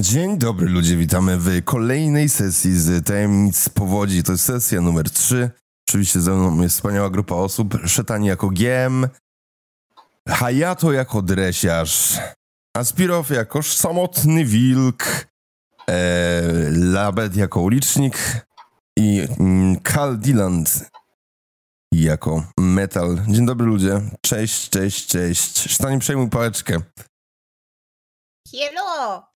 Dzień dobry ludzie, witamy w kolejnej sesji z Tajemnic Powodzi. To jest sesja numer 3. Oczywiście ze mną jest wspaniała grupa osób. Szetani jako GM, Hayato jako dresiarz, Aspirow jako samotny wilk, e, Labet jako ulicznik i mm, Kal Diland jako metal. Dzień dobry ludzie. Cześć, cześć, cześć. Sztani przejmuj pałeczkę. Hello!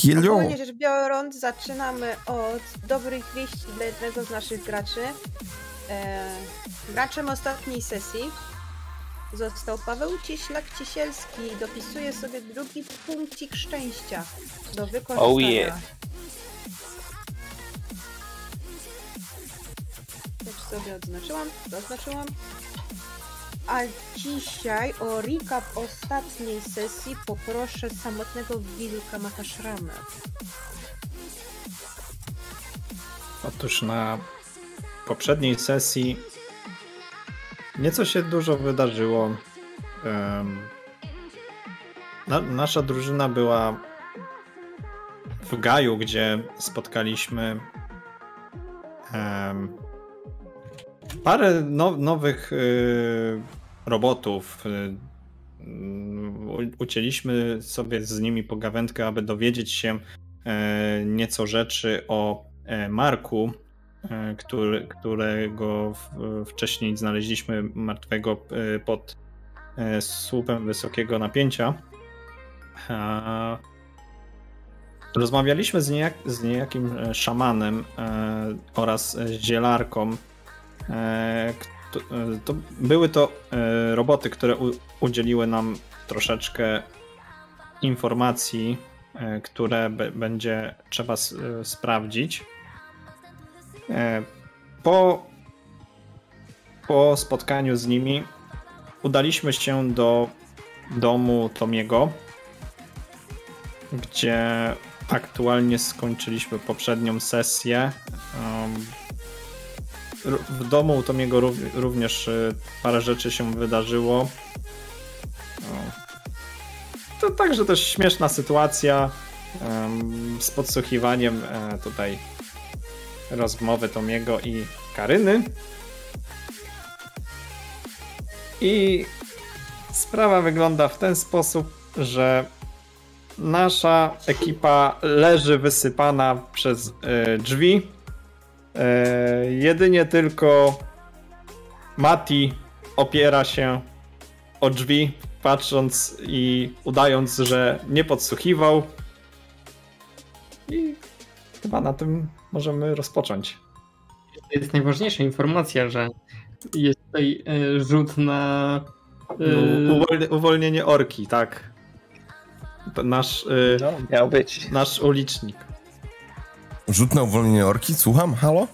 Kielio. Ogólnie rzecz biorąc, zaczynamy od dobrych wieści dla jednego z naszych graczy. E, graczem ostatniej sesji został Paweł Cieślak-Ciesielski. Dopisuje sobie drugi punkcik szczęścia do wykorzystania. Oh yeah. Też sobie odznaczyłam, zaznaczyłam. A dzisiaj o recap ostatniej sesji poproszę samotnego wilka Mataszramę. Otóż na poprzedniej sesji nieco się dużo wydarzyło. Nasza drużyna była w Gaju, gdzie spotkaliśmy parę no, nowych y, robotów. y, Ucięliśmy sobie z nimi pogawędkę, aby dowiedzieć się e, nieco rzeczy o e, Marku, e, który, którego wcześniej znaleźliśmy martwego pod słupem wysokiego napięcia. Rozmawialiśmy z, niejak, z niejakim szamanem oraz zielarką. Kto, e, to, były to e, roboty, które udzieliły nam troszeczkę informacji, e, które będzie trzeba sprawdzić. Po, po spotkaniu z nimi udaliśmy się do domu Tomiego, gdzie aktualnie skończyliśmy poprzednią sesję. W domu Tomiego rów- również y, parę rzeczy się wydarzyło. To także też śmieszna sytuacja z podsłuchiwaniem e, tutaj rozmowy Tomiego i Karyny. I sprawa wygląda w ten sposób, że nasza ekipa leży wysypana przez e, drzwi. E, jedynie tylko Mati opiera się o drzwi, patrząc i udając, że nie podsłuchiwał. I chyba na tym możemy rozpocząć. To jest najważniejsza informacja, że jest tutaj e, rzut na. e, U- Uwolnie, uwolnienie orki, tak. To Nasz, y, No, miał być. nasz ulicznik. Rzut na uwolnienie orki? Słucham? Halo?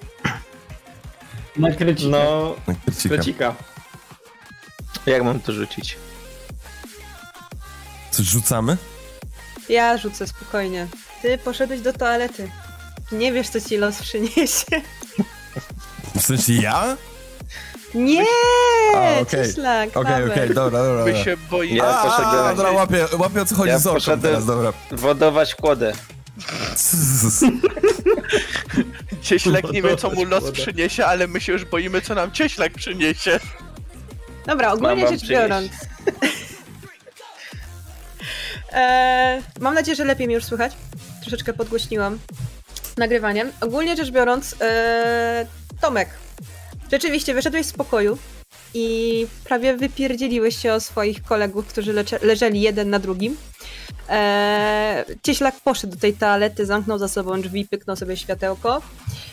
na krecika. No, Na krecika. krecika. Jak mam to rzucić? Coś rzucamy? Ja rzucę spokojnie. Ty poszedłeś do toalety. Nie wiesz, co ci los przyniesie. W sensie ja? Nie! Okej. Okej, Paweł. okej, dobra, dobra. My dobra. się boimy. Ja poszedłem- a, dobra, łapię, łapię o co chodzi Ja z orką teraz, dobra. Wodować kłodę. Cieślak nie wie, co mu los przyniesie, ale my się już boimy, co nam cieślak przyniesie. Dobra, ogólnie wam rzecz biorąc. e, mam nadzieję, że lepiej mnie już słychać. Troszeczkę podgłośniłam nagrywaniem. Ogólnie rzecz biorąc, e, Tomek, rzeczywiście wyszedłeś z pokoju i prawie wypierdzieliłeś się o swoich kolegów, którzy lecze- leżeli jeden na drugim. E, Cieślak poszedł do tej toalety, zamknął za sobą drzwi, pyknął sobie światełko.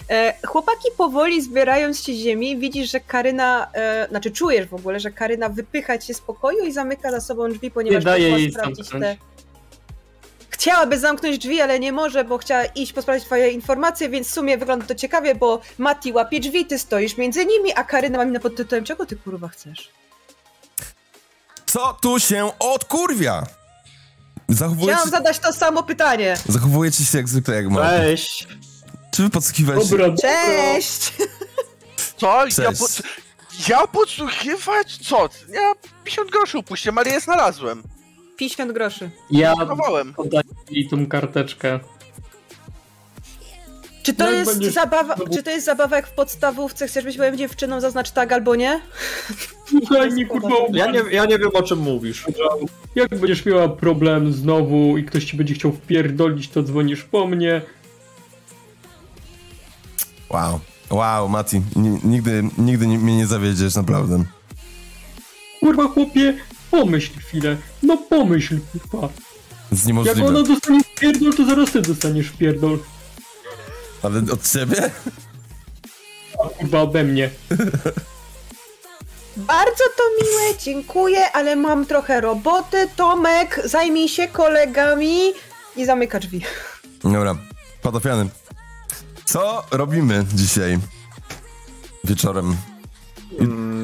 E, chłopaki powoli zbierając się z ziemi, widzisz, że Karyna, e, znaczy czujesz w ogóle, że Karyna wypycha cię z pokoju i zamyka za sobą drzwi, ponieważ Nie daje jej sprawdzić zamknąć. Chciałaby zamknąć drzwi, ale nie może, bo chciała iść posprawdzić twoje informacje, więc w sumie wygląda to ciekawie, bo Mati łapie drzwi, ty stoisz między nimi, a Karyna ma minę pod tytułem Czego ty kurwa chcesz? Co tu się odkurwia? Zachowujecie, Chciałam zadać to samo pytanie. zachowujecie się jak zwykle jak ma. Cześć! Czy wy podsłuchiwaliście? Dobra, dobra. Cześć! Co? Ja, Cześć. pod... ja podsłuchiwać? Co? Ja 50 groszy upuściłem, ale je znalazłem. 50 groszy. Ja Chowałem. podaję jej tą karteczkę. Czy to No, jest będziesz- zabawa, no bo- czy to jest zabawa jak w podstawówce, chcesz być moją dziewczyną, zaznacz tak albo nie? Słuchaj mnie kurwa Ja nie, ja nie wiem o czym mówisz. Jak będziesz miała problem znowu i ktoś ci będzie chciał wpierdolić, to dzwonisz po mnie. Wow. Wow, Mati, ni- nigdy, nigdy nie- mnie nie zawiedziesz, naprawdę. Kurwa chłopie, pomyśl chwilę. No pomyśl kurwa. Jak ona dostanie pierdol, to zaraz ty dostaniesz pierdol. Ale od ciebie? A kurwa ode mnie. Bardzo to miłe, dziękuję, ale mam trochę roboty. Tomek, zajmij się kolegami i zamyka drzwi. Dobra, patafiany. Co robimy dzisiaj? Wieczorem. Mm,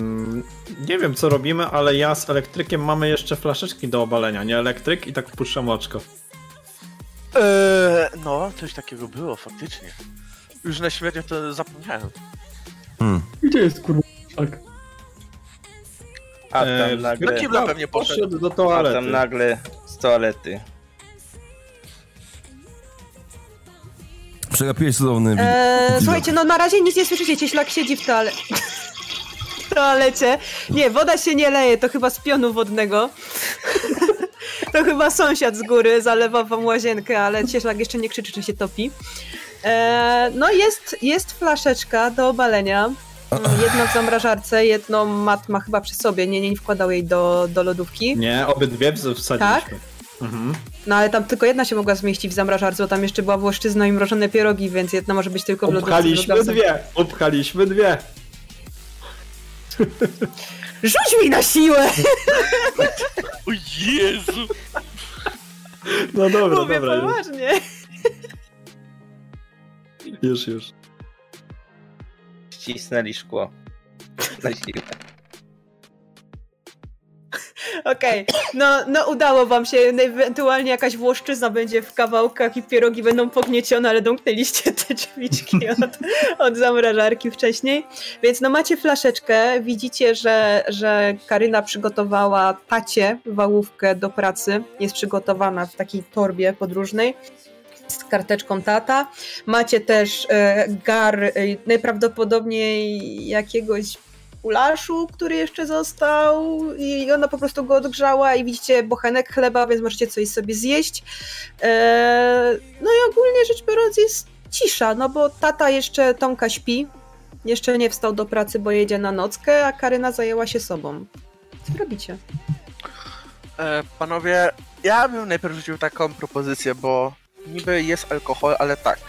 nie wiem co robimy, ale ja z elektrykiem mamy jeszcze flaszeczki do obalenia, nie elektryk i tak wpuszczam oczko. Eee, no, coś takiego było, faktycznie. Już na śmierć to zapomniałem. Hmm. Gdzie jest kurwa tak? A tam Eee, Do nagle, kibla pewnie poszedł. Poszedł do a toalety. tam nagle z toalety. Przegapiłeś cudowny. Eee, widok. słuchajcie, no na razie nic nie słyszycie, cieślak siedzi w toale... w toalecie. Nie, woda się nie leje, to chyba z pionu wodnego. to chyba sąsiad z góry zalewa wam łazienkę, ale cieślak jeszcze nie krzyczy, czy się topi. Eee, no jest, jest flaszeczka do obalenia. Mm, Jedno w zamrażarce, jedną Mat ma chyba przy sobie, nie, nie wkładał jej do, do lodówki. Nie, obydwie wsadziliśmy. Tak? Mhm. No ale tam tylko jedna się mogła zmieścić w zamrażarce, bo tam jeszcze była włoszczyzna i mrożone pierogi, więc jedna może być tylko w lodówce. Zam- dwie, upchaliśmy dwie. Rzuć mi na siłę! O Jezu! No dobra, Mówię dobra, poważnie. już, już. Ścisnęli szkło. Na siłę. Okej, no, no udało wam się, ewentualnie jakaś włoszczyzna będzie w kawałkach i pierogi będą pogniecione, ale domknęliście te drzwiczki od, od zamrażarki wcześniej. Więc no macie flaszeczkę, widzicie, że, że Karyna przygotowała tacie wałówkę do pracy, jest przygotowana w takiej torbie podróżnej z karteczką tata. Macie też e, gar e, najprawdopodobniej jakiegoś ulaszu, który jeszcze został i ona po prostu go odgrzała i widzicie bochenek chleba, więc możecie coś sobie zjeść. Eee, no i ogólnie rzecz biorąc jest cisza, no bo tata jeszcze Tomka śpi, jeszcze nie wstał do pracy, bo jedzie na nockę, a Karyna zajęła się sobą. Co robicie? E, panowie, ja bym najpierw rzucił taką propozycję, bo niby jest alkohol, ale tak.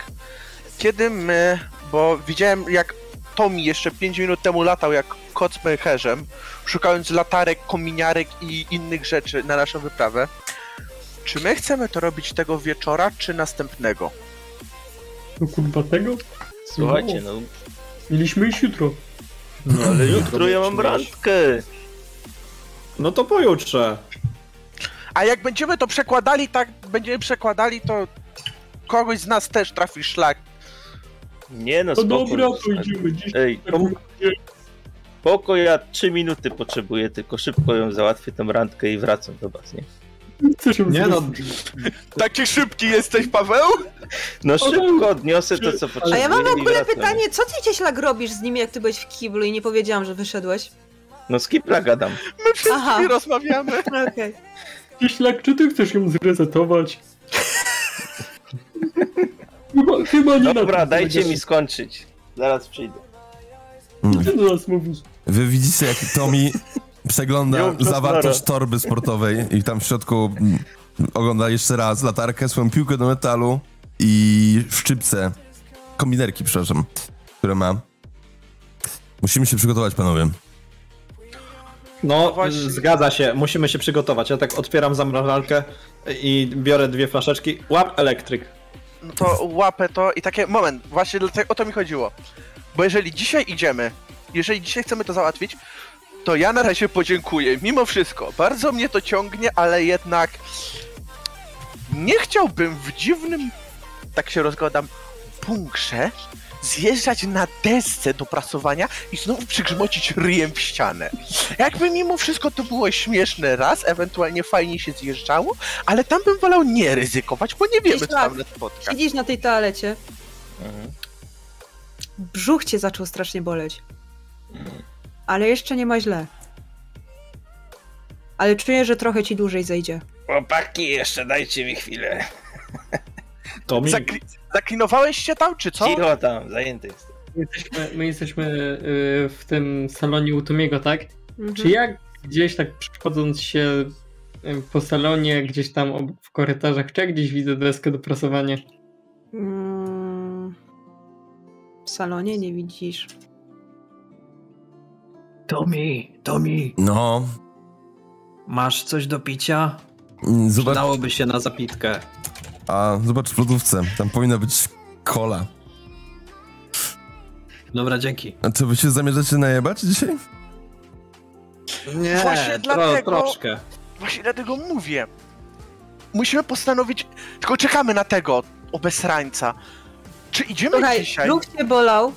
Kiedy my, bo widziałem jak Tommy jeszcze 5 minut temu latał jak kot z pęcherzem, szukając latarek, kominiarek i innych rzeczy na naszą wyprawę. Czy my chcemy to robić tego wieczora, czy następnego? No kurwa tego? Słuchajcie, no, Mieliśmy iść jutro. No ale jutro ja mam randkę. No to pojutrze. A jak będziemy to przekładali, tak będziemy przekładali, to kogoś z nas też trafi szlak. Nie no, No spoko. dobra, to idziemy dziś. Ej, mówię. spoko, ja 3 minuty potrzebuję, tylko szybko ją załatwię tą randkę i wracam do was, nie? Się Nie no, Taki szybki jesteś, Paweł? No szybko odniosę to, co A potrzebuję ja mam w ogóle pytanie, co ty cieślak robisz z nim, jak ty byłeś w kiblu i nie powiedziałam, że wyszedłeś? No z Kipla gadam. My Aha. rozmawiamy. Okej. Cieślak, czy ty chcesz ją zresetować? chyba, chyba nie Dobra, dajcie mi skończyć. Zaraz przyjdę. Mm. Ty do nas mówisz. Wy widzicie, jak Tommy przegląda zawartość torby sportowej i tam w środku mm, ogląda jeszcze raz latarkę, swoją piłkę do metalu i szczypce, kombinerki, przepraszam, które ma. Musimy się przygotować, panowie. no właśnie. zgadza się, musimy się przygotować. Ja tak otwieram zamrażarkę i biorę dwie flaszeczki. Łap elektryk. No to łapę to i takie, moment, właśnie o to mi chodziło. Bo jeżeli dzisiaj idziemy, jeżeli dzisiaj chcemy to załatwić, to ja na razie podziękuję. Mimo wszystko, bardzo mnie to ciągnie, ale jednak nie chciałbym w dziwnym, tak się rozgadam, bunkrze zjeżdżać na desce do prasowania i znowu przygrzmocić ryjem w ścianę. Jakby mimo wszystko to było śmieszne raz, ewentualnie fajnie się zjeżdżało, ale tam bym wolał nie ryzykować, bo nie wiemy, co tam nas spotka. Siedzisz na tej toalecie, Mhm. brzuch cię zaczął strasznie boleć. Ale jeszcze nie ma źle. Ale czuję, że trochę ci dłużej zejdzie. Chłopaki, jeszcze dajcie mi chwilę. To mi... Zakli- zaklinowałeś się tam, czy co? Cicho tam, zajęty jestem. My jesteśmy, my jesteśmy y, w tym salonie u Tomiego, tak? Mhm. Czy ja gdzieś tak przechodząc się y, po salonie, gdzieś tam w korytarzach, czy ja gdzieś widzę deskę do prasowania? Mm, w salonie nie widzisz. Tomi, Tomi, No, masz coś do picia? mm, zobacz, Przydałoby się na zapitkę. A zobacz w lodówce, tam powinna być kola. Dobra, dzięki. A czy wy się zamierzacie najebać dzisiaj? Nie, Właśnie dlatego- troszkę. Właśnie dlatego mówię. Musimy postanowić. Tylko czekamy na tego obesrańca. Czy idziemy Słuchaj, dzisiaj? brzuch cię bolał,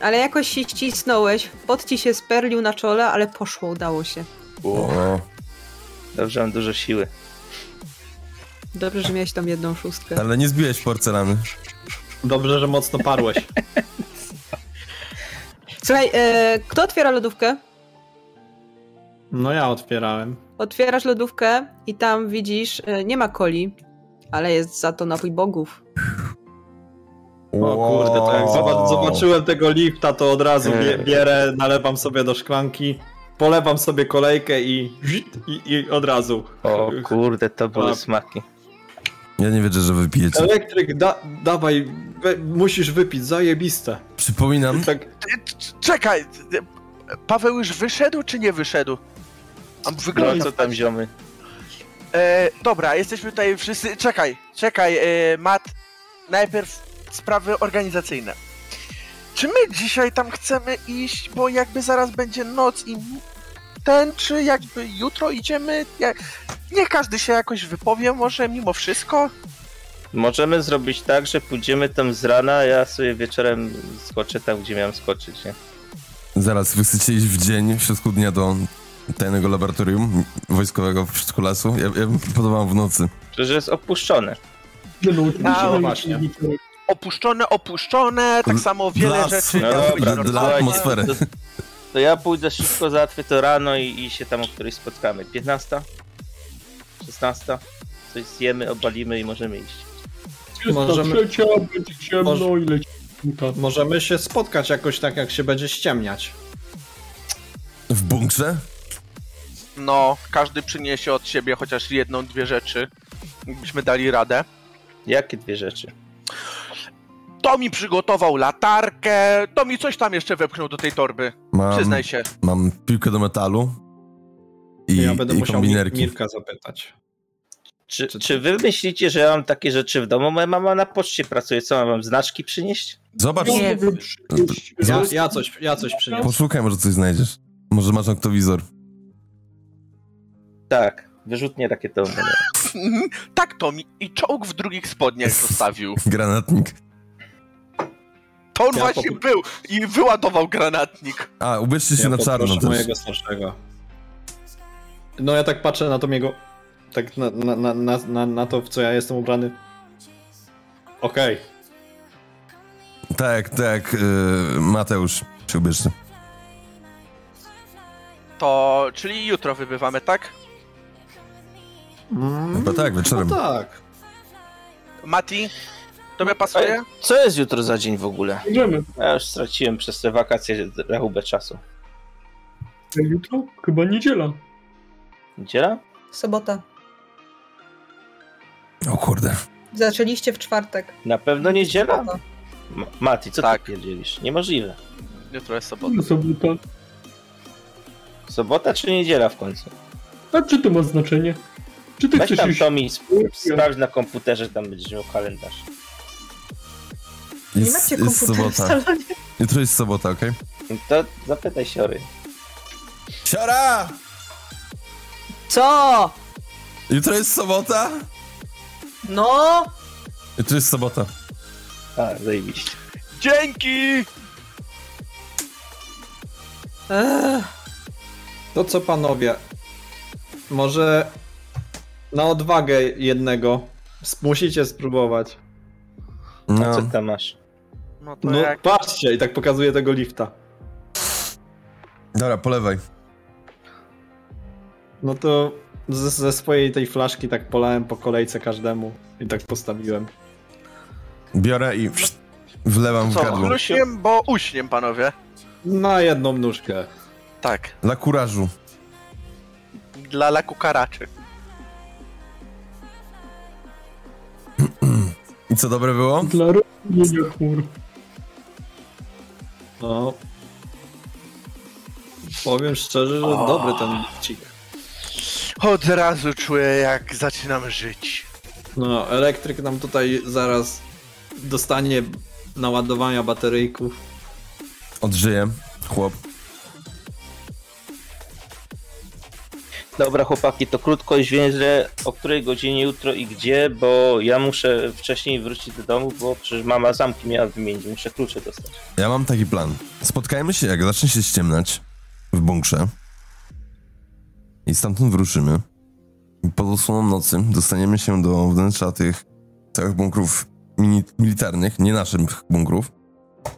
ale jakoś się ścisnąłeś, pot ci się sperlił na czole, ale poszło, udało się. O, Dobrze, mam dużo siły. Dobrze, że miałeś tam jedną szóstkę. ale nie zbiłeś porcelany. Dobrze, że mocno parłeś. Słuchaj, e, kto otwiera lodówkę? No ja otwierałem. Otwierasz lodówkę i tam widzisz, e, nie ma coli, ale jest za to napój bogów. O kurde, to jak zoba- zobaczyłem tego lifta, to od razu bie- bierę, nalewam sobie do szklanki, polewam sobie kolejkę i, i, i od razu. O kurde, to były smaki. Ja nie wierzę, że wy pijecie. Elektryk, da, dawaj, we, musisz wypić, zajebiste. Przypominam, Tak, Czekaj. Paweł już wyszedł, czy nie wyszedł? A No wygląda. co tam ziomy? E, dobra, jesteśmy tutaj wszyscy. Czekaj, czekaj, e, Matt. Najpierw sprawy organizacyjne. Czy my dzisiaj tam chcemy iść, bo jakby zaraz będzie noc i ten, czy jakby jutro idziemy? Jak... Niech każdy się jakoś wypowie, może mimo wszystko. Możemy zrobić tak, że pójdziemy tam z rana, a ja sobie wieczorem skoczę tam, gdzie miałem skoczyć, nie? zaraz, wy chcecie iść w dzień, w środku dnia do tajnego laboratorium wojskowego w środku lasu? Ja, ja bym proponował w nocy. Przecież jest opuszczone. No, no że właśnie. nie- Opuszczone, opuszczone, tak samo wiele dla- rzeczy. No dobra, dla atmosfery. To, ja pójdę szybko, załatwię to rano i, i się tam o którejś spotkamy. 15? 16? Coś zjemy, obalimy i możemy iść. Możemy- Trzecia, będzie ciemno Może- i leci. możemy się spotkać jakoś tak, jak się będzie ściemniać. W bunkrze? No, każdy przyniesie od siebie chociaż jedną, dwie rzeczy. Byśmy dali radę. Jakie dwie rzeczy? To mi przygotował latarkę, to mi coś tam jeszcze wepchnął do tej torby. Mam, Przyznaj się. mam piłkę do metalu i, ja będę i musiał kombinerki. Mirka zapytać. Czy, Czy- wy myślicie, że ja mam takie rzeczy w domu? Moja mama na poczcie pracuje. Co mam wam znaczki przynieść? Zobacz, Nie. Ja, ja, coś, ja coś przyniosę. poszukaj, może coś znajdziesz. Może masz noktowizor. Tak, wyrzutnie takie to. Tak, Tomi. I czołg w drugich spodniach zostawił. Granatnik. To on Ja właśnie był i wyładował granatnik. A, ubierzcie się Ja na czarno też. mojego starszego. No ja tak patrzę na to jego. Tak na, na, na, na, na, to, w co ja jestem ubrany. Okej. Tak, tak, yy, Mateusz się ubierzcie. To, czyli jutro wybywamy, tak? Mm, Chyba tak, wieczorem. No tak. Mati, tobie pasuje? Co jest jutro za dzień w ogóle? Idziemy. Ja już straciłem przez te wakacje rachubę czasu. Jutro? Chyba niedziela. Niedziela? Sobota. O kurde. Zaczęliście w czwartek. Na pewno niedziela? Sobota. Mati, co Tak. ty pierdzielisz? Niemożliwe. Jutro jest sobota. No sobota. Sobota czy niedziela w końcu? A czy to ma znaczenie? Czy ty Weź chcesz tam iść? Tomi, sp- sprawdź na komputerze, tam będziesz miał kalendarz. Nie Jest, macie jest komputera w sobota. salonie? Jutro jest sobota, okej? To zapytaj Siory. Siara! Co? Jutro jest sobota? No! Jutro jest sobota. A, zajebiście. Dzięki! Ech, To co panowie? Może na odwagę jednego musicie spróbować. A No, co tam masz? No to No jak... patrzcie i tak pokazuję tego lifta. dobra, polewaj. No to ze, ze swojej tej flaszki tak polałem po kolejce każdemu i tak postawiłem. Biorę i wlewam w Co, gardło. chluśniem, bo uśniem, panowie. Na jedną nóżkę. Tak, Dla kurażu. dla laku karaczy. I co dobre było? Dla rozumienia chmur. No. Powiem szczerze, że O. dobry ten lifcik. Od razu czuję, jak zaczynam żyć. No, elektryk nam tutaj zaraz dostanie naładowania bateryjków. Odżyję. Chłop. Dobra chłopaki, to krótko i zwięźle, o której godzinie jutro i gdzie, bo ja muszę wcześniej wrócić do domu, bo przecież mama zamki miała wymienić, muszę klucze dostać. Ja mam taki plan. Spotkajmy się, jak zacznie się ściemnać w bunkrze. I stamtąd. I pod osłoną nocy dostaniemy się do wnętrza tych całych bunkrów mini- militarnych, nie naszych bunkrów.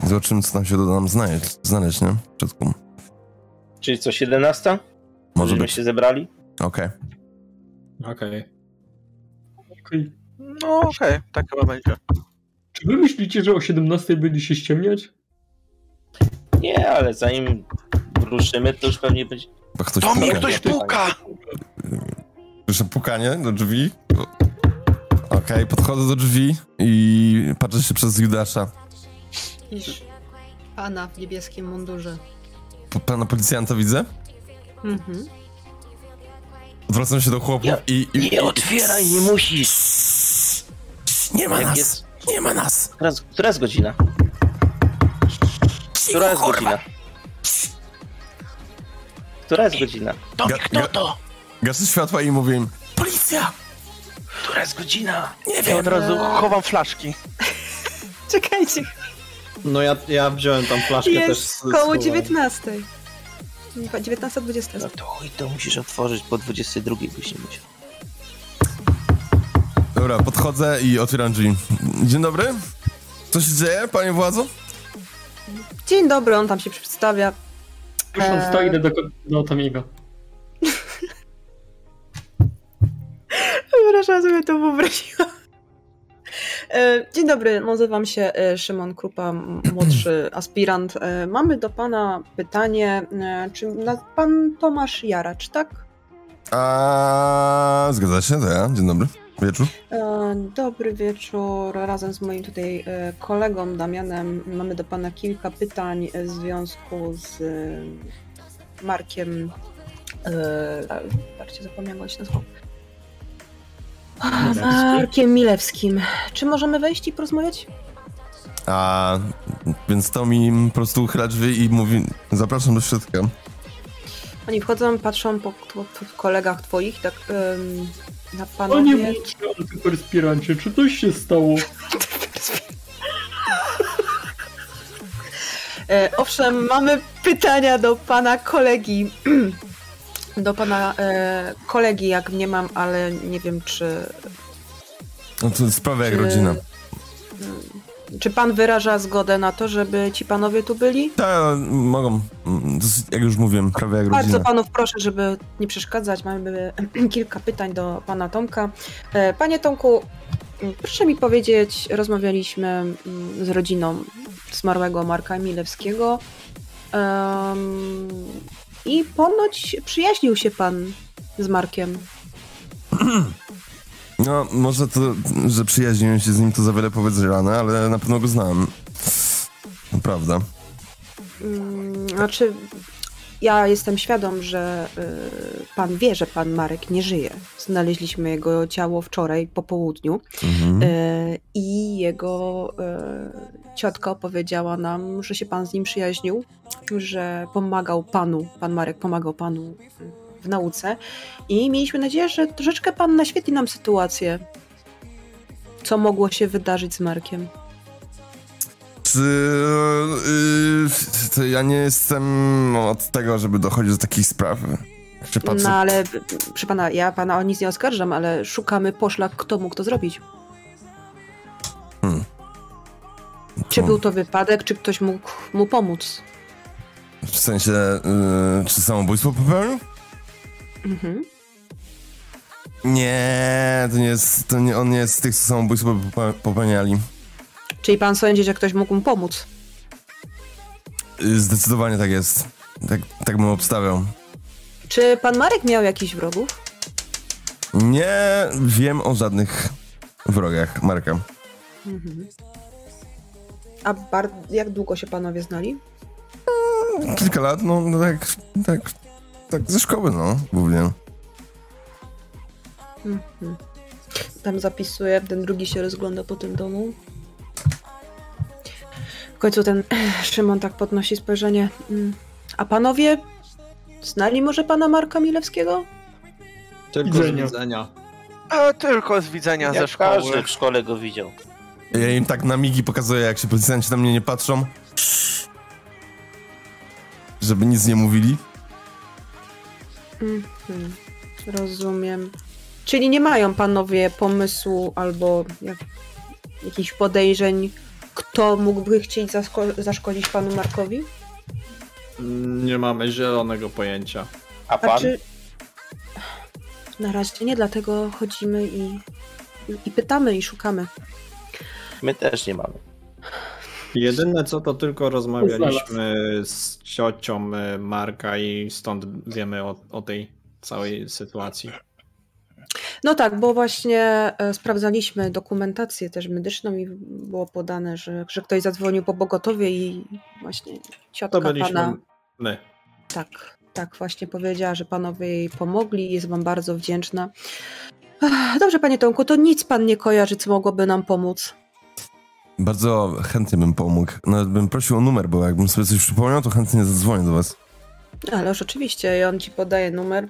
I zobaczymy, co tam się da nam znaleźć, znaleźć nie? Przodku. Czyli co, 17? Może Żeśmy być. się zebrali? Okej. Okej. Okej. No okej, tak chyba będzie. Czy wy myślicie, że o 17 będzie się ściemniać? Nie, ale zanim ruszymy, to już pewnie będzie... Chyba ktoś To mi puka. ktoś puka! Słyszę pukanie do drzwi. Okej, podchodzę do drzwi i patrzę się przez Judasza. iż pana w niebieskim mundurze. Pana policjanta widzę. Mhm. Odwracam się do chłopów Ja- i, i... Nie otwieraj, nie musisz! Nie ma Jak nas! jest... Nie ma nas! Która, jest- która jest godzina? Która jest godzina? Która jest godzina? To Ga- kto to? Gaszę światła i mówię im Policja! Która jest godzina? Nie Ja wiem! od razu chowam flaszki. Czekajcie, No ja, ja wziąłem tam flaszkę też. jest koło schowałem. 19. 19.20. No to chuj, to musisz otworzyć po 22 byś nie musiał. Dobra, podchodzę i otwieram drzwi. Dzień dobry. Co się dzieje, panie władzo? Dzień dobry, on tam się przedstawia. Proszę, Eee. to idę do, do Tomiego. Przepraszam, sobie to wyobraziłam. E, Dzień dobry, nazywam się e, Szymon Krupa, młodszy aspirant. E, Mamy do pana pytanie, czy pan Tomasz Jaracz, tak? A zgadza się, to ja. Dzień dobry. Wieczór. Dobry wieczór. Razem z moim tutaj kolegą Damianem mamy do pana kilka pytań w związku z Markiem. Patrzcie, zapomniałam, jak on nazywał. Markiem Milewskim. Czy możemy wejść i porozmawiać? A więc to mi po prostu uchyla drzwi i mówi zapraszam do środka. Oni wchodzą, patrzą po, po, po kolegach twoich, tak ym, na Panie panowie. młodszy antyperspirancie, czy coś się stało? E, owszem, mamy pytania do pana kolegi. Do pana e, kolegi, jak nie mam, ale nie wiem, czy. No to sprawa jak rodzina. mm, Czy pan wyraża zgodę na to, żeby ci panowie tu byli? Tak, mogą. Jak już mówiłem, prawie jak Bardzo rodzina. panów proszę, żeby nie przeszkadzać. Mamy kilka pytań do pana Tomka. E, Panie Tomku, mm, proszę mi powiedzieć, rozmawialiśmy mm, z rodziną zmarłego Marka Milewskiego em, i ponoć przyjaźnił się pan z Markiem. No, może to, że przyjaźniłem się z nim, to za wiele powiedziane, ale na pewno go znam. Prawda. Mm, Znaczy, ja jestem świadom, że y, pan wie, że pan Marek nie żyje. Znaleźliśmy jego ciało wczoraj po południu. Mhm. E, I jego e, ciotka opowiedziała nam, że się pan z nim przyjaźnił, że pomagał panu, pan Marek pomagał panu w nauce. I mieliśmy nadzieję, że troszeczkę pan naświetli nam sytuację, co mogło się wydarzyć z Markiem. Yy, to ja nie jestem od tego, żeby dochodzić do takich spraw. Patrzę, No ale, proszę pana, ja pana o nic nie oskarżam, ale szukamy poszlak, kto mógł to zrobić. Czy był to wypadek, czy ktoś mógł mu pomóc? W sensie, yy, czy samobójstwo popełnił? Mhm. Nie, to nie jest, to nie, on nie jest z tych, co samobójstwo pope- popełniali. Czyli pan sądzi, że ktoś mógł mu pomóc? Yy, Zdecydowanie tak jest. Tak, tak bym obstawiał. Czy pan Marek miał jakichś wrogów? Nie wiem o żadnych wrogach Marka. Mhm. A bar- jak długo się panowie znali? Kilka lat, no, no tak, tak, tak ze szkoły, no, głównie. Mhm. Tam zapisuję, ten drugi się rozgląda po tym domu. W końcu ten Szymon tak podnosi spojrzenie. Mm. A panowie znali może pana Marka Milewskiego? Tylko z Widzenia. A, tylko z widzenia ze Jak szkoły. każdy w szkole go widział. Ja im tak na migi pokazuję, jak się policjanci na mnie nie patrzą. Żeby nic nie mówili. Mhm. Rozumiem. Czyli nie mają panowie pomysłu albo jak, jakichś podejrzeń, kto mógłby chcieć zasko- zaszkodzić panu Markowi? Nie mamy zielonego pojęcia. A A pan? czy... Na razie nie, dlatego chodzimy i, i, i pytamy i szukamy. My też nie mamy. Jedyne co to tylko rozmawialiśmy z ciocią e, Marka i stąd wiemy o, o tej całej sytuacji. No tak, bo właśnie e, sprawdzaliśmy dokumentację też medyczną i było podane, że, że ktoś zadzwonił po pogotowie i właśnie To ciotka byliśmy pana my. tak, tak właśnie powiedziała, że panowie jej pomogli, jest wam bardzo wdzięczna. Dobrze, panie Tomku, to nic pan nie kojarzy, co mogłoby nam pomóc. Bardzo chętnie bym pomógł. Nawet bym prosił o numer, bo jakbym sobie coś przypomniał, to chętnie zadzwonię do was. Ależ oczywiście, i on ci podaje numer.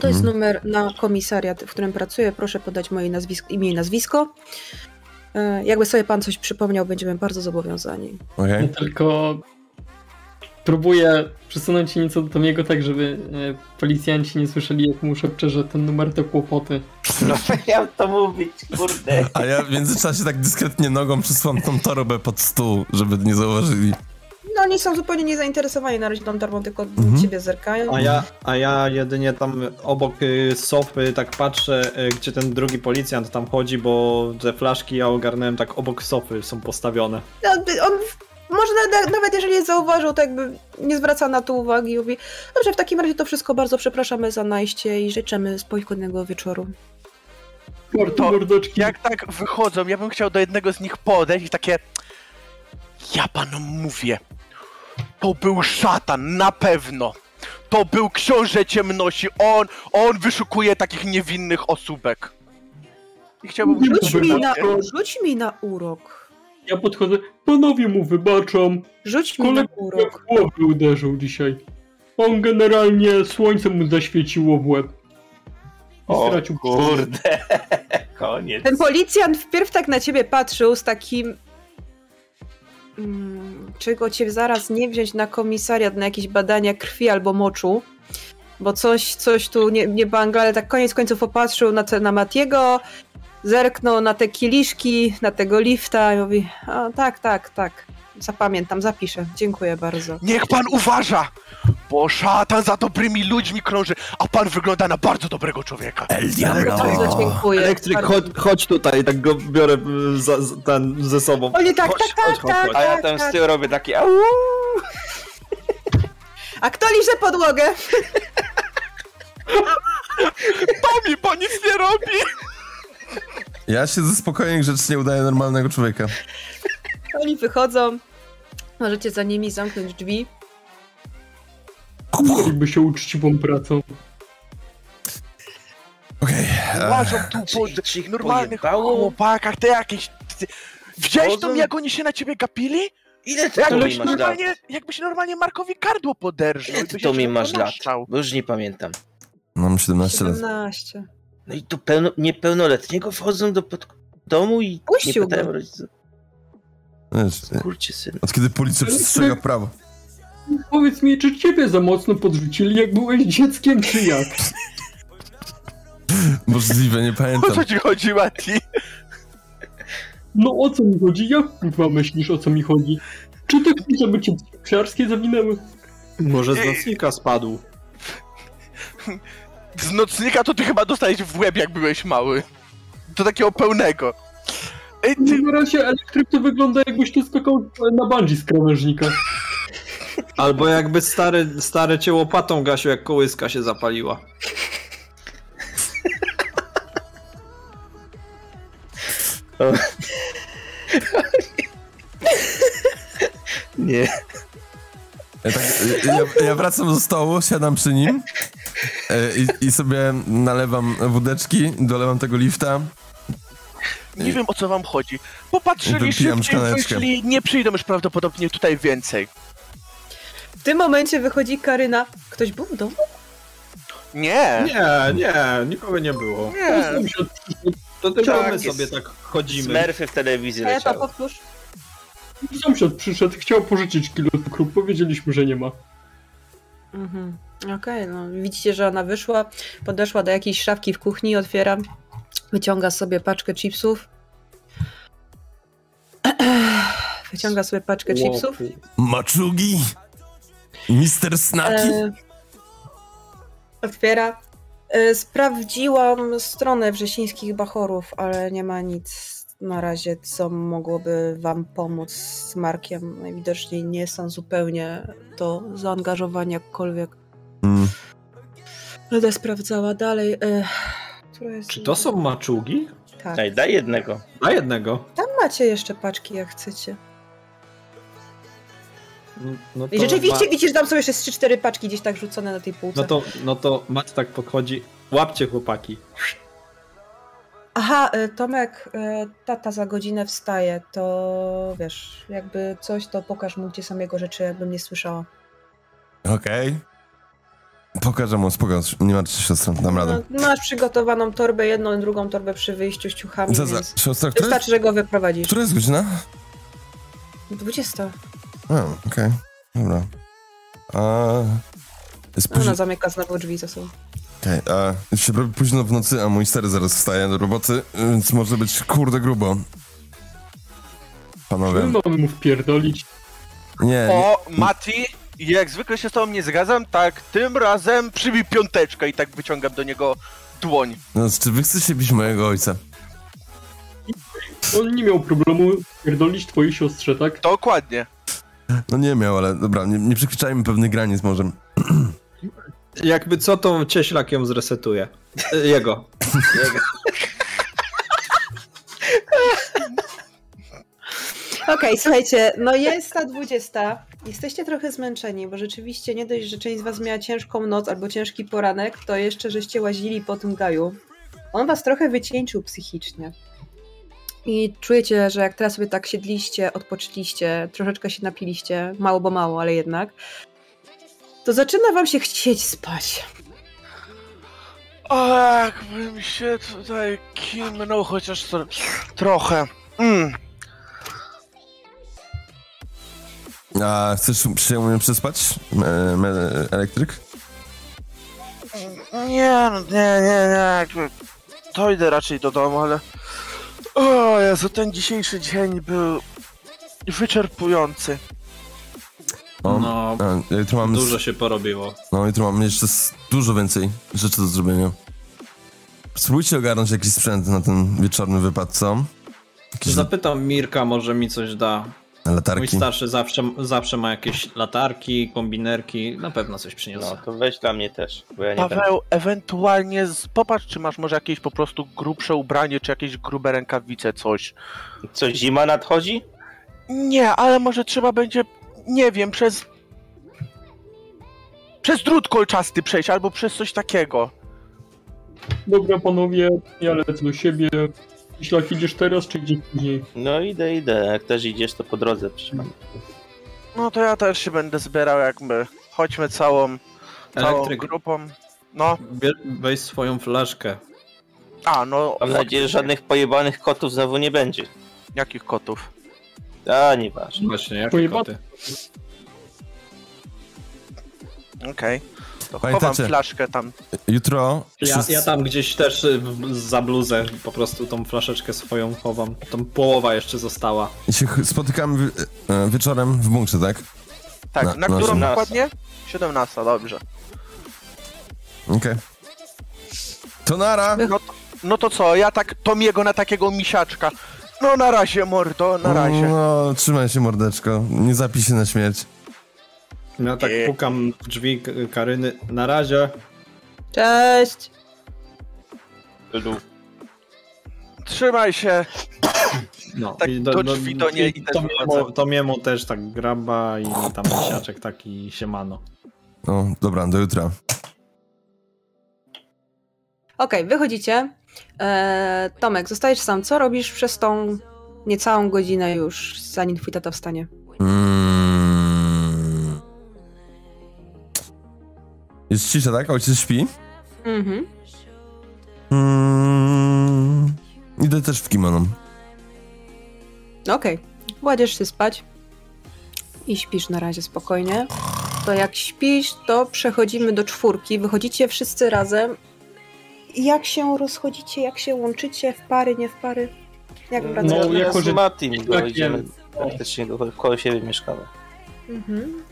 To jest Mhm. numer na komisariat, w którym pracuję. Proszę podać moje nazwisko, imię i nazwisko. E, Jakby sobie pan coś przypomniał, będziemy bardzo zobowiązani. Okej. Ja tylko próbuję przesunąć się nieco do Tomiego tak, żeby e, policjanci nie słyszeli jak mu szepczę, że ten numer to kłopoty. No miał to mówić, kurde. A ja w międzyczasie tak dyskretnie nogą przysłam tą torbę pod stół, żeby nie zauważyli. No oni są zupełnie niezainteresowani na razie tą torbą, tylko Mhm. ciebie zerkają. A ja, a ja jedynie tam obok y, sofy tak patrzę, y, gdzie ten drugi policjant tam chodzi, bo te flaszki ja ogarnąłem tak obok sofy są postawione. No, On może na- nawet jeżeli je zauważył, to jakby nie zwraca na to uwagi i mówi dobrze, w takim razie to wszystko bardzo przepraszamy za najście i życzymy spokojnego wieczoru. To. Jak tak wychodzą, ja bym chciał do jednego z nich podejść i takie... Ja panom mówię. To był szatan, na pewno. To był książę ciemności. On, on wyszukuje takich niewinnych osóbek. I chciałbym... Rzuć mi na, rzuć mi na urok. Ja podchodzę, panowie mu wybaczam, Rzuć mi na urok. w głowę uderzył dzisiaj. On generalnie słońce mu zaświeciło w łeb. I O stracił kurde. Koniec. Ten policjant wpierw tak na ciebie patrzył z takim. Mm, czego cię zaraz nie wziąć na komisariat na jakieś badania krwi albo moczu? Bo coś, coś tu nie, nie bangla, ale tak koniec końców popatrzył na, na Matiego, zerknął na te kieliszki, na tego lifta i mówi: A tak, tak, tak. Zapamiętam, zapiszę. Dziękuję bardzo. Niech pan uważa! Bo szatan za dobrymi ludźmi krąży, a pan wygląda na bardzo dobrego człowieka. El Bardzo dziękuję. Elektryk, Bardzo chodź, chodź tutaj, tak go biorę y, za, za, ten, ze sobą. Oni tak, chodź, tak, chodź, tak, chodź, tak, chodź. A ja tak, tam z tak. tyłu robię takie au. A kto liże podłogę? Tomi, bo nic nie robi! Ja się ze spokojnie grzecznie udaję normalnego człowieka. Oni wychodzą. Możecie za nimi zamknąć drzwi. Jakby się uczciwą pracą. Okej. Łażą tu po ich normalnych pojebało? chłopakach, te jakieś... Widziałeś Chodzą? tam, jak oni się na ciebie gapili? Ile ty to mi Jakbyś masz lat? normalnie, jakbyś normalnie Markowi gardło poderżył. Ile ty to mi masz lat? Bo już nie pamiętam. Mam 17 lat. 17. No i tu pełno, niepełnoletniego wchodzą do pod domu i Puścił nie pytają rodziców. Wiesz, Kurcie syn. od kiedy policja przestrzega prawo. Powiedz mi, czy ciebie za mocno podrzucili, jak byłeś dzieckiem, czy jak? Możliwe, nie O pamiętam. co ci chodzi, Mati? No o co mi chodzi? Jak kurwa myślisz, o co mi chodzi? Czy ty chcesz, żeby cię psiarskie zawinęły? Może z nocnika spadł. Z nocnika to ty chyba dostałeś w łeb, jak byłeś mały. Do takiego pełnego. Ej, ty... Na razie elektryk to wygląda jakbyś tu skakał na bungee z krawężnika. Albo jakby stary, stary cię łopatą gasił, jak kołyska się zapaliła. Nie. Ja, tak, ja, ja wracam do stołu, siadam przy nim i, i sobie nalewam wódeczki, dolewam tego lifta. Nie wiem o co wam chodzi. Popatrzyli szybciej, wyszli, nie przyjdą już prawdopodobnie tutaj więcej. W tym momencie wychodzi Karyna. Ktoś był w domu? Nie! Nie, nie, nikogo nie było. Nie! To tylko Tak, my sobie tak chodzimy. Smurfy w telewizji A ja to leciały. powtórz. sąsiad przyszedł, chciał pożyczyć kilo cukru, powiedzieliśmy, że nie ma. Mhm. Okej, no widzicie, że ona wyszła, podeszła do jakiejś szafki w kuchni, otwiera, wyciąga sobie paczkę chipsów. Wyciąga sobie paczkę chipsów. Maczugi! Mister Snaki! E, otwiera. E, sprawdziłam stronę wrzesińskich bachorów, ale nie ma nic na razie, co mogłoby wam pomóc z Markiem. Najwidoczniej nie są zupełnie do zaangażowania jakkolwiek. Mm. Będę sprawdzała dalej. E, która jest... Czy to są maczugi? Tak. Daj, daj jednego. Na jednego. Tam macie jeszcze paczki, jak chcecie. No I rzeczywiście ma- widzisz, że tam są jeszcze z 3-4 paczki gdzieś tak rzucone na tej półce. No to, no to Mat tak podchodzi. Łapcie chłopaki. Aha, y, Tomek, y, tata za godzinę wstaje, to wiesz, jakby coś, to pokaż mu, gdzie są jego rzeczy, jakbym nie słyszała. Okej. Pokażę mu, spoko, nie martw się siostra, dam radę. No, masz przygotowaną torbę, jedną i drugą torbę przy wyjściu z ciuchami, Za, za, siostra, która wystarczy, jest, że go wyprowadzisz. która jest godzina? 20. A, okej, dobra. A, późno, Ona zamyka znowu drzwi za sobą. Okej, a, się robi późno w nocy, a mój stary zaraz wstaje do roboty, więc może być kurde grubo. Panowie, My mamy mu wpierdolić. nie, nie, O, Mati, jak zwykle się z tobą nie zgadzam, tak tym razem przybij piąteczkę i tak wyciągam do niego dłoń. no, czy wy chcecie bić mojego ojca? On nie miał problemu wpierdolić twojej siostrze, tak? Dokładnie. No nie miał, ale dobra, nie, nie przekraczajmy pewnych granic może. Jakby co, to cieślak ją zresetuje. E, Jego. Okej, słuchajcie, no jest ta 20. Jesteście trochę zmęczeni, bo rzeczywiście nie dość, że część z was miała ciężką noc albo ciężki poranek, to jeszcze żeście łazili po tym gaju. On was trochę wycieńczył psychicznie. I czujecie, że jak teraz sobie tak siedliście, odpoczęliście, troszeczkę się napiliście, mało bo mało, ale jednak, to zaczyna wam się chcieć spać. O, jakbym się tutaj kimnął chociaż to, trochę. Mm. A chcesz przyjemnie przespać, e, me, elektryk? Nie, no, nie, nie, nie. jakby To idę raczej do domu, ale... O Jezu, ten dzisiejszy dzień był wyczerpujący. No, a, jutro mamy, dużo się porobiło. no jutro mamy jeszcze dużo więcej rzeczy do zrobienia. Spróbujcie ogarnąć jakiś sprzęt na ten wieczorny wypad, co? Jakieś Zapytam Mirka, może mi coś da. Mój latarki. starszy zawsze, zawsze ma jakieś latarki, kombinerki, na pewno coś przyniosę. No to weź dla mnie też, bo ja nie będę. Paweł, ewentualnie z... popatrz, czy masz może jakieś po prostu grubsze ubranie, czy jakieś grube rękawice, coś. Co, zima nadchodzi? Nie, ale może trzeba będzie, nie wiem, przez... Przez drut kolczasty przejść, albo przez coś takiego. Dobra, panowie, ja lecę do siebie. Jeśli idziesz teraz, czy gdzieś później? No idę, idę. Jak też idziesz, to po drodze przyjmę. No to ja też się będę zbierał jakby. Chodźmy całą, całą Elektryk, grupą. No, weź swoją flaszkę. a no... Mam nadzieję, że żadnych pojebanych kotów znowu nie będzie. Jakich kotów? A, nieważne. Właśnie, jak Pojeba- koty. Okej. To Pamiętacie? chowam flaszkę tam. Jutro Ja, ja tam gdzieś też y, za bluzę po prostu tą flaszeczkę swoją chowam. Tą połowa jeszcze została. się ch- spotykamy e, wieczorem w bunkrze, tak? Tak, Na- na, na którą 18. dokładnie? 17, dobrze. Okej. To nara! No to, no to co, ja tak Tomiego na takiego misiaczka. No na razie, mordo, na razie. No, trzymaj się mordeczko. Nie zapij się na śmierć. Ja tak Nie. pukam w drzwi Karyny. Na razie. Cześć! Trzymaj się. No, Tak do drzwi to nie i też to, miemu, to miemu też tak graba i tam misiaczek taki siemano. No, dobra, do jutra. Okej, wychodzicie. Eee, Tomek, zostajesz sam. Co robisz przez tą niecałą godzinę już, zanim twój tata wstanie? Mm. Jest cisza, tak? Ojciec śpi? Mhm. Mm. Idę też w kimono. Okej. Kładziesz się spać i śpisz na razie spokojnie. To jak śpisz, to przechodzimy do czwórki. Wychodzicie wszyscy razem. Jak się rozchodzicie, jak się łączycie w pary, nie w pary? Jak No, wracacie? jako, jako, że- z Matim, bo tak idziemy praktycznie do, koło siebie mieszkamy. Mhm.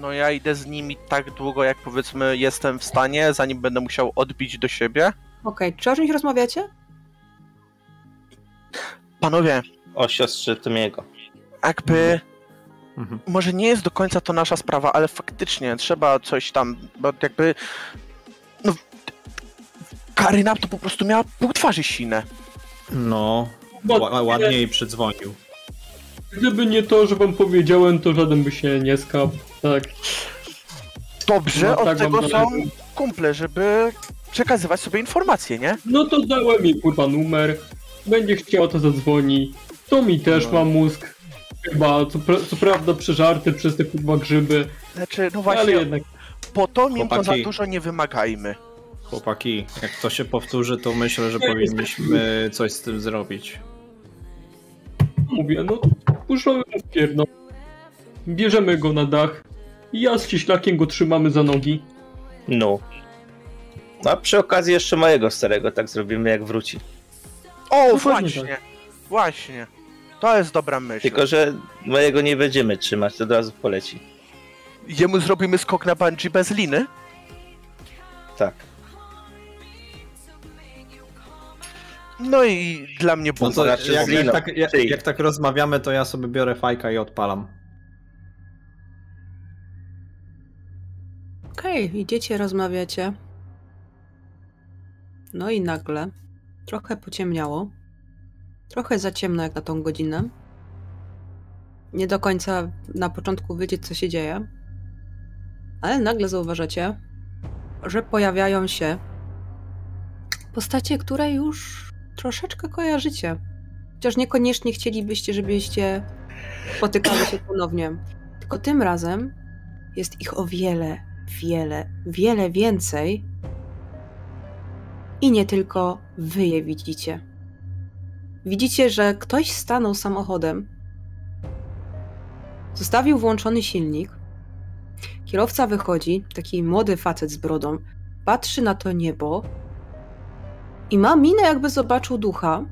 No ja idę z nimi tak długo, jak powiedzmy jestem w stanie, zanim będę musiał odbić do siebie. Okej, czy o czymś rozmawiacie? Panowie, O siostrze Tomiego. jakby Mhm. może nie jest do końca to nasza sprawa, ale faktycznie trzeba coś tam, bo jakby no Karyna to po prostu miała pół twarzy sine. No, ła- ładnie jej przydzwonił. Gdyby nie to, że wam powiedziałem, to żaden by się nie skapł. Tak. Dobrze, No od tak tego są kumple, żeby przekazywać sobie informacje, nie? No to dałem jej kurwa numer. Będzie chciała, to zadzwoni. To mi też No. ma mózg. Chyba, co, pra- co prawda przeżarty przez te kurwa grzyby, Znaczy, no ale właśnie, jednak po to mimo za Chłopaki. dużo nie wymagajmy. Chłopaki, jak to się powtórzy, to myślę, że powinniśmy coś z tym zrobić. mówię, no puszczamy w pierno. Bierzemy go na dach. Ja z cieślakiem go trzymamy za nogi. No. No a przy okazji jeszcze mojego starego tak zrobimy jak wróci. O, No właśnie, właśnie właśnie. To jest dobra myśl. Tylko, że mojego nie będziemy trzymać, to od razu poleci. Jemu zrobimy skok na bungee bez liny? Tak. No i dla mnie No bum. to znaczy jak, jak, tak, jak, jak tak rozmawiamy, to ja sobie biorę fajka i odpalam. Okej, idziecie, rozmawiacie. No i nagle trochę pociemniało. Trochę za ciemno jak na tą godzinę. Nie do końca na początku wiecie, co się dzieje. Ale nagle zauważacie, że pojawiają się postacie, które już troszeczkę kojarzycie. Chociaż niekoniecznie chcielibyście, żebyście spotykały się ponownie. Tylko tym razem jest ich o wiele, wiele, wiele więcej. I nie tylko wy je widzicie. Widzicie, że ktoś stanął samochodem, zostawił włączony silnik. Kierowca wychodzi, taki młody facet z brodą, patrzy na to niebo i ma minę, jakby zobaczył ducha.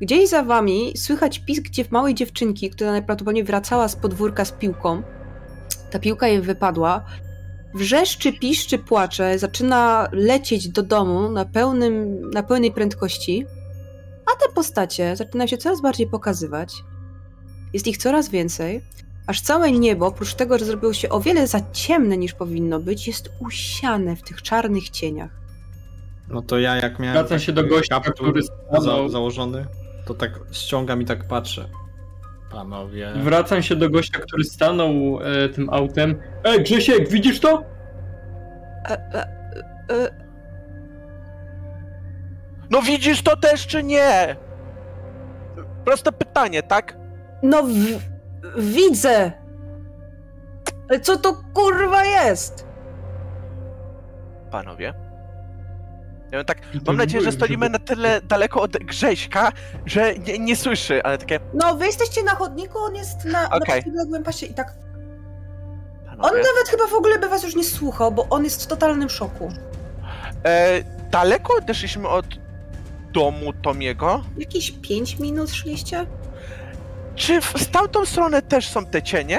Gdzieś za wami słychać pisk małej dziewczynki, która najprawdopodobniej wracała z podwórka z piłką. Ta piłka jej wypadła. Wrzeszczy, piszczy, płacze, zaczyna lecieć do domu na, pełnym, na pełnej prędkości, a te postacie zaczynają się coraz bardziej pokazywać. Jest ich coraz więcej, aż całe niebo, oprócz tego, że zrobiło się o wiele za ciemne niż powinno być, jest usiane w tych czarnych cieniach. No to ja jak miałem Wracam się do gościa, kaptur który za, stanął. założony, to tak ściągam i tak patrzę. Panowie... Wracam się do gościa, który stanął e, tym autem. Ej, Grzesiek, widzisz to? E, e, e, No widzisz to też czy nie? Proste pytanie, tak? no, w, widzę! Ale co to kurwa jest? Panowie. Ja tak, mam nadzieję, że stoimy na tyle daleko od Grześka, że nie, nie słyszy, ale takie... No, wy jesteście na chodniku, on jest na, Okej. na przeciwległym pasie i tak... On Panowie, nawet chyba w ogóle by was już nie słuchał, bo on jest w totalnym szoku. e, daleko odeszliśmy od domu Tomiego? Jakieś 5 minut szliście? Czy w, z tamtą stronę też są te cienie?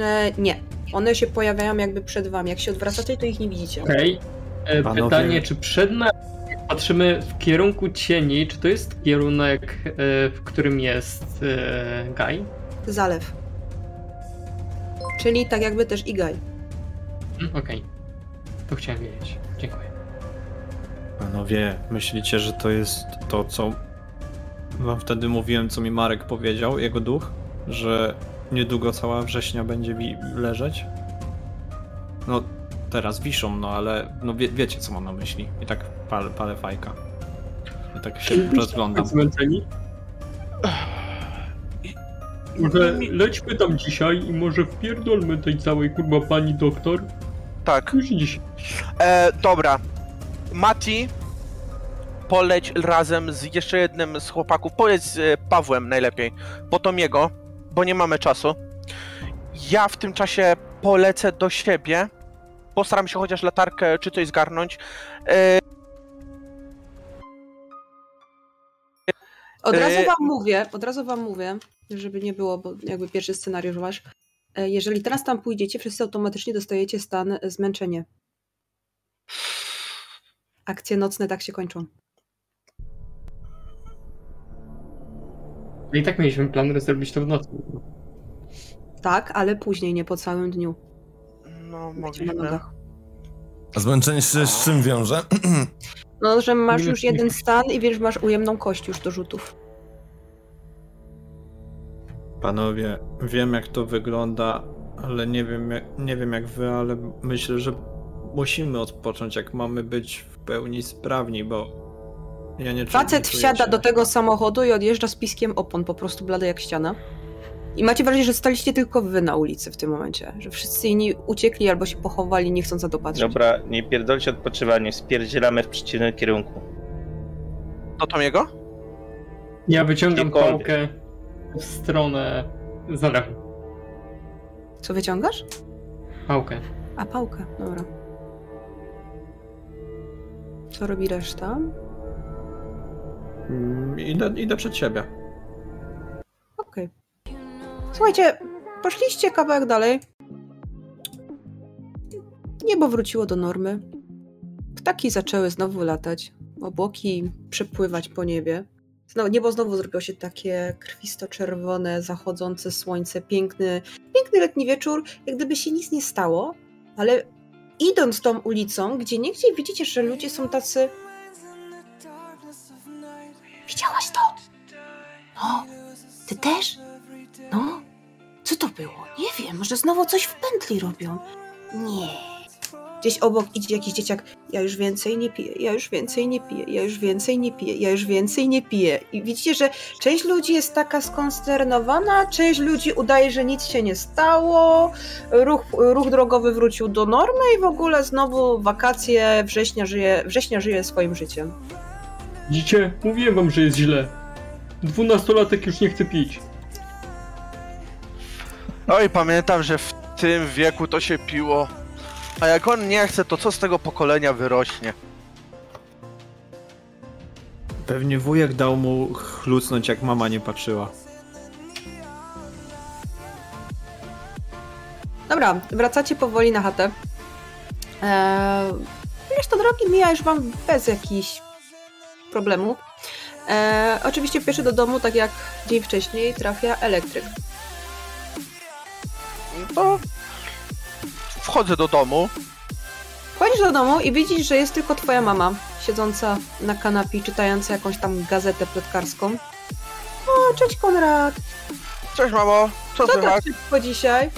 E, nie. One się pojawiają jakby przed wami. Jak się odwracacie, to ich nie widzicie. Okej. E, Panowie- Pytanie, czy przed nami, patrzymy w kierunku cieni, czy to jest kierunek, e, w którym jest e, Guy? Zalew. Czyli tak jakby też Igaj. Mm, Okej. To chciałem wiedzieć. Dziękuję. Panowie, myślicie, że to jest to, co wam wtedy mówiłem, co mi Marek powiedział, jego duch? Że niedługo cała września będzie wi- leżeć? No, teraz wiszą, no ale no wie, wiecie, co mam na myśli. I tak palę, palę fajka. I tak się rozglądam. Zmęczeni? Może lećmy tam dzisiaj i może wpierdolmy tej całej kurwa pani doktor? Tak. Już dzisiaj. E, dobra. Mati, poleć razem z jeszcze jednym z chłopaków, pojedź z e, Pawłem najlepiej, po Tomiego, bo nie mamy czasu. Ja w tym czasie polecę do siebie, postaram się chociaż latarkę czy coś zgarnąć. E, Od razu E, wam mówię, od razu wam mówię, żeby nie było, bo jakby pierwszy scenariusz wasz. E, Jeżeli teraz tam pójdziecie, wszyscy automatycznie dostajecie stan zmęczenie. Akcje nocne tak się kończą. No i tak mieliśmy plan zrobić to w nocy. Tak, ale później, nie po całym dniu. No, Będziecie na mogliśmy. nogach. A zmęczenie się z czym wiąże? No, że masz już jeden stan i wiesz, masz ujemną kość już do rzutów. Panowie, wiem jak to wygląda, ale nie wiem, jak, nie wiem jak wy, ale myślę, że musimy odpocząć, jak mamy być w pełni sprawni, bo ja nie czuję- Facet wsiada się. do tego samochodu i odjeżdża z piskiem opon, po prostu blady jak ściana. I macie wrażenie, że staliście tylko wy na ulicy w tym momencie. Że wszyscy inni uciekli albo się pochowali, nie chcąc na to patrzeć. Dobra, nie pierdolcie odpoczywanie, spierdzielamy w przeciwnym kierunku. Do Tomiego? Ja wyciągam Gdziekolwiek. pałkę w stronę zalewu. Co wyciągasz? Pałkę. A, pałkę, dobra. Co robi reszta? Mm, Idę, idę przed siebie. Słuchajcie, poszliście kawałek dalej. Niebo wróciło do normy. Ptaki zaczęły znowu latać. Obłoki przepływać po niebie. Znowu, niebo znowu zrobiło się takie krwisto-czerwone, zachodzące słońce, piękny, piękny letni wieczór, jak gdyby się nic nie stało, ale idąc tą ulicą, gdzie niegdzie widzicie, że ludzie są tacy... Widziałaś to? No, ty też? No, co to było? Nie wiem, może znowu coś w pętli robią. Nie. Gdzieś obok idzie jakiś dzieciak. Ja już więcej nie piję, ja już więcej nie piję, ja już więcej nie piję, ja już więcej nie piję. I widzicie, że część ludzi jest taka skonsternowana, część ludzi udaje, że nic się nie stało, ruch, ruch drogowy wrócił do normy i w ogóle znowu wakacje, września żyje, września żyje swoim życiem. Widzicie? Mówiłem wam, że jest źle. Dwunastolatek już nie chce pić. Oj, pamiętam, że w tym wieku to się piło. A jak on nie chce, to co z tego pokolenia wyrośnie? Pewnie wujek dał mu chlucnąć, jak mama nie patrzyła. Dobra, wracacie powoli na chatę. Eee, reszta drogi mija już wam bez jakichś problemów. Eee, oczywiście pierwszy do domu, tak jak dzień wcześniej, trafia elektryk. No to wchodzę do domu. Wchodzisz do domu i widzisz, że jest tylko twoja mama, siedząca na kanapie, czytająca jakąś tam gazetę plotkarską. O, cześć Konrad! Cześć mamo, co Co słychać? szybko dzisiaj?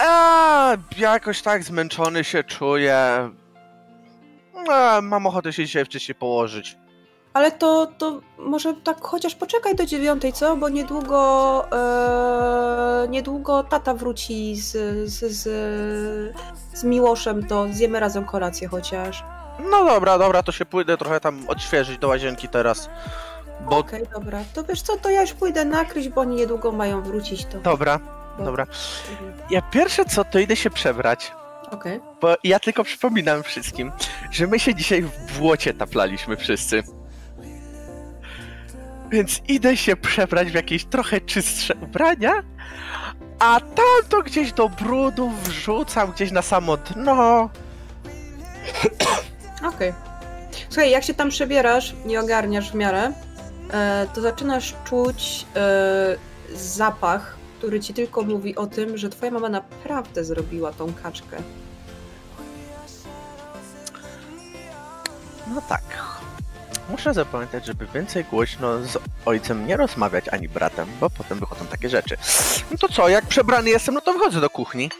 A, jakoś tak zmęczony się czuję. A, mam ochotę się dzisiaj wcześniej położyć. Ale to, to może tak chociaż poczekaj do dziewiątej, co? Bo niedługo, e, niedługo tata wróci z, z, z, z Miłoszem, to zjemy razem kolację chociaż. No dobra, dobra, to się pójdę trochę tam odświeżyć do łazienki teraz. Bo Okej, dobra. To wiesz co, to ja już pójdę nakryć, bo oni niedługo mają wrócić, to... dobra, bo- dobra. Ja pierwsze co, to idę się przebrać. Okej. Bo ja tylko przypominam wszystkim, że my się dzisiaj w błocie taplaliśmy wszyscy. Więc idę się przebrać w jakieś trochę czystsze ubrania, a tam to gdzieś do brudu wrzucam gdzieś na samo dno. Okej. Słuchaj, jak się tam przebierasz i ogarniasz w miarę, e, to zaczynasz czuć e, zapach, który ci tylko mówi o tym, że twoja mama naprawdę zrobiła tą kaczkę. No tak. Muszę zapamiętać, żeby więcej głośno z ojcem nie rozmawiać ani bratem, bo potem wychodzą takie rzeczy. No to co, jak przebrany jestem, no to wychodzę do kuchni.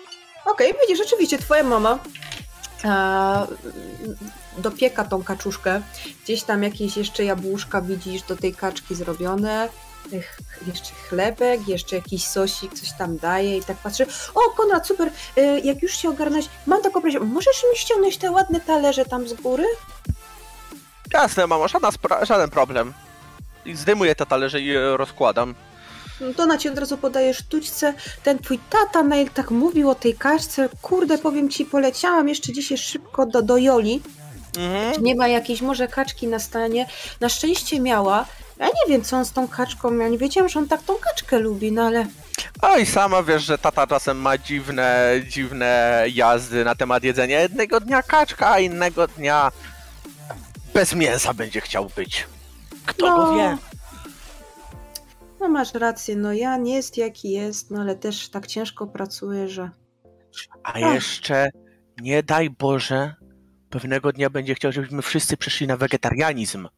Okej, widzisz, rzeczywiście twoja mama e, dopieka tą kaczuszkę. Gdzieś tam jakieś jeszcze jabłuszka widzisz do tej kaczki zrobione. Ch- Jeszcze chlebek, jeszcze jakiś sosik, coś tam daje i tak patrzy. O, Konrad, super, e, jak już się ogarnąć, mam taką prośbę, możesz mi ściągnąć te ładne talerze tam z góry? Jasne, mamo, żadna żaden problem. I zdejmuję te talerze i rozkładam. No to na ci od razu podaje sztućce. Ten twój tata mail tak mówił o tej kaczce. Kurde, powiem ci, poleciałam jeszcze dzisiaj szybko do, do Joli. Mhm. Czy nie ma jakiejś może kaczki na stanie? Na szczęście miała. Ja nie wiem, co on z tą kaczką. Ja nie wiedziałam, że on tak tą kaczkę lubi, no ale. Oj, sama wiesz, że tata czasem ma dziwne, dziwne jazdy na temat jedzenia. Jednego dnia kaczka, a innego dnia bez mięsa będzie chciał być. Kto no, go wie? No masz rację, no ja nie jest jaki jest, no ale też tak ciężko pracuję, że. A jeszcze, nie daj Boże, pewnego dnia będzie chciał, żebyśmy wszyscy przeszli na wegetarianizm.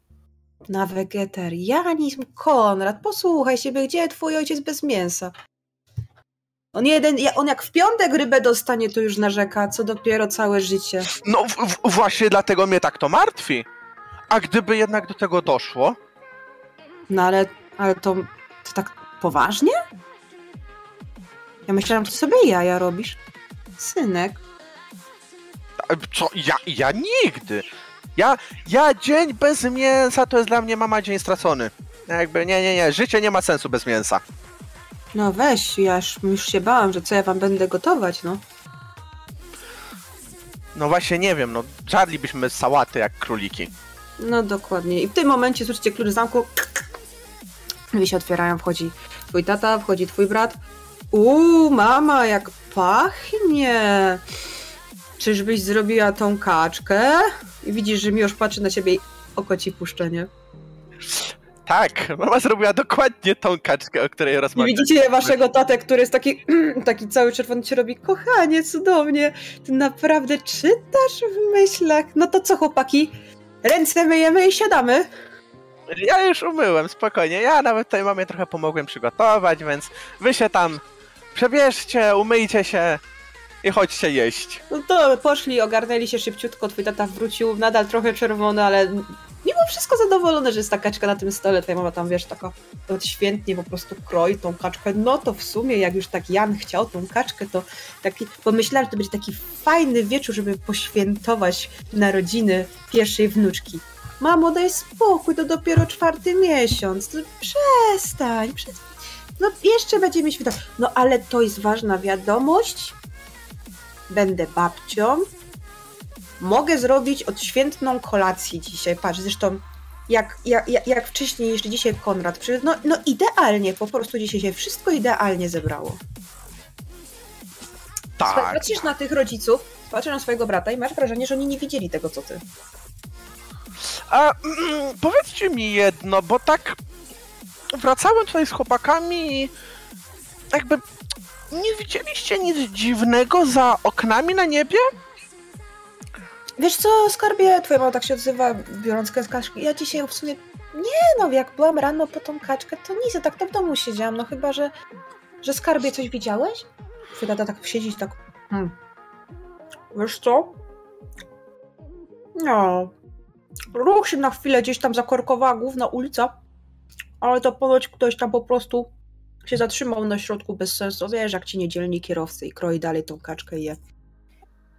Na wegetarianizm, Konrad, posłuchaj siebie, gdzie twój ojciec bez mięsa? On jeden, on jak w piątek rybę dostanie, to już narzeka, co dopiero całe życie. No w, w, właśnie dlatego mnie tak to martwi. A gdyby jednak do tego doszło, No ale, ale to, to tak poważnie? Ja myślałam, że ty sobie jaja robisz. Synek. co, ja, ja nigdy. Ja, ja dzień bez mięsa to jest dla mnie mama dzień stracony. Jakby nie, nie, nie, życie nie ma sensu bez mięsa. No weź, ja już, już się bałam, że co ja wam będę gotować, no. No właśnie nie wiem, no żarlibyśmy sałaty jak króliki. No dokładnie. I w tym momencie słyszycie klucz zamku. Drzwi się otwierają, wchodzi twój tata, wchodzi twój brat. Uuu, mama, jak pachnie! Czyżbyś zrobiła tą kaczkę? I widzisz, że Miłosz patrzy na ciebie i oko ci puszcza, nie? Tak, mama zrobiła dokładnie tą kaczkę, o której I rozmawialiśmy. widzicie waszego tatę, który jest taki, taki cały czerwony, ci robi, kochanie, cudownie, ty naprawdę czytasz w myślach. No to co, chłopaki? Ręce myjemy i siadamy. Ja już umyłem, spokojnie. Ja nawet tutaj mamie trochę pomogłem przygotować, więc wy się tam przebierzcie, umyjcie się i chodźcie jeść. No to poszli, ogarnęli się szybciutko, twój tata wrócił, nadal trochę czerwony, ale wszystko zadowolony, że jest ta kaczka na tym stole. Twoja mama tam, wiesz, taka odświętnie po prostu kroi tą kaczkę. No to w sumie, jak już tak Jan chciał tą kaczkę, to taki, pomyślała, że to będzie taki fajny wieczór, żeby poświętować narodziny pierwszej wnuczki. Mamo, daj spokój, to dopiero czwarty miesiąc. To przestań, przestań. No jeszcze będziemy święta. No ale to jest ważna wiadomość. Będę babcią. Mogę zrobić odświętną kolację dzisiaj. Patrz, zresztą jak, jak, jak- wcześniej, jeszcze dzisiaj Konrad przyszedł, no, no idealnie, po prostu dzisiaj się wszystko idealnie zebrało. Tak. Patrzysz na tych rodziców, patrzysz na swojego brata i masz wrażenie, że oni nie widzieli tego, co ty. A mm, powiedzcie mi jedno, bo tak wracałem tutaj z chłopakami i jakby nie widzieliście nic dziwnego za oknami na niebie? Wiesz co, skarbie, twoja mama tak się odzywa, biorąc kaczkę. Ja dzisiaj w sumie, nie no, jak byłam rano po tą kaczkę, to nic, tak to w domu siedziałam, no chyba, że, że skarbie coś widziałeś? Twój tata tak siedzi i tak, hmm. Wiesz co? No, ruch się na chwilę gdzieś tam zakorkowała główna ulica, ale to ponoć ktoś tam po prostu się zatrzymał na środku bez sensu. Wiesz, jak ci niedzielni kierowcy i kroi dalej tą kaczkę i je.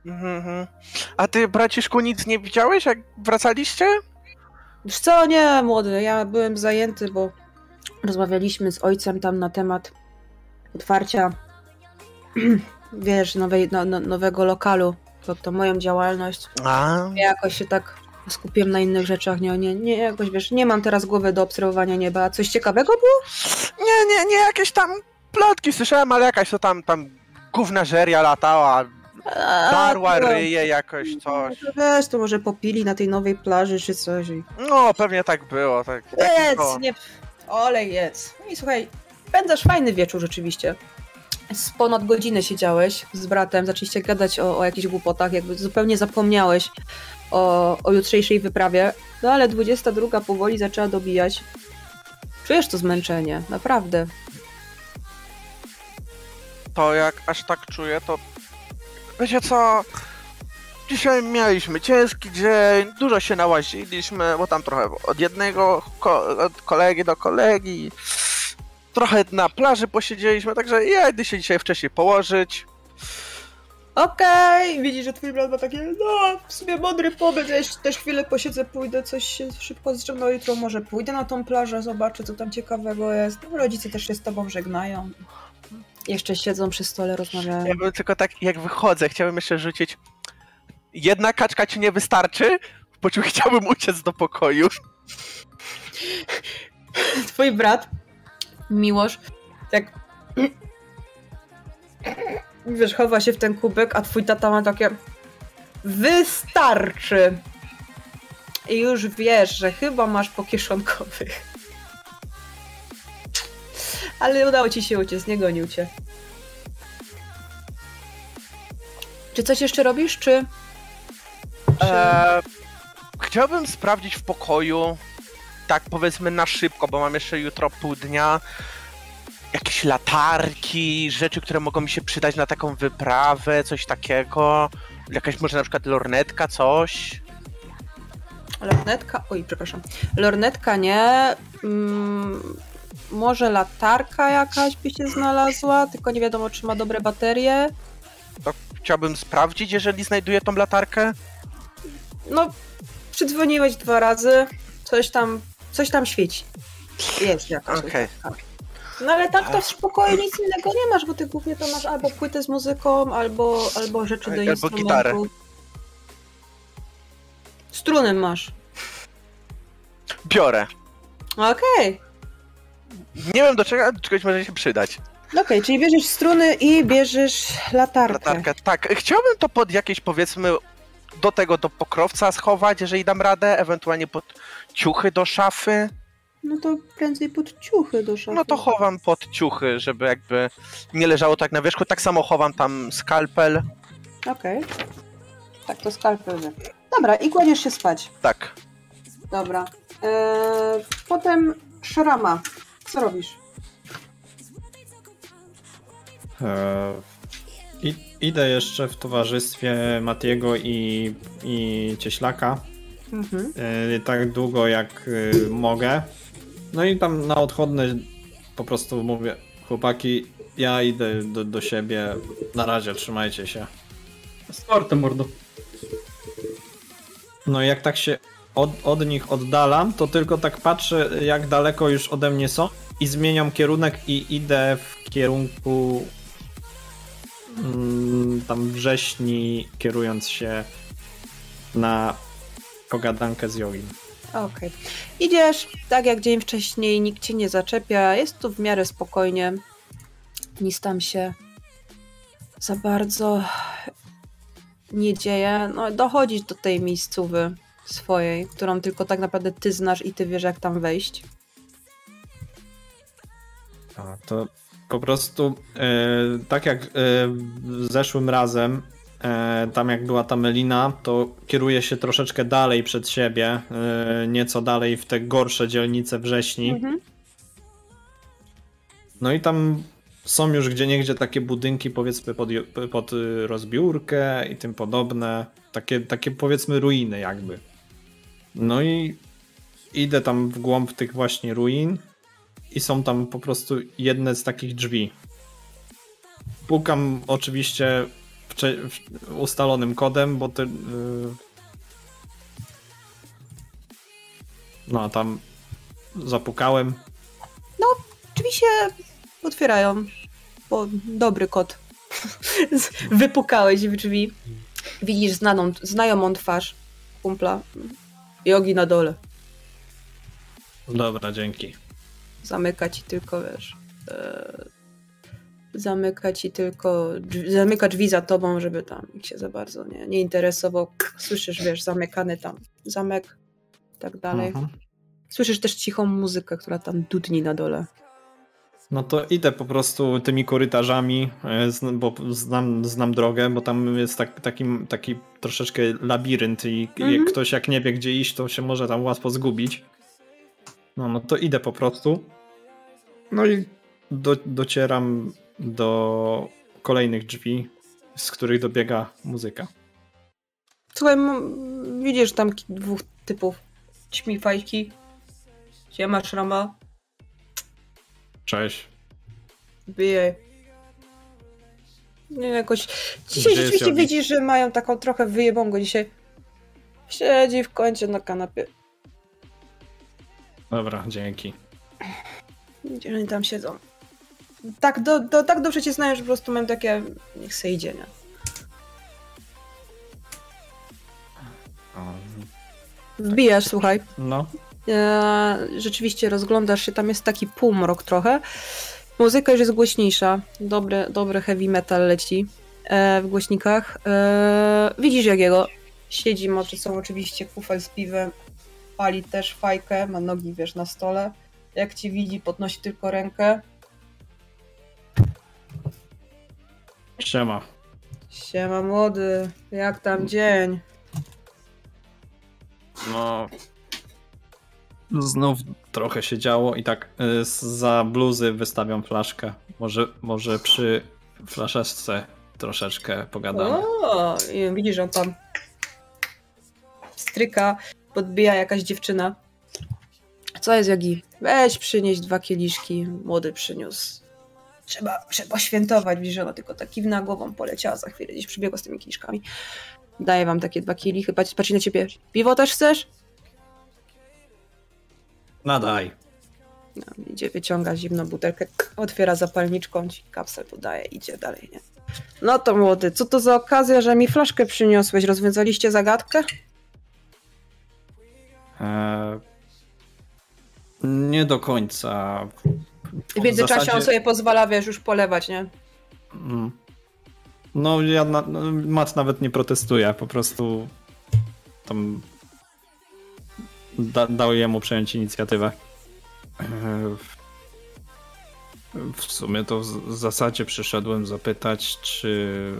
Mhm. A ty, braciszku, nic nie widziałeś, jak wracaliście? Wiesz co, nie, młody, ja byłem zajęty, bo rozmawialiśmy z ojcem tam na temat otwarcia, wiesz, nowej, no, no, nowego lokalu pod tą moją działalność. A, Ja jakoś się tak skupiłem na innych rzeczach, nie, nie, nie, jakoś wiesz, nie mam teraz głowy do obserwowania nieba. A Coś ciekawego było? nie, nie, nie, jakieś tam plotki słyszałem, ale jakaś to tam, tam gównażeria latała, A, darła ryje jakoś, coś. to Wiesz, to może popili na tej nowej plaży czy coś. I... No, pewnie tak było, tak. Jedz, to. nie... Olej, jedz. No i słuchaj, spędzasz fajny wieczór rzeczywiście. Z ponad godzinę siedziałeś z bratem, zaczęliście gadać o, o jakichś głupotach, jakby zupełnie zapomniałeś o, o jutrzejszej wyprawie. No ale 22 powoli zaczęła dobijać. Czujesz to zmęczenie, naprawdę. to jak aż tak czuję, to wiecie co? Dzisiaj mieliśmy ciężki dzień, dużo się nałaziliśmy, bo tam trochę od jednego ko- od kolegi do kolegi. Trochę na plaży posiedzieliśmy, także ja się dzisiaj wcześniej położyć. Okej, widzisz, że twój brat ma takie, no, w sumie mądry pomysł, ja też chwilę posiedzę, pójdę, coś szybko zrzemnę, jutro może pójdę na tą plażę, zobaczę, co tam ciekawego jest. No, rodzice też się z tobą żegnają. Jeszcze siedzą przy stole, rozmawiają. Ja bym tylko tak, jak wychodzę, chciałbym jeszcze rzucić. Jedna kaczka ci nie wystarczy? Po czym chciałbym uciec do pokoju. Twój brat, Miłosz, tak wiesz, chowa się w ten kubek, a twój tata ma takie wystarczy. I już wiesz, że chyba masz po kieszonkowych. Ale udało ci się uciec, nie gonił cię. Czy coś jeszcze robisz, czy... Eee, chciałbym sprawdzić w pokoju, tak powiedzmy na szybko, bo mam jeszcze jutro pół dnia, jakieś latarki, rzeczy, które mogą mi się przydać na taką wyprawę, coś takiego. Jakaś może na przykład lornetka, coś. Lornetka, oj, przepraszam. Lornetka nie. Mm, może latarka jakaś by się znalazła, tylko nie wiadomo, czy ma dobre baterie. Chciałbym sprawdzić, jeżeli znajduję tą latarkę. No, przydzwoniłeś dwa razy, coś tam, coś tam świeci. Jest jakaś latarka. No ale tak to w spokoju nic innego nie masz, bo ty głównie to masz albo płytę z muzyką, albo, albo rzeczy do Albo instrumentów. gitarę. Struny masz. Biorę. Okej. Nie wiem do czego, ale do czegoś może się przydać. Okej, czyli bierzesz struny i bierzesz latarkę. Latarkę. Tak, chciałbym to pod jakieś powiedzmy do tego do pokrowca schować, jeżeli dam radę, ewentualnie pod ciuchy do szafy. No to prędzej pod ciuchy do szafy. No to chowam pod ciuchy, żeby jakby nie leżało tak na wierzchu. Tak samo chowam tam skalpel. Okej. Tak, to skalpel. Dobra, i kładziesz się spać. Tak. Dobra. Eee, potem szrama. Co robisz? E, I, idę jeszcze w towarzystwie Matiego i, i Cieślaka. Mhm. e, tak długo jak e, mogę. No i tam na odchodne po prostu mówię, chłopaki, ja idę do, do siebie, na razie trzymajcie się. Z mordo. No i jak tak się od, od nich oddalam, to tylko tak patrzę jak daleko już ode mnie są i zmieniam kierunek i idę w kierunku mm, tam wrześni, kierując się na pogadankę z Jogim. Okej. Idziesz, tak jak dzień wcześniej, nikt cię nie zaczepia, jest tu w miarę spokojnie. Nic tam się za bardzo nie dzieje. No, dochodzisz do tej miejscówy swojej, którą tylko tak naprawdę ty znasz i ty wiesz, jak tam wejść. A, to po prostu e, tak jak e, zeszłym razem, e, tam jak była ta Melina, to kieruje się troszeczkę dalej przed siebie, nieco dalej w te gorsze dzielnice wrześni. Mhm. No i tam są już gdzie niegdzie takie budynki powiedzmy pod, pod y, rozbiórkę i tym podobne. Takie, takie powiedzmy ruiny jakby. No i idę tam w głąb tych właśnie ruin i są tam po prostu jedne z takich drzwi. Pukam oczywiście ustalonym kodem, bo ty. y, No, tam zapukałem. Drzwi się otwierają. Bo dobry kot. Wypukałeś w drzwi. Widzisz znaną, znajomą twarz kumpla. Jogi na dole. Dobra, dzięki. Zamyka ci tylko, wiesz. E, zamyka ci tylko. Drzwi, zamyka drzwi za tobą, żeby tam się za bardzo nie, nie interesował. Słyszysz, wiesz, zamykany tam zamek i tak dalej. Mhm. Słyszysz też cichą muzykę, która tam dudni na dole. No to idę po prostu tymi korytarzami, e, bo znam, znam drogę, bo tam jest tak, taki, taki troszeczkę labirynt i Mhm. jak ktoś jak nie wie gdzie iść, to się może tam łatwo zgubić. No, no to idę po prostu. No i do, docieram do kolejnych drzwi, z których dobiega muzyka. Słuchaj, widzisz tam dwóch typów. Ćmi fajki. Gdzie masz rama? Cześć. Bije. Nie jakoś. Dzisiaj Gdzie rzeczywiście widzisz, że mają taką trochę wyjebongo dzisiaj. Siedzi w kącie na kanapie. Dobra, dzięki. Gdzie oni tam siedzą? Tak, do, do, tak dobrze cię znają, że po prostu mam takie. Niech se idzie, nie? Wbijasz, słuchaj. No, rzeczywiście rozglądasz się, tam jest taki półmrok trochę. Muzyka już jest głośniejsza. Dobry, dobry heavy metal leci e, w głośnikach. E, widzisz Jagiego. Siedzi, przed sobą oczywiście kufel z piwem. Pali też fajkę, ma nogi, wiesz, na stole. Jak ci widzi, podnosi tylko rękę. siema. Siema młody, jak tam dzień? No. Znów trochę się działo i tak y, za bluzy wystawiam flaszkę. Może, może przy flaszeczce troszeczkę pogadamy. O, i widzisz, że on tam stryka, podbija jakaś dziewczyna. Co jest, Jogi? Weź przynieść dwa kieliszki. Młody przyniósł. Trzeba, trzeba świętować. Widzisz, że ona tylko tak kiwna głową poleciała za chwilę. Gdzieś przybiegła z tymi kieliszkami. Daję wam takie dwa kielichy. Patrz, patrz na ciebie. Piwo też chcesz? Nadaj. No, idzie, wyciąga zimną butelkę, otwiera zapalniczką, ci kapsel podaje, idzie dalej, nie? No to młody, co to za okazja, że mi flaszkę przyniosłeś? Rozwiązaliście zagadkę? E, nie do końca. W międzyczasie zasadzie- on sobie pozwala, wiesz, już polewać, nie? Mm. No ja na, no, Mat nawet nie protestuje, po prostu tam da, dał jemu przejąć inicjatywę. E, w- sumie to w zasadzie przyszedłem zapytać, czy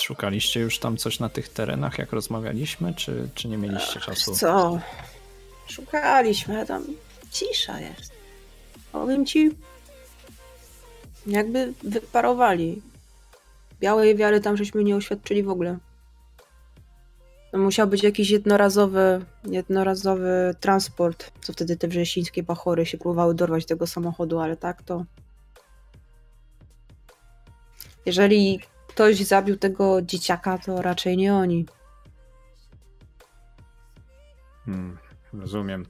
szukaliście już tam coś na tych terenach, jak rozmawialiśmy, czy, czy nie mieliście czasu? Co? Szukaliśmy, tam cisza jest. Powiem ci, jakby wyparowali. Białej wiary tam żeśmy nie oświadczyli w ogóle. No musiał być jakiś jednorazowy, jednorazowy transport, co wtedy te wrzesińskie bachory się próbowały dorwać tego samochodu, ale tak to... Jeżeli ktoś zabił tego dzieciaka, to raczej nie oni. Hmm, rozumiem.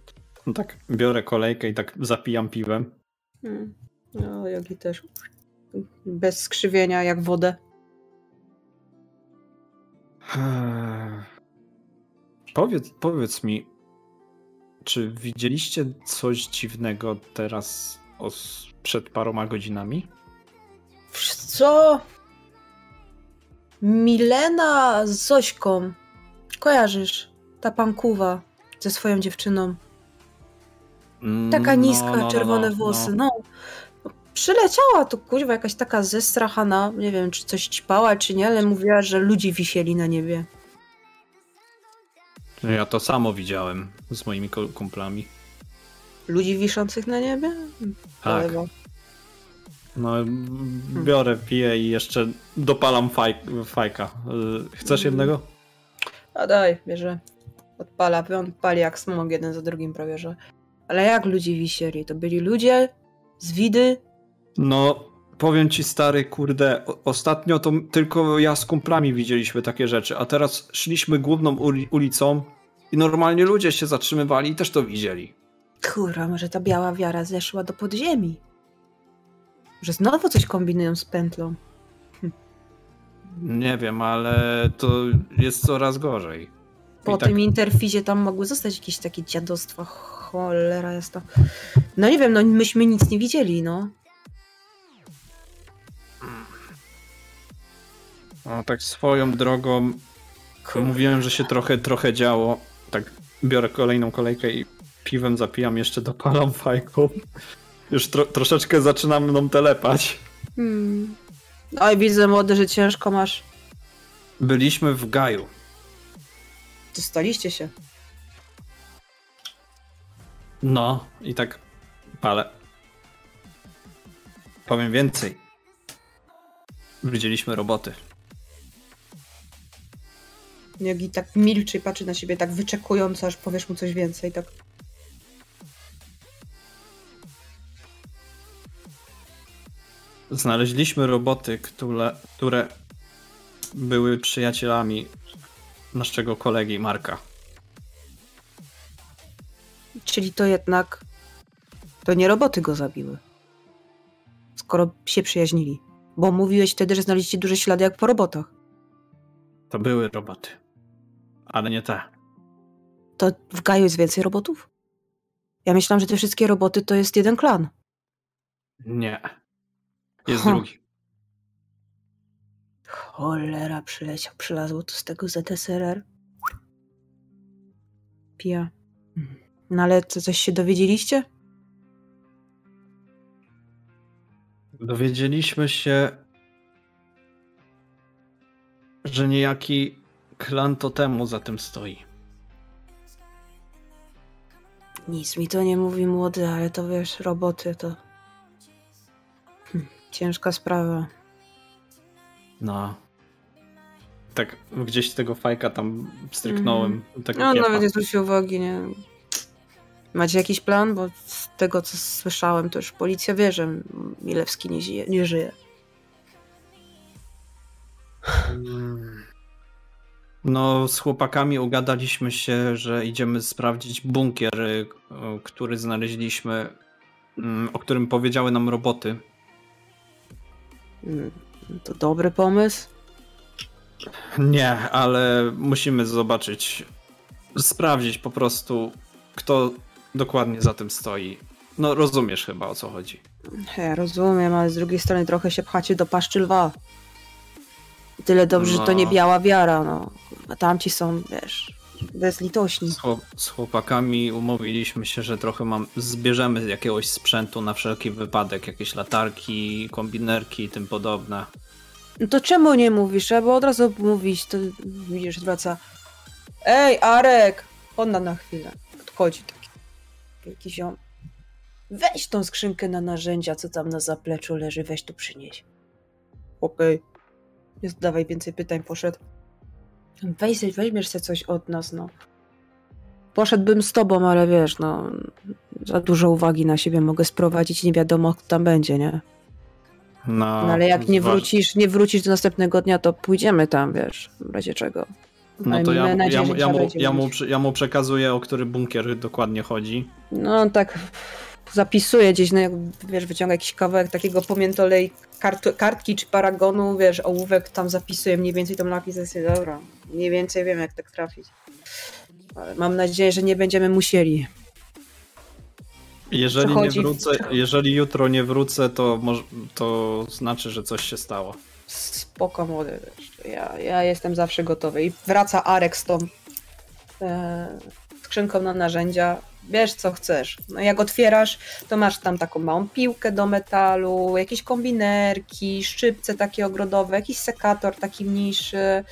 No tak, biorę kolejkę i tak zapijam piwem. Hmm. No, Jogi też. Bez skrzywienia, jak wodę. Powiedz, powiedz mi, czy widzieliście coś dziwnego teraz os- przed paroma godzinami? Wiesz Co? Milena z Zośką. Kojarzysz? Ta pankuwa ze swoją dziewczyną. Mm, Taka no, niska, no, no, czerwone no, włosy. no. No. Przyleciała tu kuźwa jakaś taka zestrachana. Nie wiem, czy coś ćpała, czy nie, ale mówiła, że ludzi wisieli na niebie. Ja to samo widziałem z moimi kumplami. Ludzi wiszących na niebie? Tak. No, biorę, piję i jeszcze dopalam faj, fajka. Yy, Chcesz Mm. jednego? A daj, bierze. Odpala, on pali jak smog jeden za drugim prawie, że. Ale jak ludzie wisieli? To byli ludzie z widy? No, powiem ci stary, kurde, ostatnio to tylko ja z kumplami widzieliśmy takie rzeczy, a teraz szliśmy główną uli- ulicą i normalnie ludzie się zatrzymywali i też to widzieli. Kurwa, może ta biała wiara zeszła do podziemi. Że znowu coś kombinują z pętlą. Nie wiem, ale to jest coraz gorzej. Po I tak- tym interfizie tam mogły zostać jakieś takie dziadostwa. Cholera jest to. No nie wiem, no myśmy nic nie widzieli, no. No tak swoją drogą mówiłem, że się trochę, trochę działo. Tak biorę kolejną kolejkę i piwem zapijam, jeszcze dopalam fajką. Już tro, troszeczkę zaczyna mną telepać. Hmm. Oj, widzę młody, że ciężko masz. Byliśmy w Gaju. Dostaliście się. No i tak palę. Powiem więcej. Widzieliśmy roboty. Jogi tak milczy i patrzy na siebie tak wyczekująco, aż powiesz mu coś więcej, tak. Znaleźliśmy roboty, które, które były przyjacielami naszego kolegi Marka. Czyli to jednak. To nie roboty go zabiły. Skoro się przyjaźnili. Bo mówiłeś wtedy, że znaleźliście duże ślady jak po robotach. To były roboty. Ale nie te. To w Gaju jest więcej robotów? Ja myślałam, że te wszystkie roboty to jest jeden klan. Nie. Jest drugi. Cholera, przyleciał, przylazło to z tego ZSRR. Pija. No ale co, coś się dowiedzieliście? Dowiedzieliśmy się, że niejaki klan totemu za tym stoi. Nic mi to nie mówi młody, ale to wiesz, roboty to... Hm, ciężka sprawa. No. Tak gdzieś tego fajka tam stryknąłem. Tak No kiepa. nawet nie zwrócił uwagi, nie Macie jakiś plan? Bo z tego, co słyszałem, to już policja wie, że Milewski nie żyje. Nie żyje. Mm. No, z chłopakami ugadaliśmy się, że idziemy sprawdzić bunkier, y, który znaleźliśmy, mm, o którym powiedziały nam roboty. Mm, To dobry pomysł. Nie, ale musimy zobaczyć, sprawdzić po prostu, kto dokładnie za tym stoi. No, rozumiesz chyba o co chodzi. Ja rozumiem, ale z drugiej strony trochę się pchacie do paszczy lwa. Tyle dobrze, że to nie No. biała wiara, no. A tamci są, wiesz, bezlitośni. Z, chłop- z chłopakami umówiliśmy się, że trochę mam, zbierzemy jakiegoś sprzętu na wszelki wypadek, jakieś latarki, kombinerki i tym podobne. No to czemu nie mówisz? Trzeba od razu mówić, to widzisz, wraca. Ej, Arek! Ona na chwilę. Podchodzi taki wielki ziom. Weź tą skrzynkę na narzędzia, co tam na zapleczu leży, weź tu przynieś. Okej. Nie zadawaj więcej pytań, poszedł. Weź, weźmiesz sobie coś od nas, no. Poszedłbym z tobą, ale wiesz, no, za dużo uwagi na siebie mogę sprowadzić nie wiadomo, kto tam będzie, nie? No, No ale jak nie wrócisz, nie wrócisz do następnego dnia, to pójdziemy tam, wiesz, w razie czego. No to ja, nadzieję, ja, ja, mu, ja, mu, ja mu przekazuję, o który bunkier dokładnie chodzi. No tak zapisuje gdzieś, no jak, wiesz, wyciąga jakiś kawałek takiego pamiętolej kart, kartki czy paragonu, wiesz, ołówek tam zapisuje mniej więcej tą jest dobra, mniej więcej wiem jak tak trafić. Ale mam nadzieję, że nie będziemy musieli. Jeżeli nie wrócę, jeżeli jutro nie wrócę, to, może, to znaczy, że coś się stało. Spoko młody, wiesz, ja, ja jestem zawsze gotowy. I wraca Arek z tą e, skrzynką na narzędzia. Wiesz co chcesz. No jak otwierasz, to masz tam taką małą piłkę do metalu, jakieś kombinerki, szczypce takie ogrodowe, jakiś sekator taki mniejszy.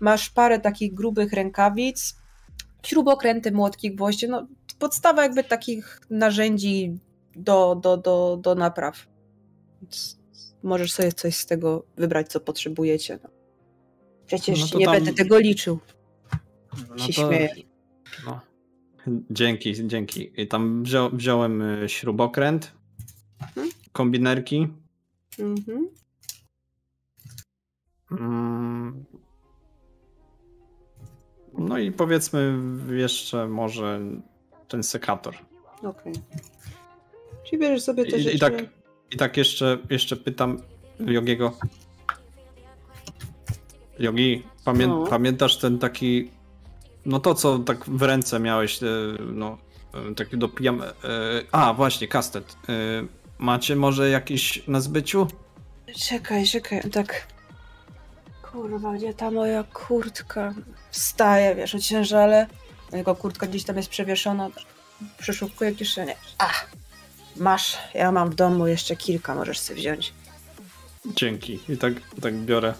Masz parę takich grubych rękawic, śrubokręty, młotki, gwoździe. No, podstawa jakby takich narzędzi do, do, do, do napraw. Więc możesz sobie coś z tego wybrać, co potrzebujecie. No. Przecież No to nie tam- będę tego liczył. No się śmieję. No. Dzięki, dzięki. I tam wzią, wziąłem y, śrubokręt, Mhm. kombinerki Mhm. Mm. No i powiedzmy jeszcze może ten sekator. Okej. Czyli bierzesz sobie te I, rzeczy... i, tak, I tak jeszcze, jeszcze pytam Jogiego. Jogi, pamię, No. pamiętasz ten taki. No to co tak w ręce miałeś, e, no e, taki do pijam. e, A, właśnie, kastet. Macie może jakiś na zbyciu? Czekaj, czekaj, tak. Kurwa, gdzie ta moja kurtka? Wstaje, wiesz, o ciężale. Jego kurtka gdzieś tam jest przewieszona. Przeszukuję kieszenie. Ach, masz, ja mam w domu jeszcze kilka, możesz sobie wziąć. Dzięki. I tak, tak biorę.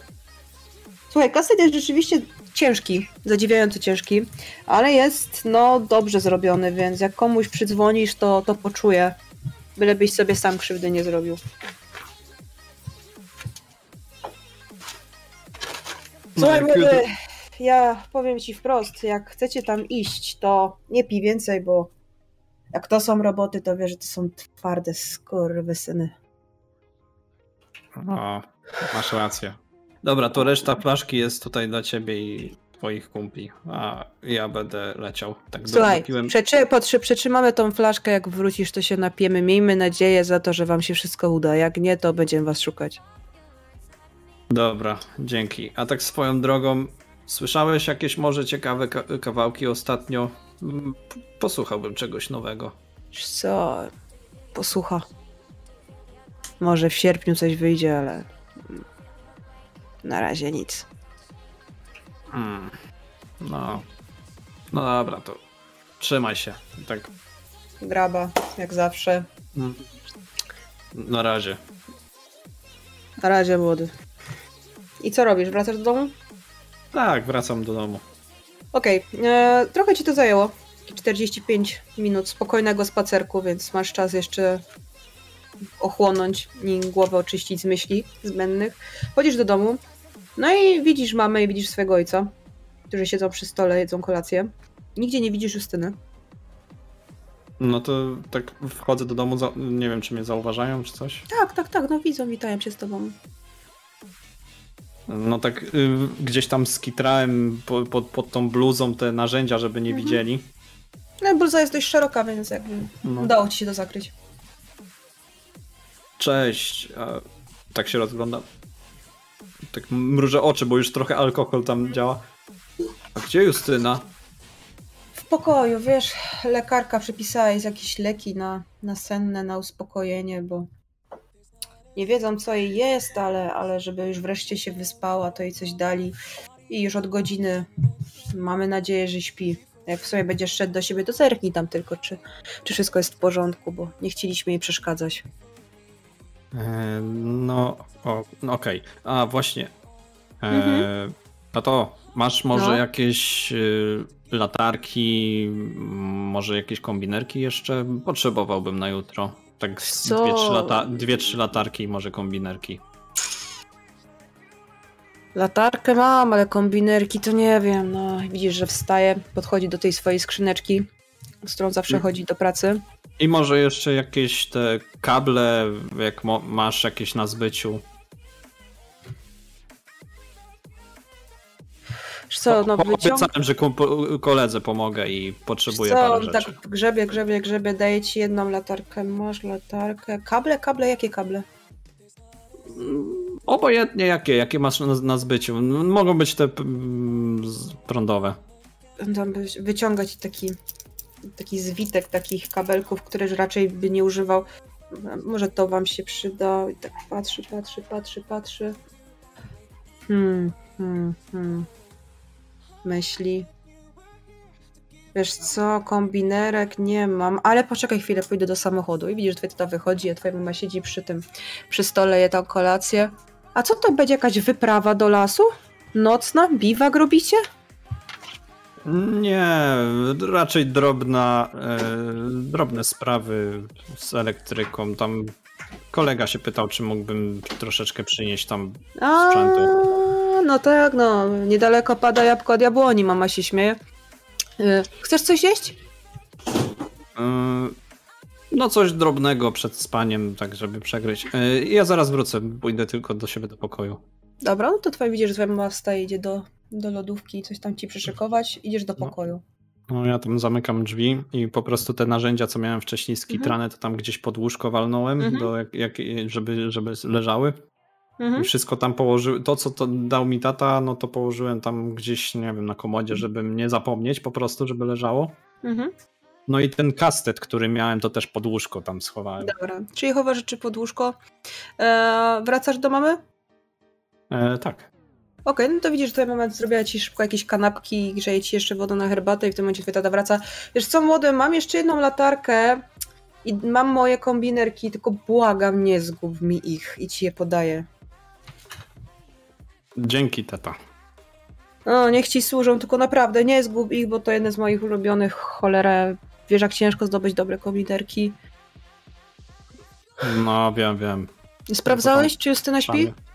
Słuchaj, kaset jest rzeczywiście ciężki, zadziwiająco ciężki, ale jest, no, dobrze zrobiony, więc jak komuś przydzwonisz, to, to poczuje. Bylebyś sobie sam krzywdy nie zrobił. Słuchaj, No, mówię, jutro- ja powiem ci wprost, jak chcecie tam iść, to nie pij więcej, bo jak to są roboty, to wiesz, że to są twarde skurwysyny. O, masz rację. Dobra, to reszta flaszki jest tutaj dla ciebie i twoich kumpli, a ja będę leciał. Tak Słuchaj, przeczy, potrzy, przetrzymamy tą flaszkę, jak wrócisz, to się napiemy. Miejmy nadzieję za to, że wam się wszystko uda. Jak nie, to będziemy was szukać. Dobra, dzięki. A tak swoją drogą, słyszałeś jakieś może ciekawe ka- kawałki ostatnio? Mm, Posłuchałbym czegoś nowego. Co, posłucha. Może w sierpniu coś wyjdzie, ale na razie nic. Hmm. No. No dobra, to trzymaj się. Tak. Graba, jak zawsze. mm, Na razie. Na razie, młody. I co robisz? Wracasz do domu? Tak, wracam do domu. Okej, e, trochę ci to zajęło. 45 minut spokojnego spacerku, więc masz czas jeszcze ochłonąć i głowę oczyścić z myśli zbędnych. Chodzisz do domu, no i widzisz mamę i widzisz swojego ojca, którzy siedzą przy stole, jedzą kolację. Nigdzie nie widzisz Justyny. No to tak wchodzę do domu, nie wiem czy mnie zauważają czy coś. Tak, tak, tak, no widzą, witają cię z tobą. No tak y, gdzieś tam skitrałem po, pod, pod tą bluzą te narzędzia, żeby nie Mhm. widzieli. No bluza jest dość szeroka, więc jakby No. udało ci się to zakryć. Cześć. A, tak się rozglądam. Tak mrużę oczy, bo już trochę alkohol tam działa. A gdzie Justyna? W pokoju, wiesz, lekarka przepisała jej jakieś leki na, na senne, na uspokojenie, bo nie wiedzą co jej jest, ale, ale żeby już wreszcie się wyspała, to jej coś dali. I już od godziny mamy nadzieję, że śpi. Jak w sobie będziesz szedł do siebie, to zerknij tam tylko, czy, czy wszystko jest w porządku, bo nie chcieliśmy jej przeszkadzać. E, no, o, no okej. A właśnie. E, Mhm. A to, masz może No. jakieś y, latarki, może jakieś kombinerki jeszcze? Potrzebowałbym na jutro. Tak dwie, trzy lata, dwie, trzy latarki i może kombinerki. Latarkę mam, ale kombinerki to nie wiem. No, widzisz, że wstaje, podchodzi do tej swojej skrzyneczki, z którą zawsze Mm. chodzi do pracy. I może jeszcze jakieś te kable, jak masz jakieś na zbyciu. Co, no Po- wyciąg... Obiecałem, że koledze pomogę i potrzebuję Co, parę rzeczy. tak grzebie, grzebie, grzebie, daje ci jedną latarkę. Masz latarkę. Kable, kable, jakie kable? Obojętnie jakie, jakie masz na, na zbyciu. Mogą być te mm, prądowe. Tam wyciąga ci taki, taki zwitek takich kabelków, które raczej by nie używał. Może to wam się przyda. I tak patrzy, patrzy, patrzy, patrzy. Hmm, hmm, hmm. Myśli. Wiesz co, kombinerek nie mam, ale poczekaj chwilę, pójdę do samochodu i widzisz, że tata wychodzi, a twoja mama siedzi przy tym, przy stole, je tam kolację. A co to będzie jakaś wyprawa do lasu? Nocna? Biwak robicie? Nie, raczej drobna, e, drobne sprawy z elektryką. Tam kolega się pytał, czy mógłbym troszeczkę przynieść tam A, sprzętu. no tak, no. Niedaleko pada jabłko od jabłoni, mama się śmieje. Y, Chcesz coś jeść? E, No coś drobnego przed spaniem, tak żeby przegryźć. E, Ja zaraz wrócę, pójdę tylko do siebie do pokoju. Dobra, no to twoja widzisz, że twoja mama wstaje, idzie do, do lodówki coś tam ci przyszykować, idziesz do No. pokoju. No ja tam zamykam drzwi i po prostu te narzędzia, co miałem wcześniej skitrane, to tam gdzieś pod łóżko walnąłem, Mhm. do jak, jak, żeby, żeby leżały. Mhm. I wszystko tam położyłem. To, co to dał mi tata, no to położyłem tam gdzieś, nie wiem, na komodzie, żeby nie zapomnieć po prostu, żeby leżało. Mhm. No i ten kastet, który miałem, to też pod łóżko tam schowałem. Dobra, czyli chowasz rzeczy pod łóżko. E, wracasz do mamy? E, tak. Okej, no to widzisz, że twoja mama zrobiła ci szybko jakieś kanapki, grzeje ci jeszcze wodę na herbatę i w tym momencie twój tata wraca. Wiesz co, młody, mam jeszcze jedną latarkę i mam moje kombinerki, tylko błagam, nie zgub mi ich i ci je podaję. Dzięki, tata. O, niech ci służą, tylko naprawdę nie zgub ich, bo to jedne z moich ulubionych, cholera. Wiesz, jak ciężko zdobyć dobre kombinerki. No, wiem, wiem. Sprawdzałeś, czy Justyna śpi? Szanie.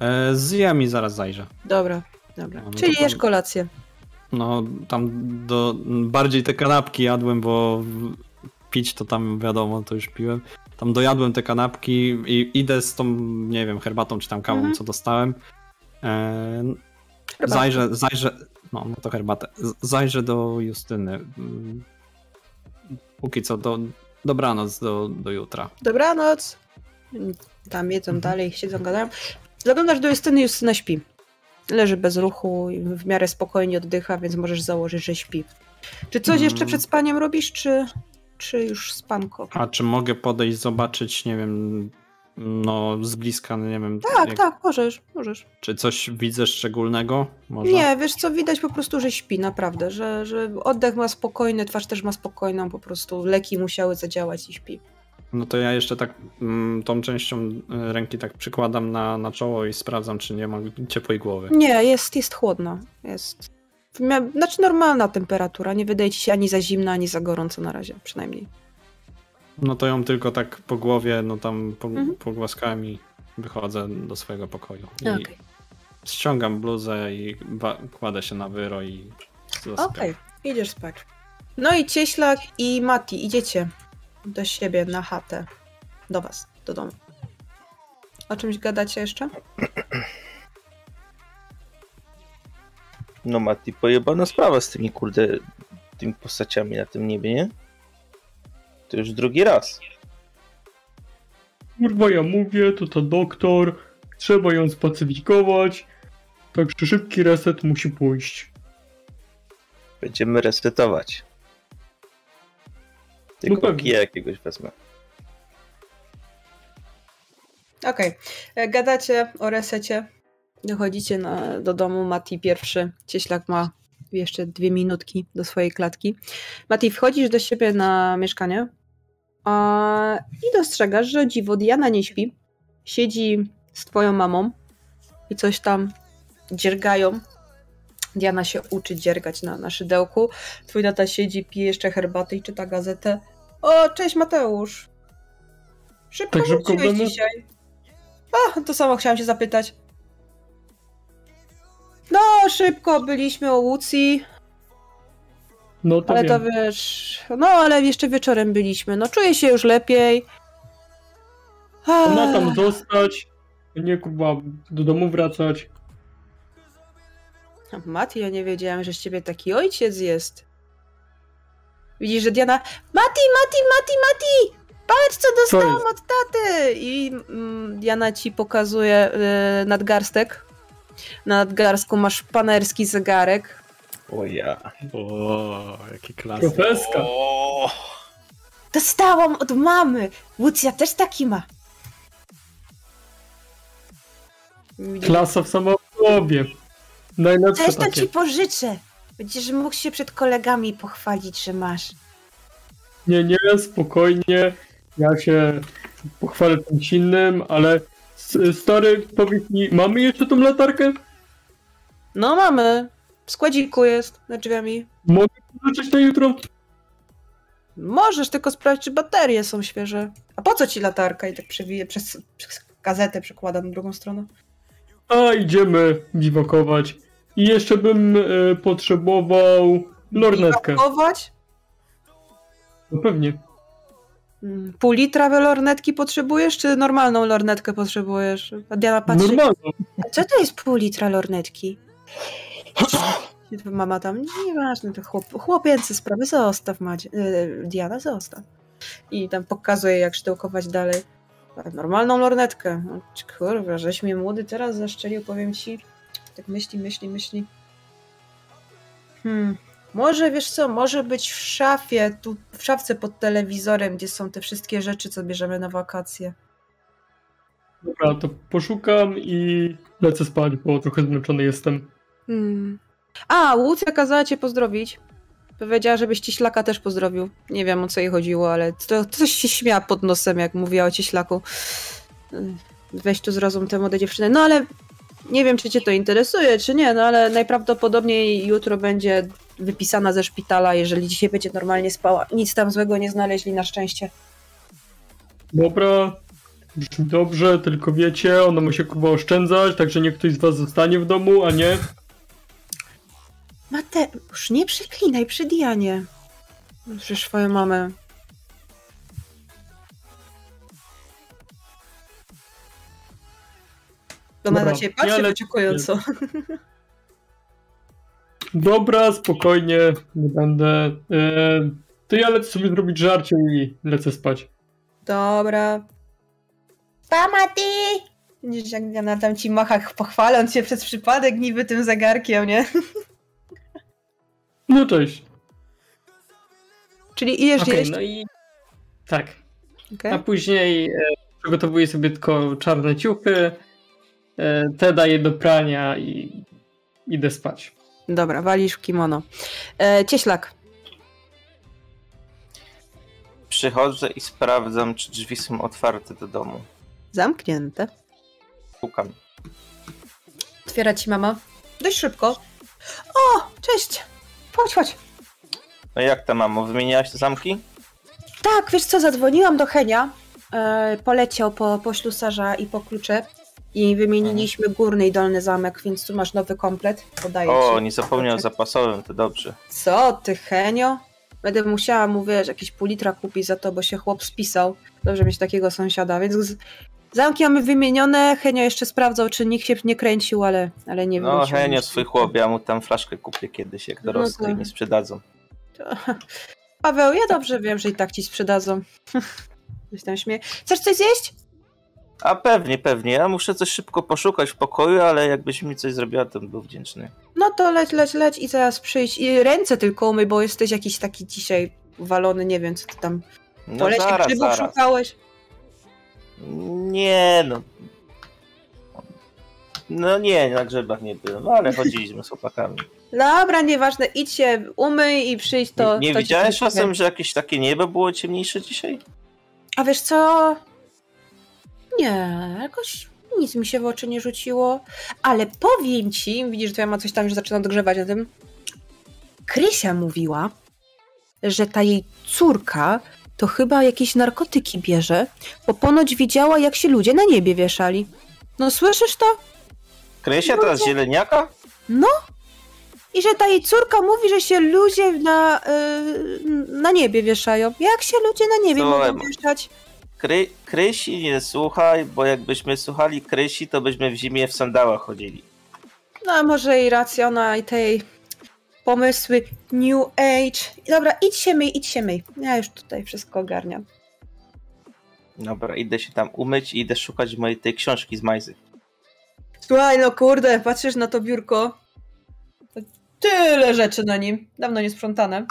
E, zjem i zaraz zajrzę. Dobra, dobra. No, no Czyli jesz kolację. No, tam do, bardziej te kanapki jadłem, bo pić to tam wiadomo, to już piłem. Tam dojadłem te kanapki i idę z tą, nie wiem, herbatą czy tam kawą, Mhm. co dostałem. E, zajrzę, zajrzę, no, no to herbatę. Zajrzę do Justyny. Póki co, do, dobranoc do, do jutra. Dobranoc. Tam jedzą Mhm. dalej, siedzą, gadają. Zaglądasz do Justyny, Justyna śpi. Leży bez ruchu w miarę spokojnie oddycha, więc możesz założyć, że śpi. Czy coś jeszcze Mm. przed spaniem robisz, czy, czy już spanko? A czy mogę podejść, zobaczyć, nie wiem, no z bliska, nie wiem, Tak, jak- tak, możesz, możesz. czy coś widzę szczególnego? Może? Nie, wiesz co, widać po prostu, że śpi, naprawdę, że, że oddech ma spokojny, twarz też ma spokojną, po prostu leki musiały zadziałać i śpi. No to ja jeszcze tak mm, tą częścią y, ręki tak przykładam na, na czoło i sprawdzam, czy nie ma ciepłej głowy. Nie, jest, jest chłodno, jest... Znaczy normalna temperatura, nie wydaje ci się ani za zimna, ani za gorąco na razie, przynajmniej. No to ją tylko tak po głowie, no tam po, Mhm. pogłaskałem i wychodzę do swojego pokoju. I Okej. ściągam bluzę i kładę się na wyro i zasypiam. Okej, idziesz spać. No i Cieślak i Mati, idziecie do siebie na chatę. Do was, do domu. O czymś gadacie jeszcze? No Mati, pojebana sprawa z tymi kurde, tymi postaciami na tym niebie, nie? To już drugi raz. Kurwa, ja mówię, to ta doktor, trzeba ją spacyfikować, także szybki reset musi pójść. Będziemy resetować. Tylko pewnie. kija jakiegoś wezmę. Okej, e, gadacie o resecie. Dochodzicie na, do domu, Mati pierwszy. Cieślak ma jeszcze dwie minutki do swojej klatki. Mati, wchodzisz do siebie na mieszkanie a, i dostrzegasz, że dziwo Diana nie śpi. Siedzi z twoją mamą i coś tam dziergają. Diana się uczy dziergać na, na szydełku. Twój tata siedzi, pije jeszcze herbatę i czyta gazetę. O, cześć Mateusz. Szybko Tak szybko domu? dzisiaj. A, to samo chciałam się zapytać. No, szybko byliśmy o Łucji, No to ale to wiem. wiesz. No, ale jeszcze wieczorem byliśmy. No, czuję się już lepiej. Ona tam zostać, nie kurwa do domu wracać. Mati, ja nie wiedziałem, że z ciebie taki ojciec jest. Widzisz, że Diana. Mati, Mati, Mati, Mati! Patrz, co dostałam od taty! I mm, Diana ci pokazuje y, nadgarstek. Na nadgarstku masz panerski zegarek. O ja. O, jaki klasyk. Profeska. O, Dostałam od mamy! Łucja też taki ma. Klasa w samo w sobie. Najlepsze Też to takie. ci pożyczę. Będziesz mógł się przed kolegami pochwalić, że masz. Nie, nie, spokojnie. Ja się pochwalę czymś innym, ale stary, powiedz mi, mamy jeszcze tą latarkę? No mamy. W składziku jest, za drzwiami. Mogę pożyczyć na jutro? Możesz tylko sprawdzić, czy baterie są świeże. A po co ci latarka? I tak przewiję przez, przez gazetę, przekładam na drugą stronę. A, idziemy biwakować. I jeszcze bym e, potrzebował lornetkę. Biwakować? No pewnie. Mm, Pół litra lornetki potrzebujesz, czy normalną lornetkę potrzebujesz? A Diana patrzy. Normalną. Co to jest pół litra lornetki? Mama tam, nieważne, to chłop, chłopięce sprawy, zostaw Madzie, yy, Diana, zostaw. I tam pokazuje, jak sztyłkować dalej. A Normalną lornetkę. Kurwa, żeś mnie młody teraz zaszczelił, powiem ci. Tak myśli, myśli, myśli. Hmm. Może, wiesz co, może być w szafie, tu w szafce pod telewizorem, gdzie są te wszystkie rzeczy, co bierzemy na wakacje. Dobra, to poszukam i lecę spać, bo trochę zmęczony jestem. Hmm. A, Łucja kazała cię pozdrowić. Powiedziała, żebyś Cieślaka też pozdrowił. Nie wiem, o co jej chodziło, ale to, to coś się śmiała pod nosem, jak mówiła o Cieślaku. Ym, Weź tu zrozum tę młodą dziewczynę. No ale nie wiem, czy cię to interesuje, czy nie, no ale najprawdopodobniej jutro będzie wypisana ze szpitala, jeżeli dzisiaj będzie normalnie spała. Nic tam złego nie znaleźli, na szczęście. Dobra, brzmi dobrze, tylko wiecie, ona musi kurwa oszczędzać, także niech ktoś z was zostanie w domu, a nie. Mateusz, nie przeklinaj przy Dianie. Przecież swoją mamę. Ona Dobra, na ciebie patrzy ja wyczekująco. Dobra, spokojnie, nie będę. E, to ja lecę sobie zrobić żarcie i lecę spać. Dobra. Pamaty! Widzisz, jak Diana tam ci macha, pochwaląc się przez przypadek niby tym zegarkiem, nie? No cześć. Czyli idziesz Okej, jeść. no i tak. Okej. A później e, przygotowuję sobie tylko czarne ciuchy, te daję do prania i idę spać. Dobra, walisz w kimono. E, cieślak. Przychodzę i sprawdzam, czy drzwi są otwarte do domu. Zamknięte. Pukam. Otwiera ci mama. Dość szybko. O, cześć! Chodź, chodź. No jak tam, mamo? Wymieniałaś te zamki? Tak, wiesz co, zadzwoniłam do Henia. E, poleciał po, po ślusarza i po klucze. I wymieniliśmy górny i dolny zamek, więc tu masz nowy komplet. Podaję O, ci. nie zapomniał o zapasowym, to dobrze. Co ty, Henio? Będę musiała mu, wiesz, jakieś pół litra kupić za to, bo się chłop spisał. Dobrze mieć takiego sąsiada, więc z... zamki mamy wymienione. Henio jeszcze sprawdzał, czy nikt się nie kręcił, ale, ale nie No, wrócił. Henio, swój chłop, ja mu tam flaszkę kupię kiedyś, jak No dorosnę to- i mi sprzedadzą. Paweł, ja dobrze wiem, że i tak ci sprzedadzą. Coś tam śmieje. Chcesz coś zjeść? A pewnie, pewnie. Ja muszę coś szybko poszukać w pokoju, ale jakbyś mi coś zrobiła, to bym był wdzięczny. No to leć, leć, leć i zaraz przyjdź. I ręce tylko umyj, bo jesteś jakiś taki dzisiaj walony, nie wiem co ty tam. No lesie zaraz, grzybów zaraz. szukałeś? Nie, no. No nie, na grzybach nie byłem, no, ale chodziliśmy z chłopakami. Dobra, nieważne, idź się umyj i przyjdź to. nie nie to widziałeś czasem, że jakieś takie niebo było ciemniejsze dzisiaj? A wiesz co? Nie, jakoś nic mi się w oczy nie rzuciło. Ale powiem ci, widzisz, twoja ma coś tam już zaczyna dogrzewać na tym. Krysia mówiła, że ta jej córka to chyba jakieś narkotyki bierze, bo ponoć widziała, jak się ludzie na niebie wieszali. No słyszysz to? Krysia teraz zieleniaka? No. I że ta jej córka mówi, że się ludzie na, yy, na niebie wieszają. Jak się ludzie na niebie Słuchaj, mogą wieszać? Kry, Krysi nie słuchaj, bo jakbyśmy słuchali Krysi, to byśmy w zimie w sandałach chodzili. No, a może i racja, ona i tej pomysły New Age. Dobra, idź się myj, idź się myj. Ja już tutaj wszystko ogarniam. Dobra, idę się tam umyć i idę szukać mojej tej książki z Majzy. Słuchaj, no kurde, patrzysz na to biurko. Tyle rzeczy na nim. Dawno nie sprzątane.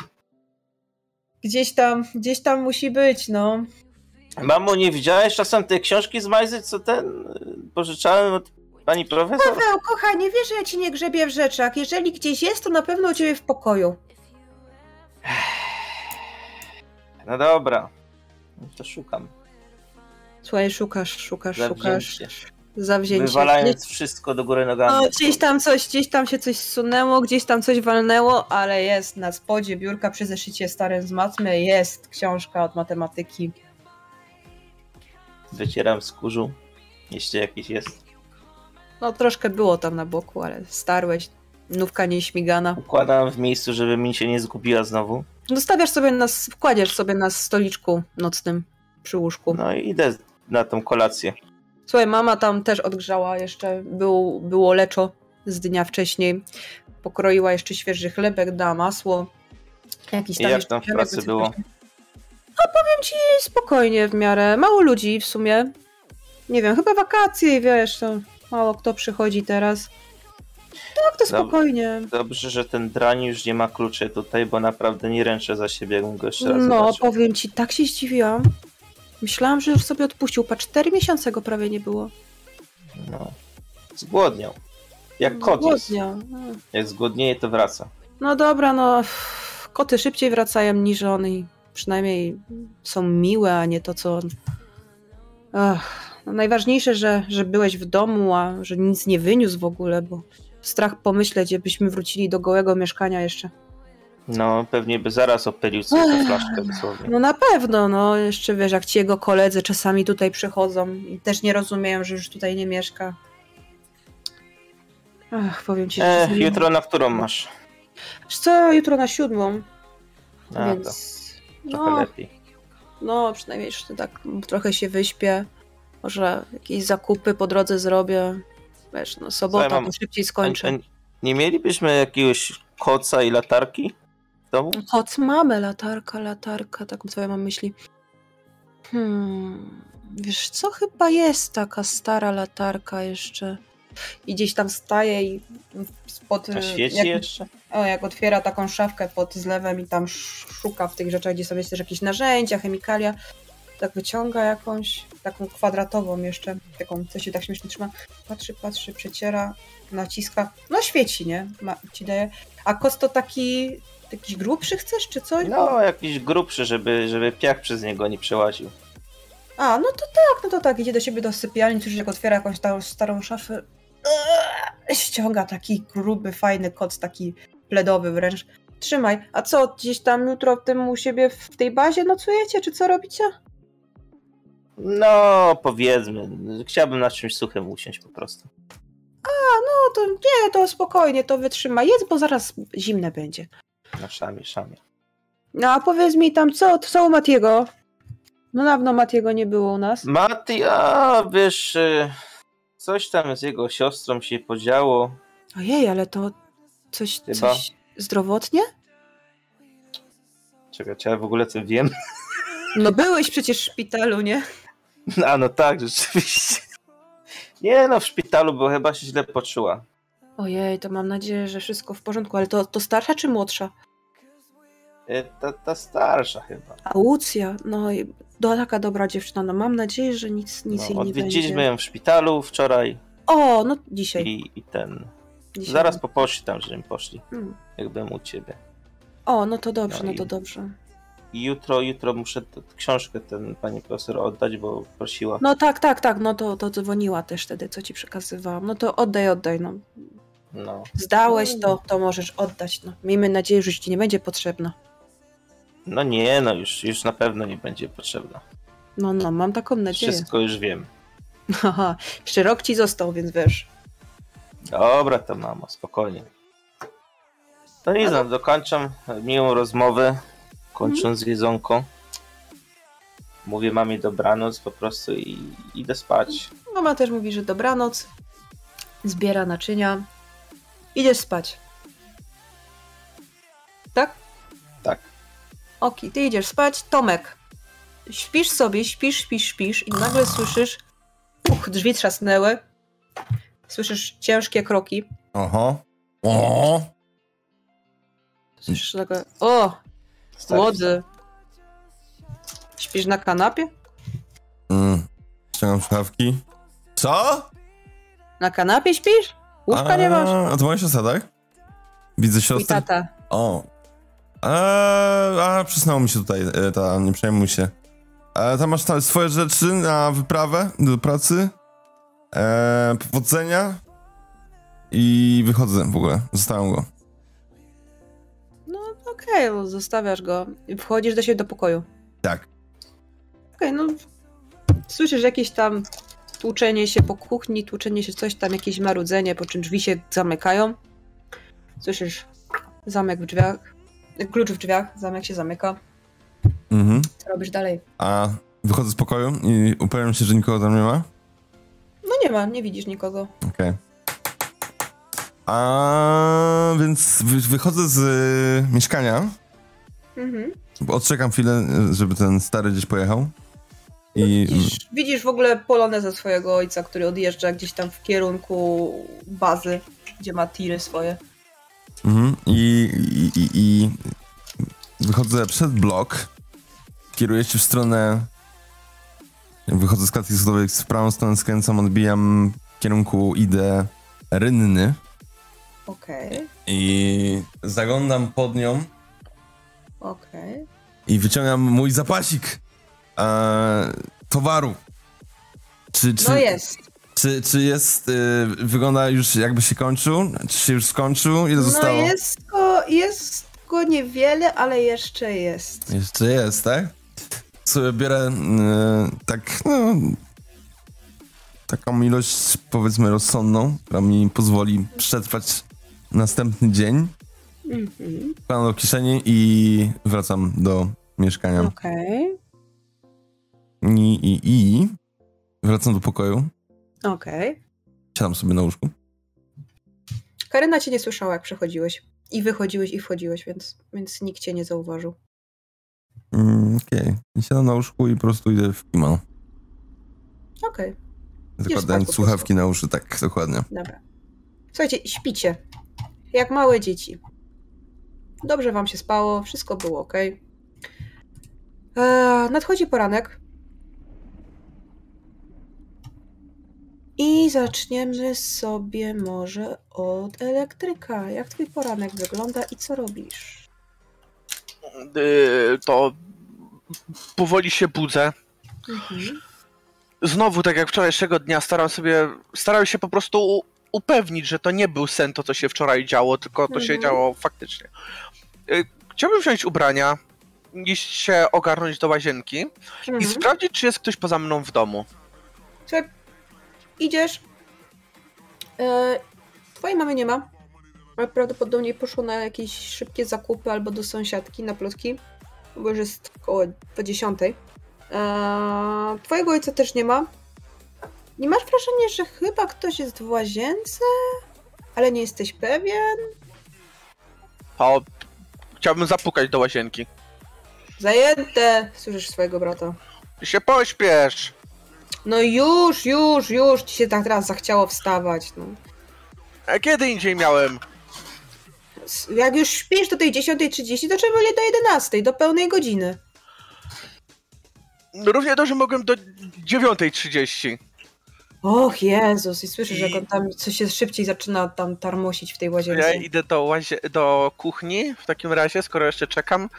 Gdzieś tam, gdzieś tam musi być, no. Mamo, nie widziałeś czasem tej książki z Majzy, co ten y, pożyczałem od pani profesor? Paweł, kochanie, wiesz, że ja ci nie grzebię w rzeczach. Jeżeli gdzieś jest, to na pewno u ciebie w pokoju. No dobra, No to szukam. Słuchaj, szukasz, szukasz, szukasz. Zawzięcie. Zawzięcie. Wywalając wszystko do góry nogami. No, gdzieś tam coś, gdzieś tam się coś zsunęło, gdzieś tam coś walnęło, ale jest na spodzie biurka przy zeszycie starym z matmy, jest książka od matematyki. Wycieram z kurzu, jeśli jakiś jest. No troszkę było tam na boku, ale starłeś, nówka nieśmigana. Układam w miejscu, żeby mi się nie zgubiła znowu. Dostawiasz sobie na, kładziesz sobie na stoliczku nocnym. przy łóżku. No i idę na tą kolację. Słuchaj, mama tam też odgrzała jeszcze, był, było leczo z dnia wcześniej. Pokroiła jeszcze świeży chlebek, dała masło. Jakiś I tam jak jeszcze tam w pracy było? A powiem ci spokojnie w miarę. Mało ludzi w sumie. Nie wiem, chyba wakacje, wiesz, to mało kto przychodzi teraz. Tak, to spokojnie. Dobrze, że ten drań już nie ma kluczy tutaj, bo naprawdę nie ręczę za siebie, jakbym go jeszcze raz No, zobaczył. powiem ci, tak się zdziwiłam. Myślałam, że już sobie odpuścił. Pa cztery miesiące go prawie nie było. No. Zgłodniał. Jak kot jest. Głodnia. No. Jak zgłodnieje, to wraca. No dobra, no. Koty szybciej wracają niż on i przynajmniej są miłe, a nie to, co. Ach, no najważniejsze, że, że byłeś w domu, a że nic nie wyniósł w ogóle, bo strach pomyśleć, żebyśmy wrócili do gołego mieszkania jeszcze. No, pewnie by zaraz opylił sobie tę flaszkę dosłownie. No na pewno, no jeszcze wiesz, jak ci jego koledzy czasami tutaj przychodzą i też nie rozumieją, że już tutaj nie mieszka. Ach, powiem ci, E, czasami- jutro na którą masz? Wiesz co, jutro na siódmą, A, więc... to trochę No, lepiej. no, przynajmniej jeszcze tak trochę się wyśpię. Może jakieś zakupy po drodze zrobię. Wiesz, no sobota, Słuchaj, mam- to szybciej A, skończę. a nie mielibyśmy jakiegoś koca i latarki w domu? Choć mamy latarka, latarka, tak ja mam myśli. Hmm, wiesz co, chyba jest taka stara latarka jeszcze. I gdzieś tam staje i świeci jak, jeszcze? o, jak otwiera taką szafkę pod zlewem i tam sz- szuka w tych rzeczach, gdzie jest też jakieś narzędzia, chemikalia, tak wyciąga jakąś, taką kwadratową jeszcze, taką, co się tak śmiesznie trzyma, patrzy, patrzy, przeciera, naciska, no świeci, nie? Ma, ci daje. A kos to taki, jakiś grubszy chcesz, czy coś? No, jakiś grubszy, żeby, żeby piach przez niego nie przełaził. A, no to tak, no to tak, idzie do siebie do sypialni, słyszy, jak otwiera jakąś starą szafę, ściąga taki gruby, fajny koc, taki pledowy wręcz. Trzymaj, a co, gdzieś tam jutro w tym u siebie w tej bazie nocujecie, czy co robicie? No, powiedzmy. Chciałbym na czymś suchym usiąść po prostu. No to nie, to spokojnie, to wytrzyma. Jedz, bo zaraz zimne będzie. Na szamie, szamie. No a powiedz mi tam, co, co u Matiego? No dawno Matiego nie było u nas. Mati, a wiesz, y, coś tam z jego siostrą się podziało. Ojej, ale to coś, Chyba. coś zdrowotnie? Czekaj, czy ja w ogóle co wiem? No byłeś przecież w szpitalu, nie? A no tak, rzeczywiście. Nie no, w szpitalu, bo chyba się źle poczuła. Ojej, to mam nadzieję, że wszystko w porządku, ale to, to starsza czy młodsza? Y, Ta, ta starsza chyba. A Łucja, no i do, taka dobra dziewczyna, no mam nadzieję, że nic, nic No, jej nie odwiedziliśmy będzie. ją w szpitalu wczoraj O, no dzisiaj. i, i ten. dzisiaj. Zaraz po tam, żeśmy poszli. Mm. Jak byłem u ciebie. O, no to dobrze, No no to dobrze. I jutro, jutro muszę książkę ten pani profesor oddać, bo prosiła. No tak, tak, tak, no to, to dzwoniła też wtedy, co ci przekazywałam. No to oddaj, oddaj, no. No. Zdałeś, to, to możesz oddać, no. Miejmy nadzieję, że ci nie będzie potrzebna. No nie, no już, już na pewno nie będzie potrzebna. No, no, mam taką nadzieję. Wszystko już wiem. Haha, jeszcze rok ci został, więc wiesz. Dobra, to mamo, spokojnie. To nic, no, dokończam miłą rozmowę, kończąc jedzonko. Mówię mamie dobranoc po prostu i idę spać. Mama też mówi, że dobranoc. Zbiera naczynia. Idziesz spać. Tak. Oki, ty idziesz spać. Tomek. Śpisz sobie, śpisz, śpisz, śpisz i nagle słyszysz uch, drzwi trzasnęły. Słyszysz ciężkie kroki. Oho. O! Słyszysz nagle, o, młody. Śpisz na kanapie? Mm. Ściągam szkawki. Co? Na kanapie śpisz? Łóżka nie masz? A to moja siostra, tak? Widzę siostrę. tata. O. Eee, a, przysnęło mi się tutaj, e, ta, nie przejmuj się. E, tam masz tam swoje rzeczy na wyprawę do pracy. E, powodzenia. I wychodzę w ogóle. Zostawiam go. No okej, no, zostawiasz go. i Wchodzisz do siebie do pokoju. Tak. Okej, no słyszysz jakieś tam tłuczenie się po kuchni, tłuczenie się coś tam, jakieś marudzenie, po czym drzwi się zamykają. Słyszysz zamek w drzwiach, klucz w drzwiach, zamek się zamyka. Mhm. Co robisz dalej? A wychodzę z pokoju i upewniam się, że nikogo tam nie ma. No nie ma, nie widzisz nikogo. Okej. A więc wy, wychodzę z y, mieszkania, Mhm. odczekam chwilę, y, żeby ten stary gdzieś pojechał. I Widzisz, widzisz w ogóle polonezę swojego ojca, który odjeżdża gdzieś tam w kierunku bazy, gdzie ma tiry swoje. Mhm. I, i, i, I wychodzę przed blok, kieruję się w stronę. Wychodzę z klatki schodowej, w prawą stronę skręcam, odbijam w kierunku idę rynny Okej, i zaglądam pod nią okej. i wyciągam mój zapasik e, towaru. Czy, czy, No jest. Czy, czy jest, y, wygląda już jakby się kończył? Czy się już skończył? Ile No zostało? jest go, jest go niewiele, ale jeszcze jest. Jeszcze jest, tak? Sobie biorę y, tak, no, taką ilość, powiedzmy, rozsądną, która mi pozwoli przetrwać następny dzień. Mhm. Wkładam do kieszeni i wracam do mieszkania. Okej, I, i, I wracam do pokoju. Okej. Siadam sobie na łóżku. Karyna cię nie słyszała, jak przechodziłeś. I wychodziłeś, i wchodziłeś, więc, więc nikt cię nie zauważył. Mm, Okej. I siadam na łóżku i po prostu idę w kimono. Okej, Zakładając po słuchawki na uszy, tak, dokładnie. dobra. Słuchajcie, śpicie. Jak małe dzieci. Dobrze wam się spało, wszystko było ok. Eee, nadchodzi poranek. I zaczniemy sobie może od elektryka. Jak twój poranek wygląda i co robisz? Yy, to powoli się budzę. Mhm. Znowu, tak jak wczorajszego dnia, staram sobie, starałem się po prostu upewnić, że to nie był sen, to co się wczoraj działo, tylko to się Mhm. działo faktycznie. Yy, Chciałbym wziąć ubrania, iść się ogarnąć do łazienki i Mhm. sprawdzić, czy jest ktoś poza mną w domu. Słuchaj, idziesz. E, twojej mamy nie ma. Ale prawdopodobnie poszło na jakieś szybkie zakupy albo do sąsiadki na plotki. Bo już jest około 10. E, twojego ojca też nie ma. Nie masz wrażenia, że chyba ktoś jest w łazience? Ale nie jesteś pewien? O, chciałbym zapukać do łazienki. Zajęte! Słyszysz swojego brata. Ty się pośpiesz! No już, już, już ci się tak teraz zachciało wstawać. No. A kiedy indziej miałem? Jak już śpisz do tej 10.30, to trzeba nie do 11, do pełnej godziny. Równie dobrze mogłem do 9.30. Och Jezus, i słyszysz, jak on tam coś się szybciej zaczyna tam tarmosić w tej Ja łazience. idę do, łazie- do kuchni w takim razie, skoro jeszcze czekam.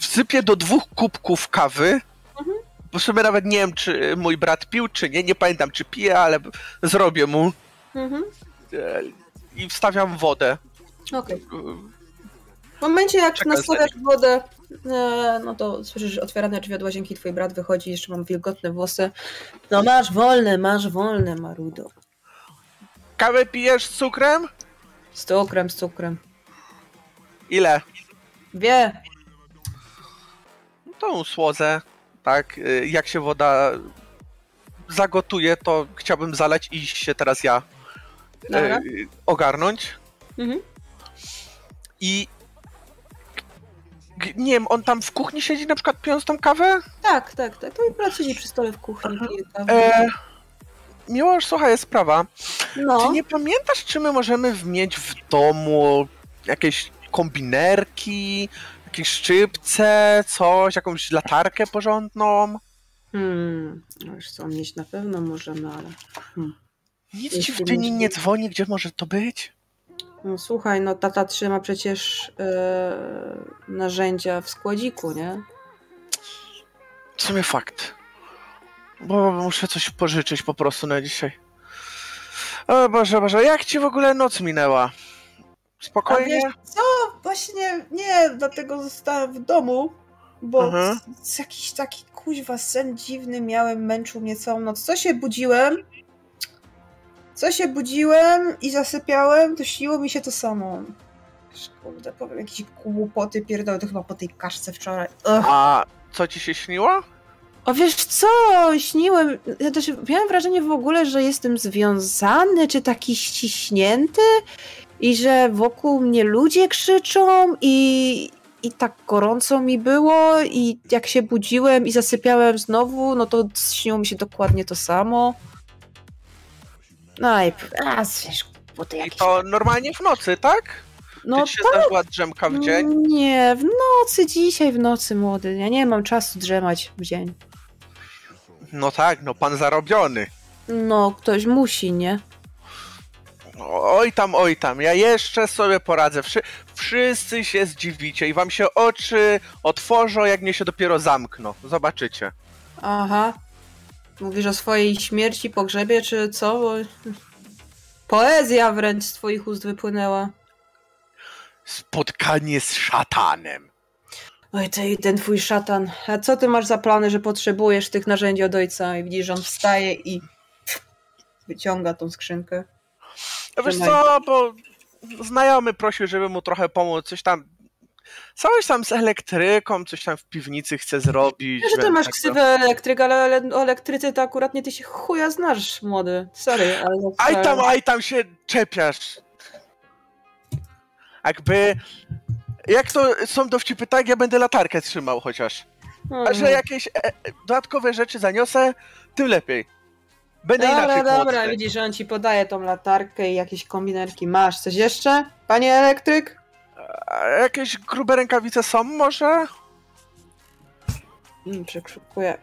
Wsypię do dwóch kubków kawy. Bo sobie nawet nie wiem, czy mój brat pił, czy nie. Nie pamiętam, czy pije, ale zrobię mu. Mhm. E, I wstawiam wodę. Okej. W momencie, jak Czekaj, nastawiasz wodę, e, no to słyszysz otwierane drzwi od łazienki, twój brat wychodzi, jeszcze mam wilgotne włosy. No masz wolne, masz wolne, Marudo. Kawę pijesz z cukrem? Z cukrem, z cukrem. Ile? Wie, Tą słodzę. Tak, y, jak się woda zagotuje, to chciałbym zalać i się teraz ja e, ogarnąć. Mhm. I nie wiem, on tam w kuchni siedzi na przykład pijąc tą kawę? tak, tak, tak. To i siedzi przy stole w kuchni. kawę. E, Miłosz, słuchaj, jest sprawa. no, Ty nie pamiętasz, czy my możemy mieć w domu jakieś kombinerki, jakieś szczypce, coś, jakąś latarkę porządną? hmm, no już co, mieć na pewno możemy, ale... Nic Jeśli ci w myśli- nie dzwoni, gdzie może to być? No słuchaj, no tata trzyma przecież e, narzędzia w składziku, nie? W sumie fakt. Bo muszę coś pożyczyć po prostu na dzisiaj. O Boże, Boże, jak ci w ogóle noc minęła? A Spokojnie? wiesz co? Właśnie nie, dlatego zostałem w domu, bo Mhm. z, z jakiś taki kuźwa sen dziwny miałem, męczył mnie całą noc. Co się budziłem? Co się budziłem i zasypiałem, to śniło mi się to samo. Kurde, powiem jakieś głupoty pierdolę, to chyba po tej kaszce wczoraj. Ugh. A co ci się śniło? O wiesz co, śniłem, ja też miałem wrażenie w ogóle, że jestem związany, czy taki ściśnięty i że wokół mnie ludzie krzyczą i, i tak gorąco mi było i jak się budziłem i zasypiałem znowu, no to śniło mi się dokładnie to samo. No i a, wiesz, bo to I jakieś... to normalnie w nocy, tak? No Czy się zdarzyła drzemka w dzień? Nie, w nocy, dzisiaj w nocy, młody. Ja nie mam czasu drzemać w dzień. No tak, no pan zarobiony. No, ktoś musi, nie? Oj tam, oj tam, ja jeszcze sobie poradzę. Wszy wszyscy się zdziwicie i wam się oczy otworzą, jak mnie się dopiero zamkną. Zobaczycie. Aha. Mówisz o swojej śmierci, pogrzebie, czy co? Bo... Poezja wręcz z twoich ust wypłynęła. Spotkanie z szatanem. Oj, ty, ten twój szatan. A co ty masz za plany, że potrzebujesz tych narzędzi od ojca? I widzisz, że on wstaje i wyciąga tą skrzynkę. A Wiesz co, bo znajomy prosił, żeby mu trochę pomóc, coś tam... Coś tam z elektryką, coś tam w piwnicy chce zrobić. Wiem, że ty masz tak ksywę elektryka, ale o elektryce to akurat nie ty się chuja znasz, młody. Sorry, ale... Aj tam, aj tam się czepiasz. Jakby... Jak to są dowcipy, tak ja będę latarkę trzymał chociaż. A że jakieś e, e, dodatkowe rzeczy zaniosę, tym lepiej. Będę Dobra, inaczej dobra, młodszy. widzisz, że on ci podaje tą latarkę i jakieś kombinerki. Masz coś jeszcze, panie elektryk? A jakieś grube rękawice są może? Mm, przekrzykuję.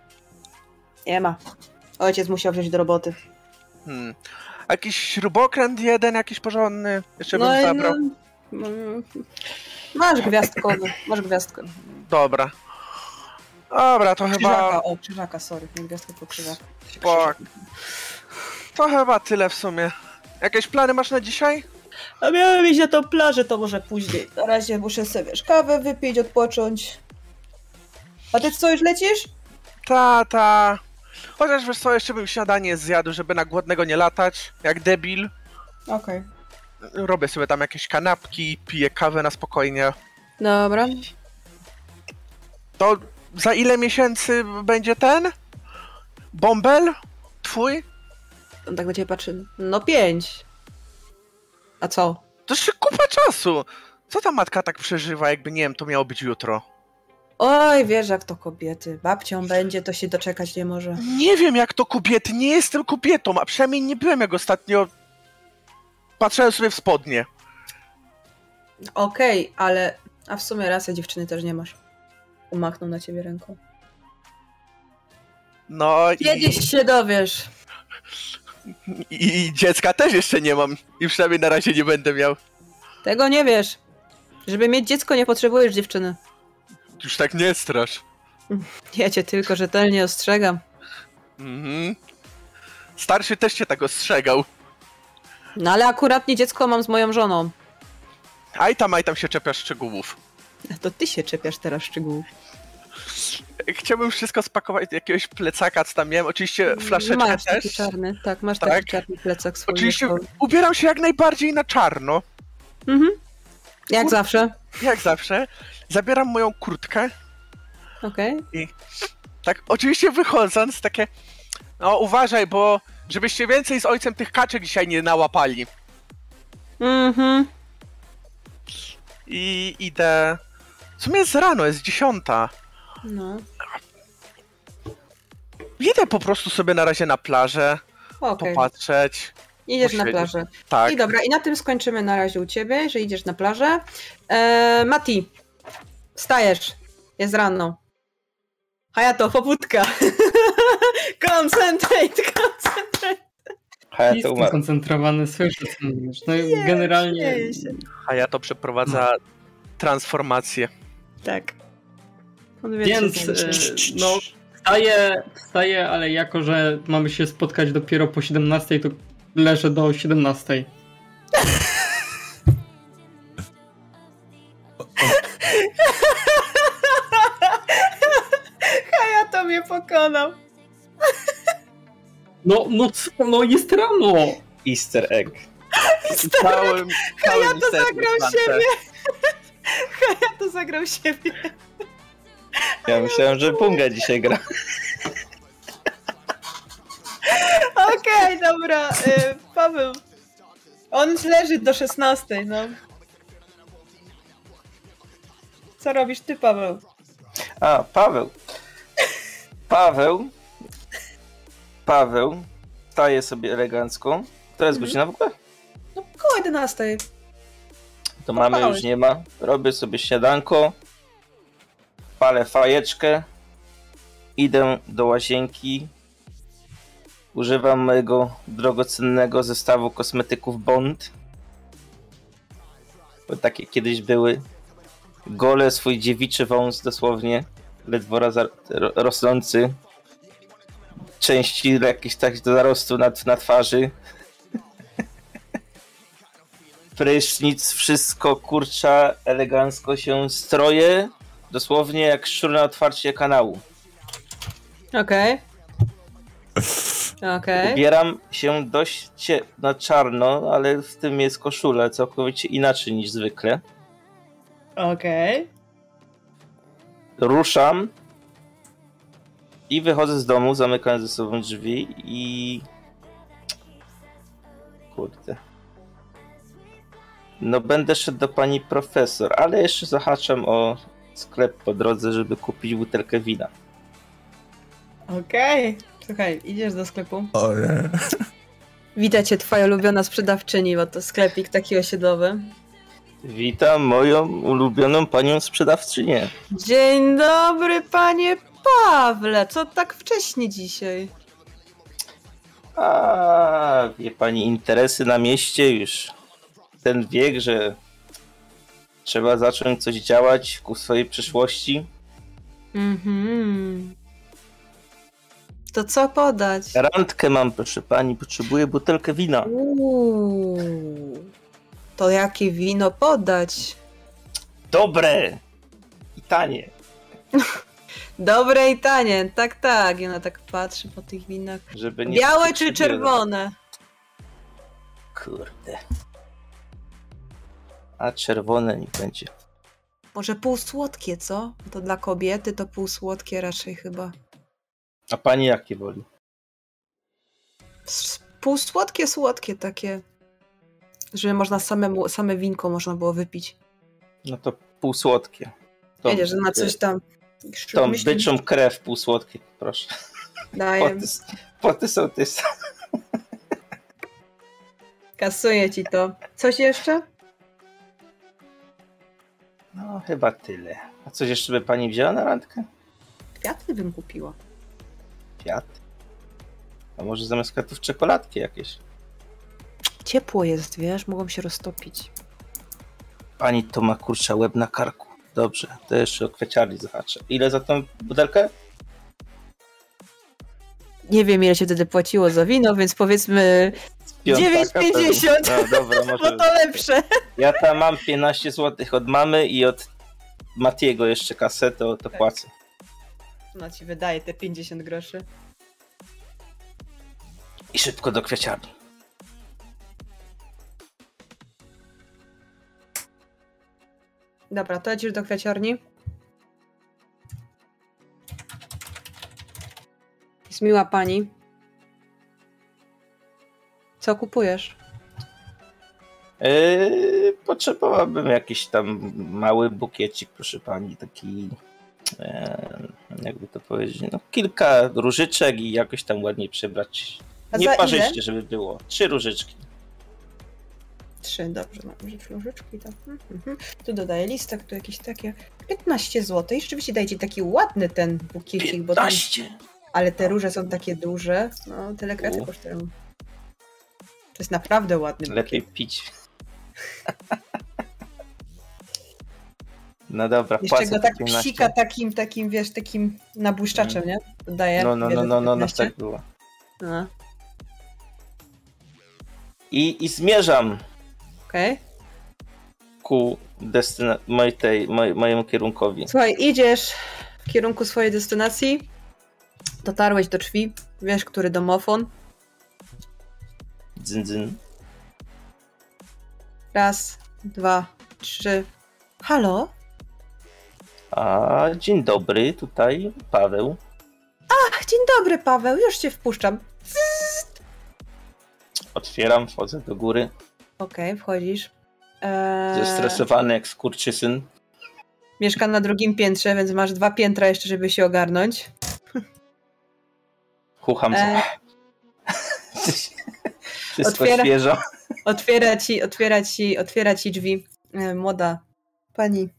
Nie ma. Ojciec musiał wziąć do roboty. Hmm. Jakiś śrubokręt jeden, jakiś porządny. Jeszcze bym i zabrał. no, masz gwiazdkowy, masz gwiazdkę. Dobra. Dobra, to Krzyżaka, chyba... o, krzyżaka, sorry, nie krzyżaka. Tak. To chyba tyle w sumie. Jakieś plany masz na dzisiaj? A miałem iść na tą plażę, to może później. Na razie muszę sobie, wiesz, kawę wypić, odpocząć. A ty co, już lecisz? Ta, ta. Chociaż wiesz co, jeszcze bym śniadanie zjadł, żeby na głodnego nie latać, jak debil. Okej. Robię sobie tam jakieś kanapki, piję kawę na spokojnie. Dobra. To za ile miesięcy będzie ten? Bąbel? Twój? On tak na ciebie patrzy. No pięć. A co? To jeszcze kupa czasu. Co ta matka tak przeżywa, jakby nie wiem, to miało być jutro? Oj, wiesz jak to kobiety. Babcią będzie, to się doczekać nie może. Nie wiem jak to kobiety, nie jestem kobietą, a przynajmniej nie byłem jak ostatnio. Patrzyłem sobie w spodnie. Okej, ale... A w sumie racja dziewczyny też nie masz. Umachnął na ciebie ręką. No i, Kiedyś się dowiesz. i, i dziecka też jeszcze nie mam. I przynajmniej na razie nie będę miał. Tego nie wiesz. Żeby mieć dziecko nie potrzebujesz dziewczyny. Już tak nie strasz. Ja cię tylko rzetelnie ostrzegam. Mhm. Starszy też cię tak ostrzegał. No ale akurat nie dziecko mam z moją żoną. Aj tam, aj tam się czepiasz szczegółów. To ty się czepiasz teraz szczegółów. Chciałbym wszystko spakować do jakiegoś plecaka, co tam miałem. Oczywiście flaszeczkę Masz też. taki czarny, tak, masz Tak. taki czarny plecak swój. Oczywiście ubieram się jak najbardziej na czarno. Mhm. Jak Kur- zawsze. Jak zawsze. Zabieram moją kurtkę. Okej. Tak, oczywiście wychodząc, takie. No uważaj, bo żebyście więcej z ojcem tych kaczek dzisiaj nie nałapali. Mhm. I idę. W sumie jest rano, jest dziesiąta. No. Idę po prostu sobie na razie na plażę, Okej. popatrzeć. Idziesz na plażę. Tak. I dobra, i na tym skończymy na razie u ciebie, że idziesz na plażę. Eee, Mati, wstajesz. Jest rano. Hayato, pobudka. concentrate, concentrate. Hayato umarł. skoncentrowany, słyszę co mówisz. No i generalnie śmieję się. A ja to przeprowadza transformację. Tak. Więc co e, znaczy. no wstaję, wstaję, ale jako, że mamy się spotkać dopiero po 17, to leżę do 17. Hayato mnie pokonał. No, no co, no jest rano! Easter egg. Całym, całym Hayato zagrał plantę. siebie. Hayato zagrał siebie. Ja myślałem, że Punga dzisiaj gra. Okej, dobra. Y, Paweł. On leży do 16, no. Co robisz ty, Paweł? A, Paweł. Paweł. Paweł. Staje sobie elegancko. To jest Mhm. godzina w ogóle? No, koło 11. To mamy już nie ma. Robię sobie śniadanko. Palę fajeczkę. Idę do łazienki. Używam mojego drogocennego zestawu kosmetyków Bond. Bo takie kiedyś były. Gole swój dziewiczy wąs dosłownie. Ledwo ro- rosnący. Części jakieś tak do zarostu na, na twarzy. Prysznic, wszystko kurcza, elegancko się stroje. Dosłownie jak szczur na otwarcie kanału. Okej. Okej. Ubieram się dość na czarno, ale w tym jest koszula całkowicie inaczej niż zwykle. Okej. Ruszam i wychodzę z domu, zamykam ze sobą drzwi i... Kurde. No będę szedł do pani profesor, ale jeszcze zahaczam o sklep po drodze, żeby kupić butelkę wina. Okej. Słuchaj, idziesz do sklepu. O nie. Cię twoja ulubiona sprzedawczyni, bo to sklepik taki osiedlowy. Witam moją ulubioną panią sprzedawczynię. Dzień dobry, panie Pawle. Co tak wcześnie dzisiaj? A wie pani, interesy na mieście już ten wiek, że trzeba zacząć coś działać ku swojej przyszłości. Mhm. To co podać? Randkę mam, proszę pani, potrzebuję butelkę wina. Uuu. To jakie wino podać? Dobre i tanie. Dobre i tanie, tak, tak. I ona tak patrzy po tych winach. Żeby nie Białe czy czerwone? Kurde. A czerwone nie będzie. Może półsłodkie, co? To dla kobiety to półsłodkie raczej chyba. A pani jakie woli? Półsłodkie, słodkie takie. Żeby można samemu, same winko można było wypić. No to półsłodkie. Tą, Wiedziesz, że na coś tam... Tą myśli- byczą krew półsłodkie, proszę. Daję, Poty, poty są tys. kasuję ci to. Coś jeszcze? No chyba tyle. A coś jeszcze by pani wzięła na randkę? Kwiaty bym kupiła. Kwiat. A może zamiast kwiatów czekoladki jakieś? Ciepło jest, wiesz, mogą się roztopić. Pani to ma kurcza łeb na karku. Dobrze, to jeszcze o kwieciarni zahaczę. Ile za tą butelkę? Nie wiem, ile się wtedy płaciło za wino, więc powiedzmy, Piątaka 9,50. pewnie. No bo może. to lepsze. Ja tam mam 15 zł od mamy i od Matiego jeszcze kasę, to, to Tak. płacę. No ci wydaje te 50 groszy. I szybko do kwieciarni. Dobra, to lecisz do kwiaciarni. Jest miła pani. Co kupujesz? Yy, potrzebowałbym jakiś tam mały bukiecik, proszę pani, taki. E, jakby to powiedzieć, no kilka różyczek i jakoś tam ładniej przebrać. A Nie parzyście, żeby było. Trzy różyczki. Trzy, dobrze, mam już różyczki. Tak. Mhm, mhm. Tu dodaję listek, tu jakieś takie 15 zł. I rzeczywiście dajcie taki ładny ten bukiecik, bo tam, 15! Ale te róże są takie duże. No, tyle kwiaty U. kosztują. To jest naprawdę ładny bukiet. Lepiej pić. No dobra, Jeszcze go tak 15. psika takim, takim, wiesz, takim nabłyszczaczem, nie? Dodaję. No, no, no, no, no, no, tak było. No, I, I zmierzam okej. ku destyna- mojej moj, mojemu kierunkowi. Słuchaj, idziesz w kierunku swojej destynacji, dotarłeś do drzwi, wiesz, który domofon. Dzyn, dzyn. Raz, dwa, trzy. Halo? A, dzień dobry, tutaj Paweł. Ach, dzień dobry, Paweł, już cię wpuszczam. Otwieram, wchodzę do góry. Okej, wchodzisz. Eee, Zestresowany jak skurczysyn. mieszka na drugim piętrze, więc masz dwa piętra jeszcze, żeby się ogarnąć. Chucham E. za... Wszystko Otwiera- świeżo. Otwiera ci, otwiera ci, otwiera ci drzwi e, młoda pani,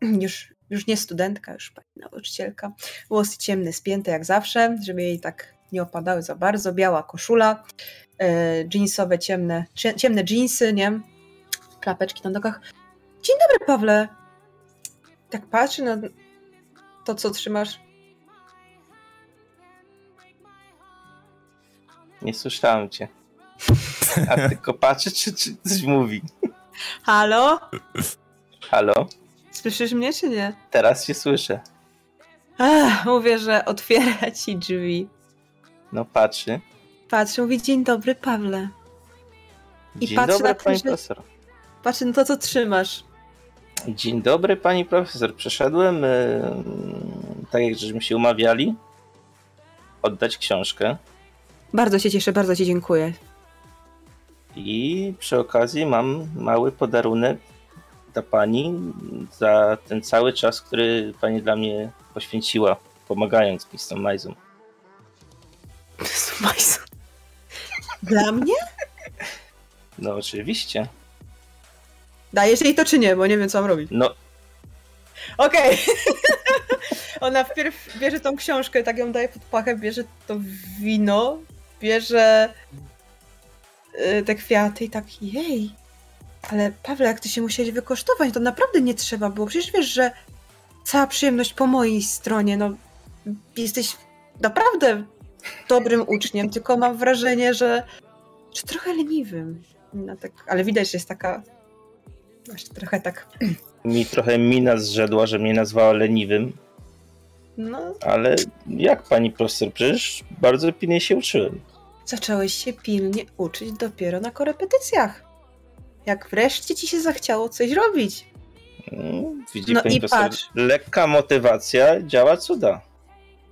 już, już nie studentka, już pani nauczycielka. Włosy ciemne, spięte jak zawsze, żeby jej tak nie opadały za bardzo. Biała koszula, e, jeansowe, ciemne, cie- ciemne jeansy, nie? Klapeczki na nogach. Dzień dobry, Pawle. Tak patrzy na to, co trzymasz. Nie słyszałem cię. A tylko patrzy, czy, czy coś mówi. Halo? Halo? Słyszysz mnie, czy nie? Teraz się słyszę. Ach, mówię, że otwiera ci drzwi. No patrzy. Patrzy, mówi dzień dobry, Pawle. I Dzień patrzy dobry, na pani profesor. Patrzy na to, co trzymasz. Dzień dobry, pani profesor. Przyszedłem, e, tak jak żeśmy się umawiali, oddać książkę. Bardzo się cieszę, bardzo ci dziękuję. I przy okazji mam mały podarunek dla pani za ten cały czas, który pani dla mnie poświęciła, pomagając mi z tą Majzą. Majson. Dla mnie? No oczywiście. Dajesz jej to czy nie, bo nie wiem, co mam robić. No, Okej. Ona wpierw bierze tą książkę, tak ją daje pod pachę, bierze to wino, bierze y, te kwiaty i tak, jej. Ale Pawle, jak ty się musieli wykosztować, to naprawdę nie trzeba było. Przecież wiesz, że cała przyjemność po mojej stronie, no jesteś naprawdę dobrym uczniem, tylko mam wrażenie, że, że trochę leniwym. No, tak, ale widać, że jest taka właśnie trochę tak, mi trochę mina zrzedła, że mnie nazwała leniwym, no ale jak pani profesor? Przecież bardzo pilnie się uczyłem. Zacząłeś się pilnie uczyć dopiero na korepetycjach. Jak wreszcie ci się zachciało coś robić. Mm, Widzi No pani i profesor, patrz. lekka motywacja działa cuda.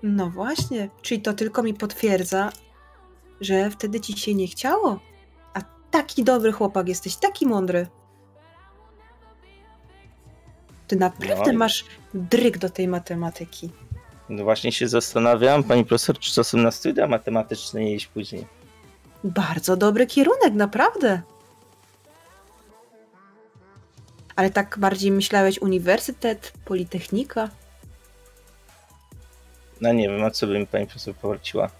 No właśnie, czyli to tylko mi potwierdza, że wtedy ci się nie chciało. A taki dobry chłopak jesteś, taki mądry. Ty naprawdę No masz dryg do tej matematyki. No właśnie się zastanawiam, pani profesor, czy czasem na studia matematyczne nie iść później. Bardzo dobry kierunek, naprawdę. Ale tak bardziej myślałeś uniwersytet, politechnika? No nie wiem, a co by mi pani profesor poleciła?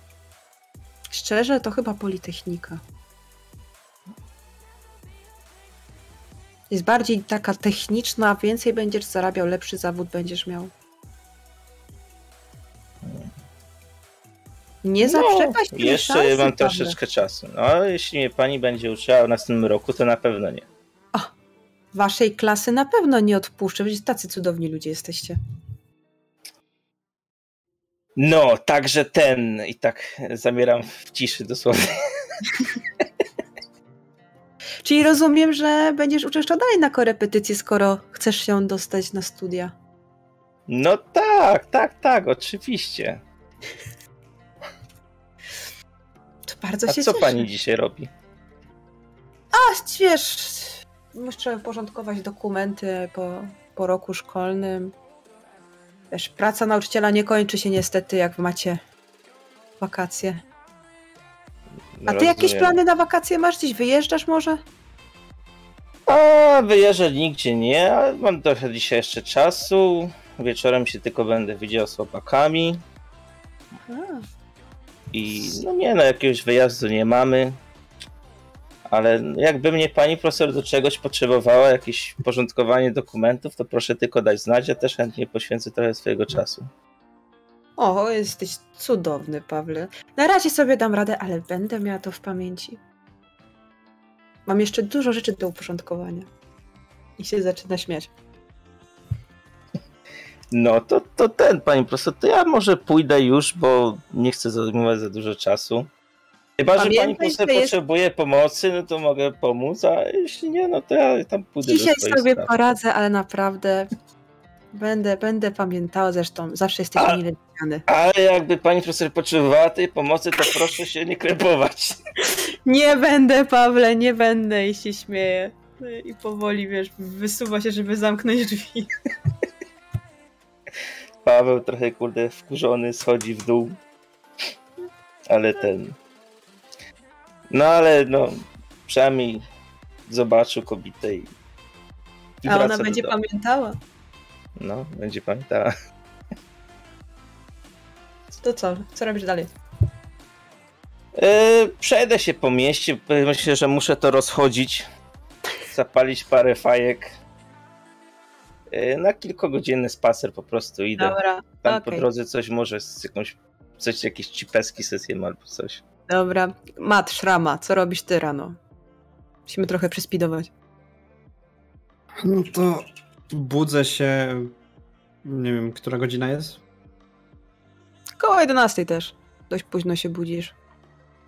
Szczerze, to chyba Politechnika. Jest bardziej taka techniczna, więcej będziesz zarabiał, lepszy zawód będziesz miał. Nie zaprzepaść No, Jeszcze szansy, mam troszeczkę czasu. No, jeśli mnie pani będzie uczyła w następnym roku, to na pewno nie. Waszej klasy na pewno nie odpuszczę, przecież tacy cudowni ludzie jesteście. No, także ten. I tak zamieram w ciszy dosłownie. Czyli rozumiem, że będziesz uczęszczał dalej na korepetycje, skoro chcesz się dostać na studia. No tak, tak, tak, oczywiście. Bardzo A się co cieszę. pani dzisiaj robi? A, wiesz, muszę uporządkować dokumenty po, po roku szkolnym. Wiesz, praca nauczyciela nie kończy się niestety, jak macie wakacje. A ty jakieś Rozumiem. plany na wakacje masz? Gdzieś wyjeżdżasz może? A, wyjeżdżę nigdzie nie, ale mam trochę dzisiaj jeszcze czasu. Wieczorem się tylko będę widział z chłopakami. A, I no nie, no jakiegoś wyjazdu nie mamy. Ale jakby mnie pani profesor do czegoś potrzebowała, jakieś porządkowanie dokumentów, to proszę tylko dać znać, ja też chętnie poświęcę trochę swojego czasu. O, jesteś cudowny, Pawle. Na razie sobie dam radę, ale będę miała to w pamięci. Mam jeszcze dużo rzeczy do uporządkowania. I się zaczyna śmiać. No to, to ten, pani profesor, to ja może pójdę już, bo nie chcę zajmować za dużo czasu. Chyba, że pani Pamiętaj, profesor jest- potrzebuje pomocy, no to mogę pomóc, a jeśli nie, no to ja tam pójdę do Dzisiaj swoich sobie spraw. poradzę, ale naprawdę Będę, będę pamiętała zresztą. Zawsze jesteś A- mile widziany. Ale jakby pani profesor potrzebowała tej pomocy, to proszę się nie krępować. Nie będę, Pawle, nie będę i się śmieję. I powoli, wiesz, wysuwa się, żeby zamknąć drzwi. Paweł trochę, kurde, wkurzony, schodzi w dół. Ale ten... No ale no, przynajmniej zobaczył kobietę i... i A ona do będzie domu. pamiętała. No, będzie pamiętała. To co? Co robisz dalej? Yy, przejdę się po mieście. Myślę, że muszę to rozchodzić. Zapalić parę fajek. Yy, na kilkogodzinny spacer po prostu idę. Dobra, Tam po okej. drodze coś może z jakąś. Coś, jakieś cipeski sesję mam albo coś. dobra. Mat, szrama, co robisz ty rano? Musimy trochę przyspidować. No to budzę się. Nie wiem, która godzina jest? Koło 11 też. Dość późno się budzisz.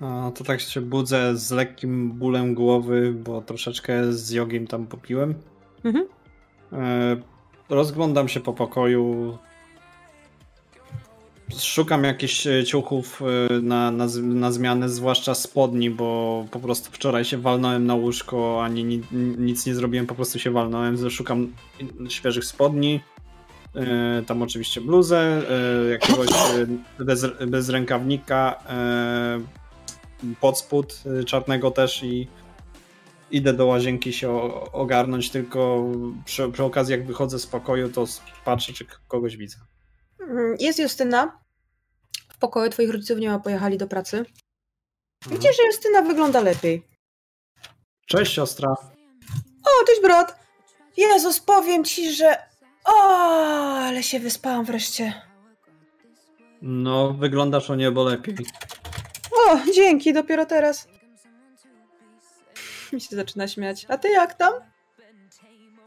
A, to tak się budzę z lekkim bólem głowy, bo troszeczkę z jogiem tam popiłem. Mhm. Rozglądam się po pokoju. Szukam jakichś e, ciuchów e, na, na, na zmianę, zwłaszcza spodni, bo po prostu wczoraj się walnąłem na łóżko, ani ni, nic nie zrobiłem, po prostu się walnąłem. Szukam świeżych spodni. E, tam oczywiście bluzę, jakiegoś bez, bez rękawnika, pod spód e, czarnego też i idę do łazienki się ogarnąć, tylko przy, przy okazji jak wychodzę z pokoju, to patrzę, czy kogoś widzę. Mm, Jest Justyna. W pokoju twoich rodziców nie ma, pojechali do pracy. Widzisz, że Justyna wygląda lepiej. Cześć siostra. O, cześć brat! Jezus, powiem ci, że... O, ale się wyspałam wreszcie. No, wyglądasz o niebo lepiej. O, dzięki, dopiero teraz. Mi się zaczyna śmiać. A ty jak tam?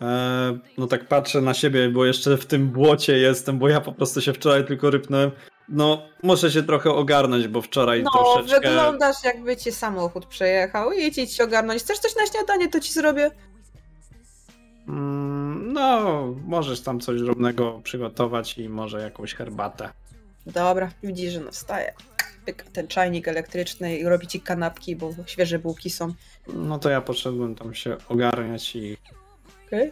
E, no tak patrzę na siebie, bo jeszcze w tym błocie jestem, bo ja po prostu się wczoraj tylko rypnąłem. No, muszę się trochę ogarnąć, bo wczoraj No, troszeczkę... wyglądasz jakby cię samochód przejechał. Idź, idź się ogarnąć. Chcesz coś na śniadanie, to ci zrobię. Mm, no, możesz tam coś drobnego przygotować i może jakąś herbatę. Dobra, widzisz, że no wstaje. Ten czajnik elektryczny i robi ci kanapki, bo świeże bułki są. No to ja poszedłem tam się ogarniać i Okej?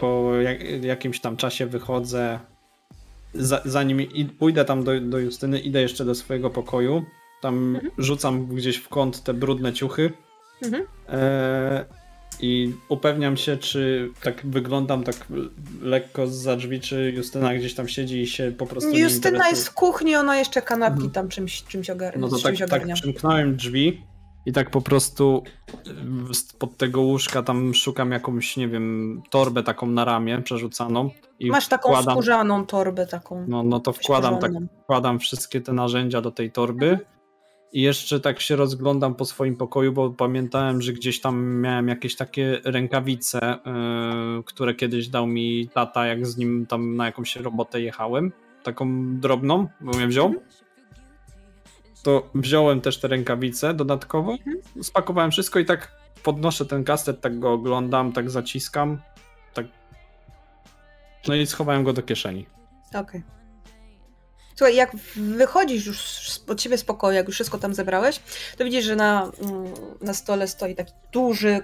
po jak, jakimś tam czasie wychodzę. Za, zanim i, pójdę tam do, do Justyny, idę jeszcze do swojego pokoju. Tam rzucam gdzieś w kąt te brudne ciuchy. Mhm. E, I upewniam się, czy tak wyglądam tak lekko za drzwi, czy Justyna gdzieś tam siedzi i się po prostu. nie Justyna jest w kuchni, ona jeszcze kanapki Mhm. tam czymś, czymś, ogarnia, No to tak, tak przymknąłem drzwi i tak po prostu y, spod tego łóżka tam szukam jakąś, nie wiem, torbę taką na ramię przerzucaną. I Masz taką wkładam, skórzaną torbę taką. no, no to wkładam, tak, wkładam wszystkie te narzędzia do tej torby. I jeszcze tak się rozglądam po swoim pokoju, bo pamiętałem, że gdzieś tam miałem jakieś takie rękawice, yy, które kiedyś dał mi tata, jak z nim tam na jakąś robotę jechałem. Taką drobną, bo mnie wziął. To wziąłem też te rękawice dodatkowo, spakowałem wszystko i tak podnoszę ten kastet, tak go oglądam, tak zaciskam, tak. No i schowałem go do kieszeni. Okej. Słuchaj, jak wychodzisz już od siebie z pokoju, jak już wszystko tam zebrałeś, to widzisz, że na, mm, na stole stoi taki duży,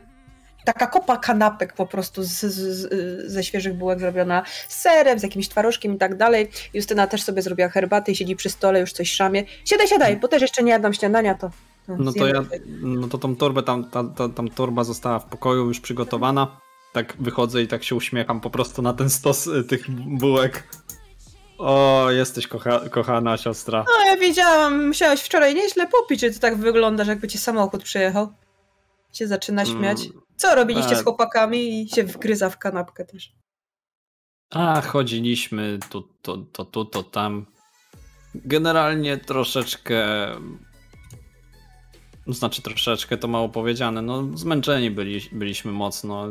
taka kopa kanapek po prostu z, z, ze świeżych bułek zrobiona z serem, z jakimś twarożkiem i tak dalej. Justyna też sobie zrobiła herbatę i siedzi przy stole, już coś szamie. Siadaj, siadaj, bo też jeszcze nie jadam śniadania, to... No to zjemy ja, no to tą torbę, tam, ta, ta, tam torba została w pokoju już przygotowana. Tak wychodzę i tak się uśmiecham po prostu na ten stos y, tych bułek. O, jesteś kocha, kochana siostra. No ja wiedziałam, musiałeś wczoraj nieźle popić, że ty tak wyglądasz, jakby cię samochód przyjechał. Się zaczyna śmiać. Mm, Co robiliście e. z chłopakami i się wgryza w kanapkę też. A, chodziliśmy tu, to, to, tu, to tam. Generalnie troszeczkę. Znaczy troszeczkę to mało powiedziane. No, zmęczeni byli, byliśmy mocno.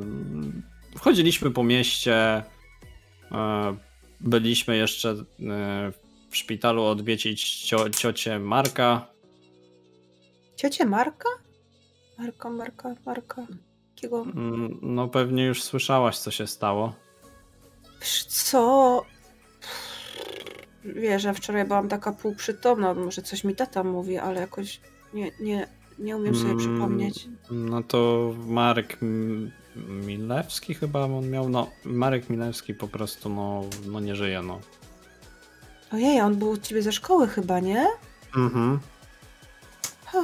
Wchodziliśmy po mieście. Byliśmy jeszcze e, w szpitalu odwiedzić cio, ciocię Marka. Ciocię Marka? Marka, Marka, Marka. Jakiego? Mm, No pewnie już słyszałaś, co się stało. Co? Wiesz, ja wczoraj byłam taka półprzytomna, może coś mi tata mówi, ale jakoś nie, nie, nie umiem sobie Mm, przypomnieć. No to Marek M- Milewski chyba on miał, no Marek Milewski po prostu no, no nie żyje, no. Ojej, on był u ciebie ze szkoły chyba, nie? Mhm. Ha.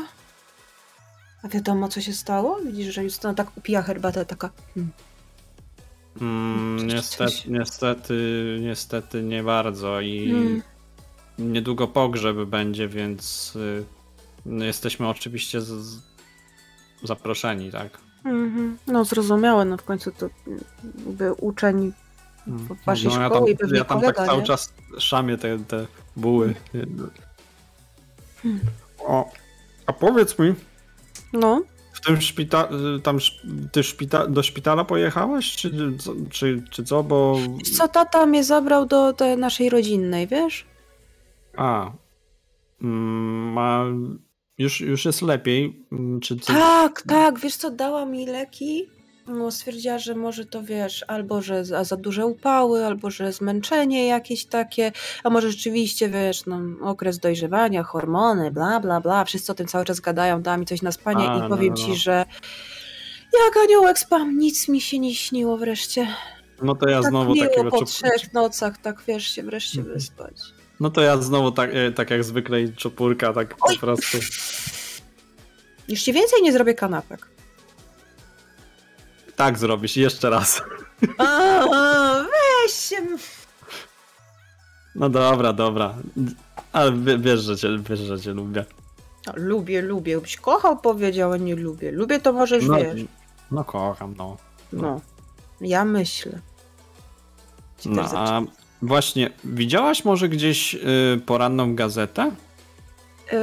A wiadomo, co się stało? Widzisz, że Justyna tak upija herbatę, taka... Hmm. Mm, niestety, niestety, niestety nie bardzo i Hmm. niedługo pogrzeb będzie, więc y, no, jesteśmy oczywiście z, z, zaproszeni, tak? Mhm. No zrozumiałe, no w końcu to mm, jakby uczeń w waszej No, ja szkoły tam, i pewnie ja tam kolega, tak cały nie? czas szamię te, te buły. Hmm. O, a powiedz mi, No, w tym szpitalu, tam ty szpita do szpitala pojechałaś, czy, co- czy, czy co, bo... Wiesz co, tata mnie zabrał do tej naszej rodzinnej, wiesz? A, mm, ma, już, już jest lepiej, mm, czy co? Tak, tak, wiesz co, dała mi leki. No, stwierdziła, że może to wiesz, albo że za, za duże upały, albo że zmęczenie jakieś takie, a może rzeczywiście, wiesz, no, okres dojrzewania, hormony, bla, bla, bla, wszyscy o tym cały czas gadają, dała mi coś na spanie A, i no, powiem no, ci, no. że jak aniołek spam, nic mi się nie śniło wreszcie. No to ja tak znowu takiego... po trzech nocach, tak wiesz, się wreszcie Mhm. wyspać. No to ja znowu tak, e, tak jak zwykle i czopórka, tak Oj! po prostu. Już ci więcej nie zrobię kanapek. Tak zrobisz, jeszcze raz. A, weź się... No dobra, dobra. Ale wie- wiesz, że cię, wiesz, że cię lubię. No, lubię, lubię. Byś kochał, powiedział, a nie lubię. Lubię to możesz, No, wiesz. no kocham, no. No. Ja myślę. Ci No, też a. właśnie, widziałaś może gdzieś y, poranną gazetę? Eee,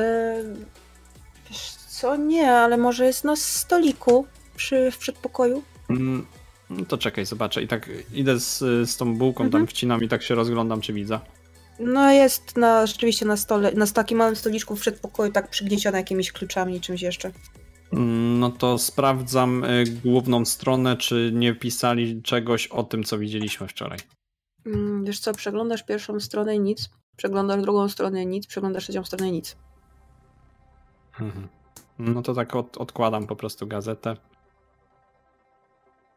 wiesz co, nie, ale może jest na stoliku przy, w przedpokoju. Mm, no to czekaj, zobaczę. I tak idę z, z tą bułką, Mhm. tam wcinam i tak się rozglądam, czy widzę. No jest na, rzeczywiście na stole, na takim małym stoliczku w przedpokoju, tak przygnieciona jakimiś kluczami czymś jeszcze. Mm, No to sprawdzam y, główną stronę, czy nie pisali czegoś o tym, co widzieliśmy wczoraj. Mm, wiesz co, przeglądasz pierwszą stronę i nic, przeglądasz drugą stronę i nic, przeglądasz trzecią stronę i nic. Mhm. No to tak od, odkładam po prostu gazetę.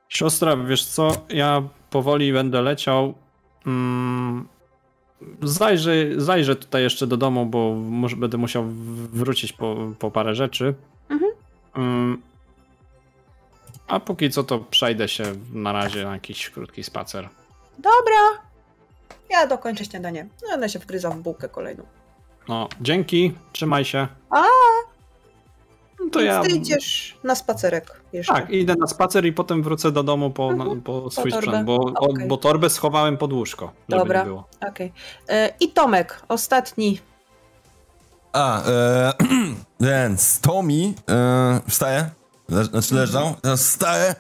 Siostra, wiesz co, ja powoli będę leciał. Mm, zajrzę, zajrzę tutaj jeszcze do domu, bo może będę musiał wrócić po, po parę rzeczy. Mhm. Mm, a póki co to przejdę się na razie na jakiś krótki spacer. Dobra! Ja dokończę śniadanie. No ona się wgryza w bułkę kolejną. No, dzięki, trzymaj się. A! No to Więc ja. ty idziesz na spacerek jeszcze. Tak, idę na spacer i potem wrócę do domu po, Mhm. po swój torbę. sprzęt, bo, o- Okej. bo torbę schowałem pod łóżko, żeby Dobra. nie było. Okej. E, I Tomek, ostatni. A, e, więc Tommy e, wstaje, le, znaczy leżał, teraz wstaje,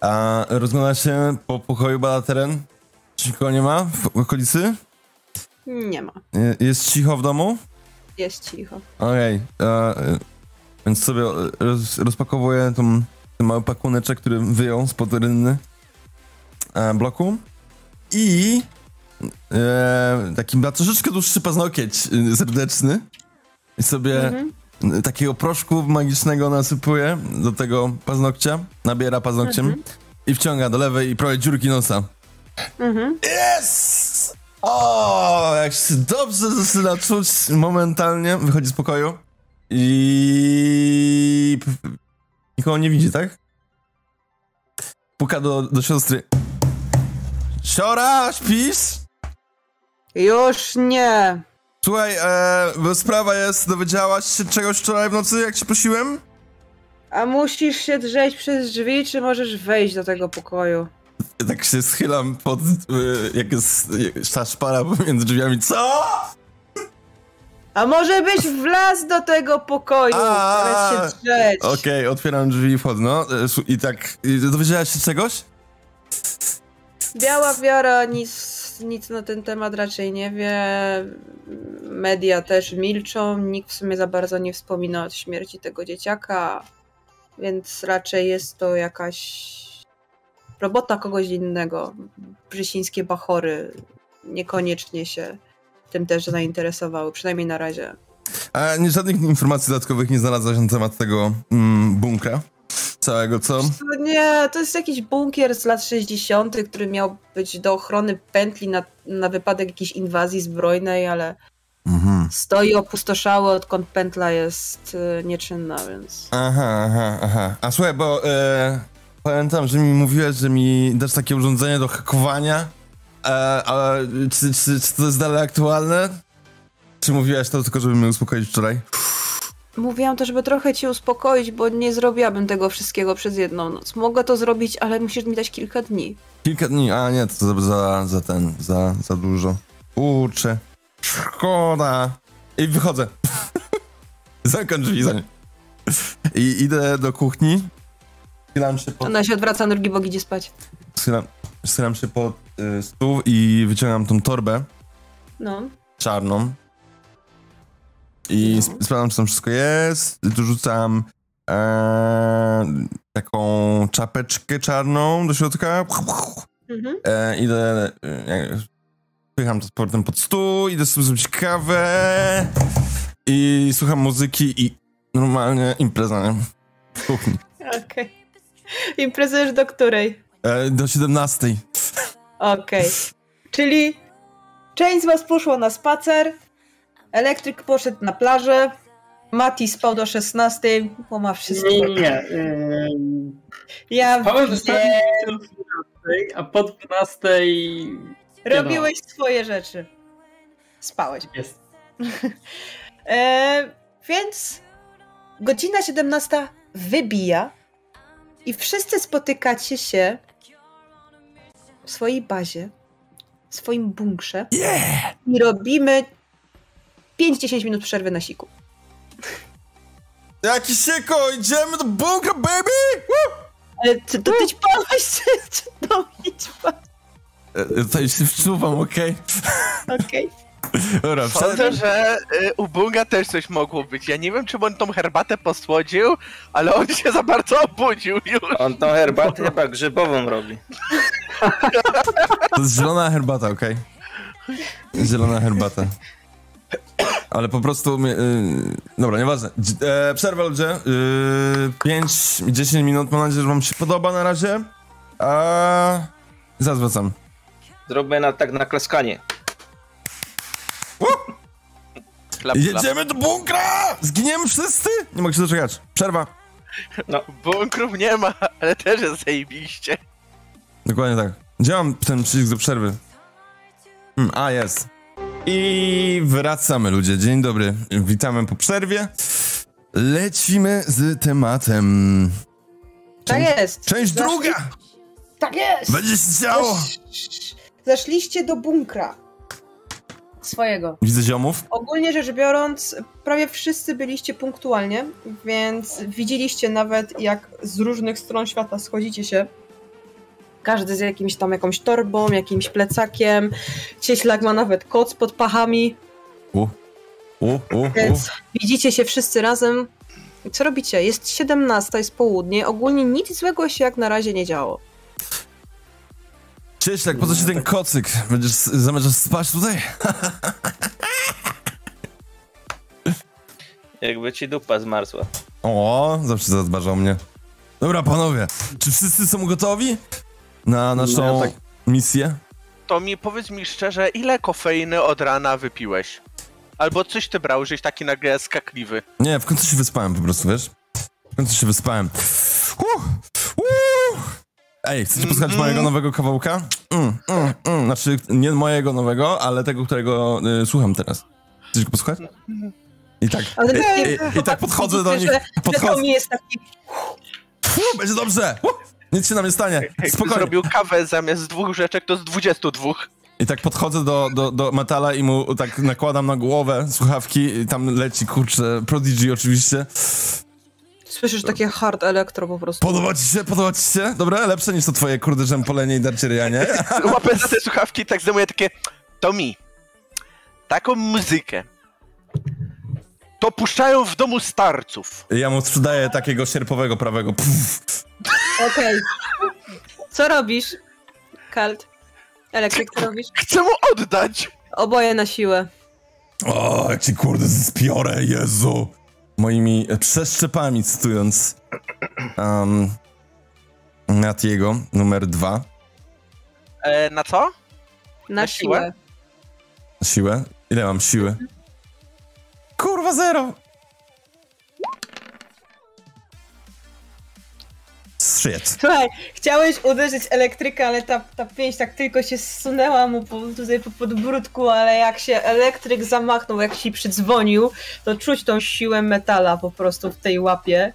a rozgląda się po pokoju, bada teren. Czy nikogo nie ma w okolicy? Nie ma. Jest cicho w domu? Jest cicho. Okej, e, więc sobie roz, rozpakowuję tą, ten mały pakuneczek, który wyjął spod rynny e, bloku i e, taki ma troszeczkę dłuższy paznokieć e, serdeczny i sobie Mhm. Takiego proszku magicznego nasypuje do tego paznokcia, nabiera paznokciem Mhm. i wciąga do lewej i prawie dziurki nosa. Mhm. Yes! O, jak się dobrze zaczyna czuć momentalnie, wychodzi z pokoju i nikogo nie widzi, tak? Puka do, do siostry. Siora, śpisz? Już nie. Słuchaj, e, bo sprawa jest, dowiedziałaś się czegoś wczoraj w nocy, jak cię prosiłem? A musisz się drzeć przez drzwi, czy możesz wejść do tego pokoju? Tak się schylam pod, e, jak jest ta szpara pomiędzy drzwiami. Co? A może byś wlazł do tego pokoju, A. się drzeć? Okej, otwieram drzwi i wchodzę, no. E, I tak, dowiedziałaś się czegoś? Biała Wiara nic, nic na ten temat raczej nie wie. Media też milczą. Nikt w sumie za bardzo nie wspomina o śmierci tego dzieciaka. Więc raczej jest to jakaś robota kogoś innego, brzysińskie bachory niekoniecznie się tym też zainteresowały, przynajmniej na razie. A żadnych informacji dodatkowych nie znalazłeś na temat tego mm, bunkra? Całego, co? Nie, to jest jakiś bunkier z lat 60., który miał być do ochrony pętli na, na wypadek jakiejś inwazji zbrojnej, ale Mhm. stoi opustoszały, odkąd pętla jest y, nieczynna, więc... Aha, aha, aha. A słuchaj, bo e, pamiętam, że mi mówiłeś, że mi dasz takie urządzenie do hakowania, e, ale czy, czy, czy to jest dalej aktualne? Czy mówiłaś to tylko, żeby mnie uspokoić wczoraj? Mówiłam to, żeby trochę cię uspokoić, bo nie zrobiłabym tego wszystkiego przez jedną noc. Mogę to zrobić, ale musisz mi dać kilka dni. Kilka dni, a nie, to za, za, za ten, za, za dużo. Kurczę, szkoda. I wychodzę. Zamykam drzwi za nie. I idę do kuchni. Schylam się pod, Ona się odwraca, nogi bogi idzie spać. schylam, schylam się pod y, stół i wyciągam tą torbę No. czarną. I sp- sprawdzam, czy tam wszystko jest. Dorzucam e, taką czapeczkę czarną do środka. Mhm. E, idę, e, pycham to z powrotem pod stół, idę sobie zrobić kawę i słucham muzyki i normalnie impreza? W kuchni. Okej. Imprezujesz do której? E, do 17. Okej. Czyli część z was poszła na spacer, elektryk poszedł na plażę, Mati spał do 16, bo ma wszystko. Nie, nie. Yy, Ja Spałem wiem. ostatnio o 12, a po 12 Robiłeś swoje rzeczy. Spałeś. jest. E, więc godzina 17 wybija i wszyscy spotykacie się w swojej bazie, w swoim bunkrze i robimy 5-10 minut przerwy na siku. Jaki sieko, idziemy do bunkra, baby! Woo! Ale ty, to ty ćpałeś, czy, to mi ćpałeś? Tutaj się wczuwam, okej? Okej. Dobra, Sądzę, że y, u Bunga też coś mogło być. Ja nie wiem, czy on tą herbatę posłodził, ale on się za bardzo obudził już. On tą herbatę chyba grzybową robi. To jest zielona herbata, okej? Zielona herbata. Ale po prostu... mnie, y, dobra, nieważne. E, przerwa ludzie. Y, 5-10 minut, mam nadzieję, że wam się podoba na razie. A... Zaraz wracam. Zróbmy na, tak na klaskanie. Klap, klap. Jedziemy do bunkra! Zginiemy wszyscy? Nie mogę się doczekać. Przerwa. Bunkrów nie ma, ale też jest zajebiście. Dokładnie tak. Gdzie mam ten przycisk do przerwy? Hmm, a, jest. I wracamy, ludzie. Dzień dobry. Witamy po przerwie. Lecimy z tematem. Tak jest. Część Zaszli- druga! Tak jest. Będzie się działo! Zeszliście do bunkra swojego. Widzę ziomów. Ogólnie rzecz biorąc, prawie wszyscy byliście punktualnie, więc widzieliście nawet jak z różnych stron świata schodzicie się. Każdy z jakimś tam jakąś torbą, jakimś plecakiem. Cieślak ma nawet koc pod pachami, U, u, u. więc widzicie się wszyscy razem. Co robicie? Jest 17, jest południe. Ogólnie nic złego się jak na razie nie działo. Cieślak, po co ci ten kocyk? Będziesz, zamierzasz spać tutaj? Jakby ci dupa zmarzła. O, zawsze zadbażał mnie. Dobra, panowie, czy wszyscy są gotowi na naszą No, tak. misję? To mi powiedz mi szczerze, ile kofeiny od rana wypiłeś? Albo coś ty brał, żeś taki nagle skakliwy. Nie, w końcu się wyspałem po prostu, wiesz? W końcu się wyspałem. Uh, uh. Ej, chcecie posłuchać Mhm. mojego nowego kawałka? Mm, mm, mm. Znaczy, nie mojego nowego, ale tego, którego y, słucham teraz. Chcecie go posłuchać? I tak, Ale i, i, i tak podchodzę do nich, Że, że to podchodzę, mi jest taki Fu, będzie dobrze, uh, nic się nam nie stanie, spokojnie. zrobił kawę zamiast dwóch rzeczek, to z 22. I tak podchodzę do, do, do metala i mu tak nakładam na głowę słuchawki i tam leci, kurczę, Prodigy oczywiście. Słyszysz takie hard elektro po prostu. Podoba ci się? Podoba ci się? Dobra, lepsze niż to twoje kurde żempolenie i darcie ryja, nie? Łapę za te słuchawki i tak zdejmuję takie... To mi. Taką muzykę. To puszczają w domu starców. Ja mu sprzedaję takiego sierpowego prawego. Pff. Okej. Co robisz? Kalt. Elektryk, co robisz? Chcę mu oddać! Oboje na siłę. O, jak ci kurde zbiorę, Jezu! Moimi przeszczepami, cytując um, Natiego, numer dwa. E, na co? Na, Na siłę? siłę. Siłę? Ile mam siły? Kurwa, zero! Shit. Słuchaj, chciałeś uderzyć elektryka, ale ta, ta pięść tak tylko się zsunęła mu po, tutaj po podbródku, ale jak się elektryk zamachnął, jak się przydzwonił, to czuć tą siłę metala po prostu w tej łapie,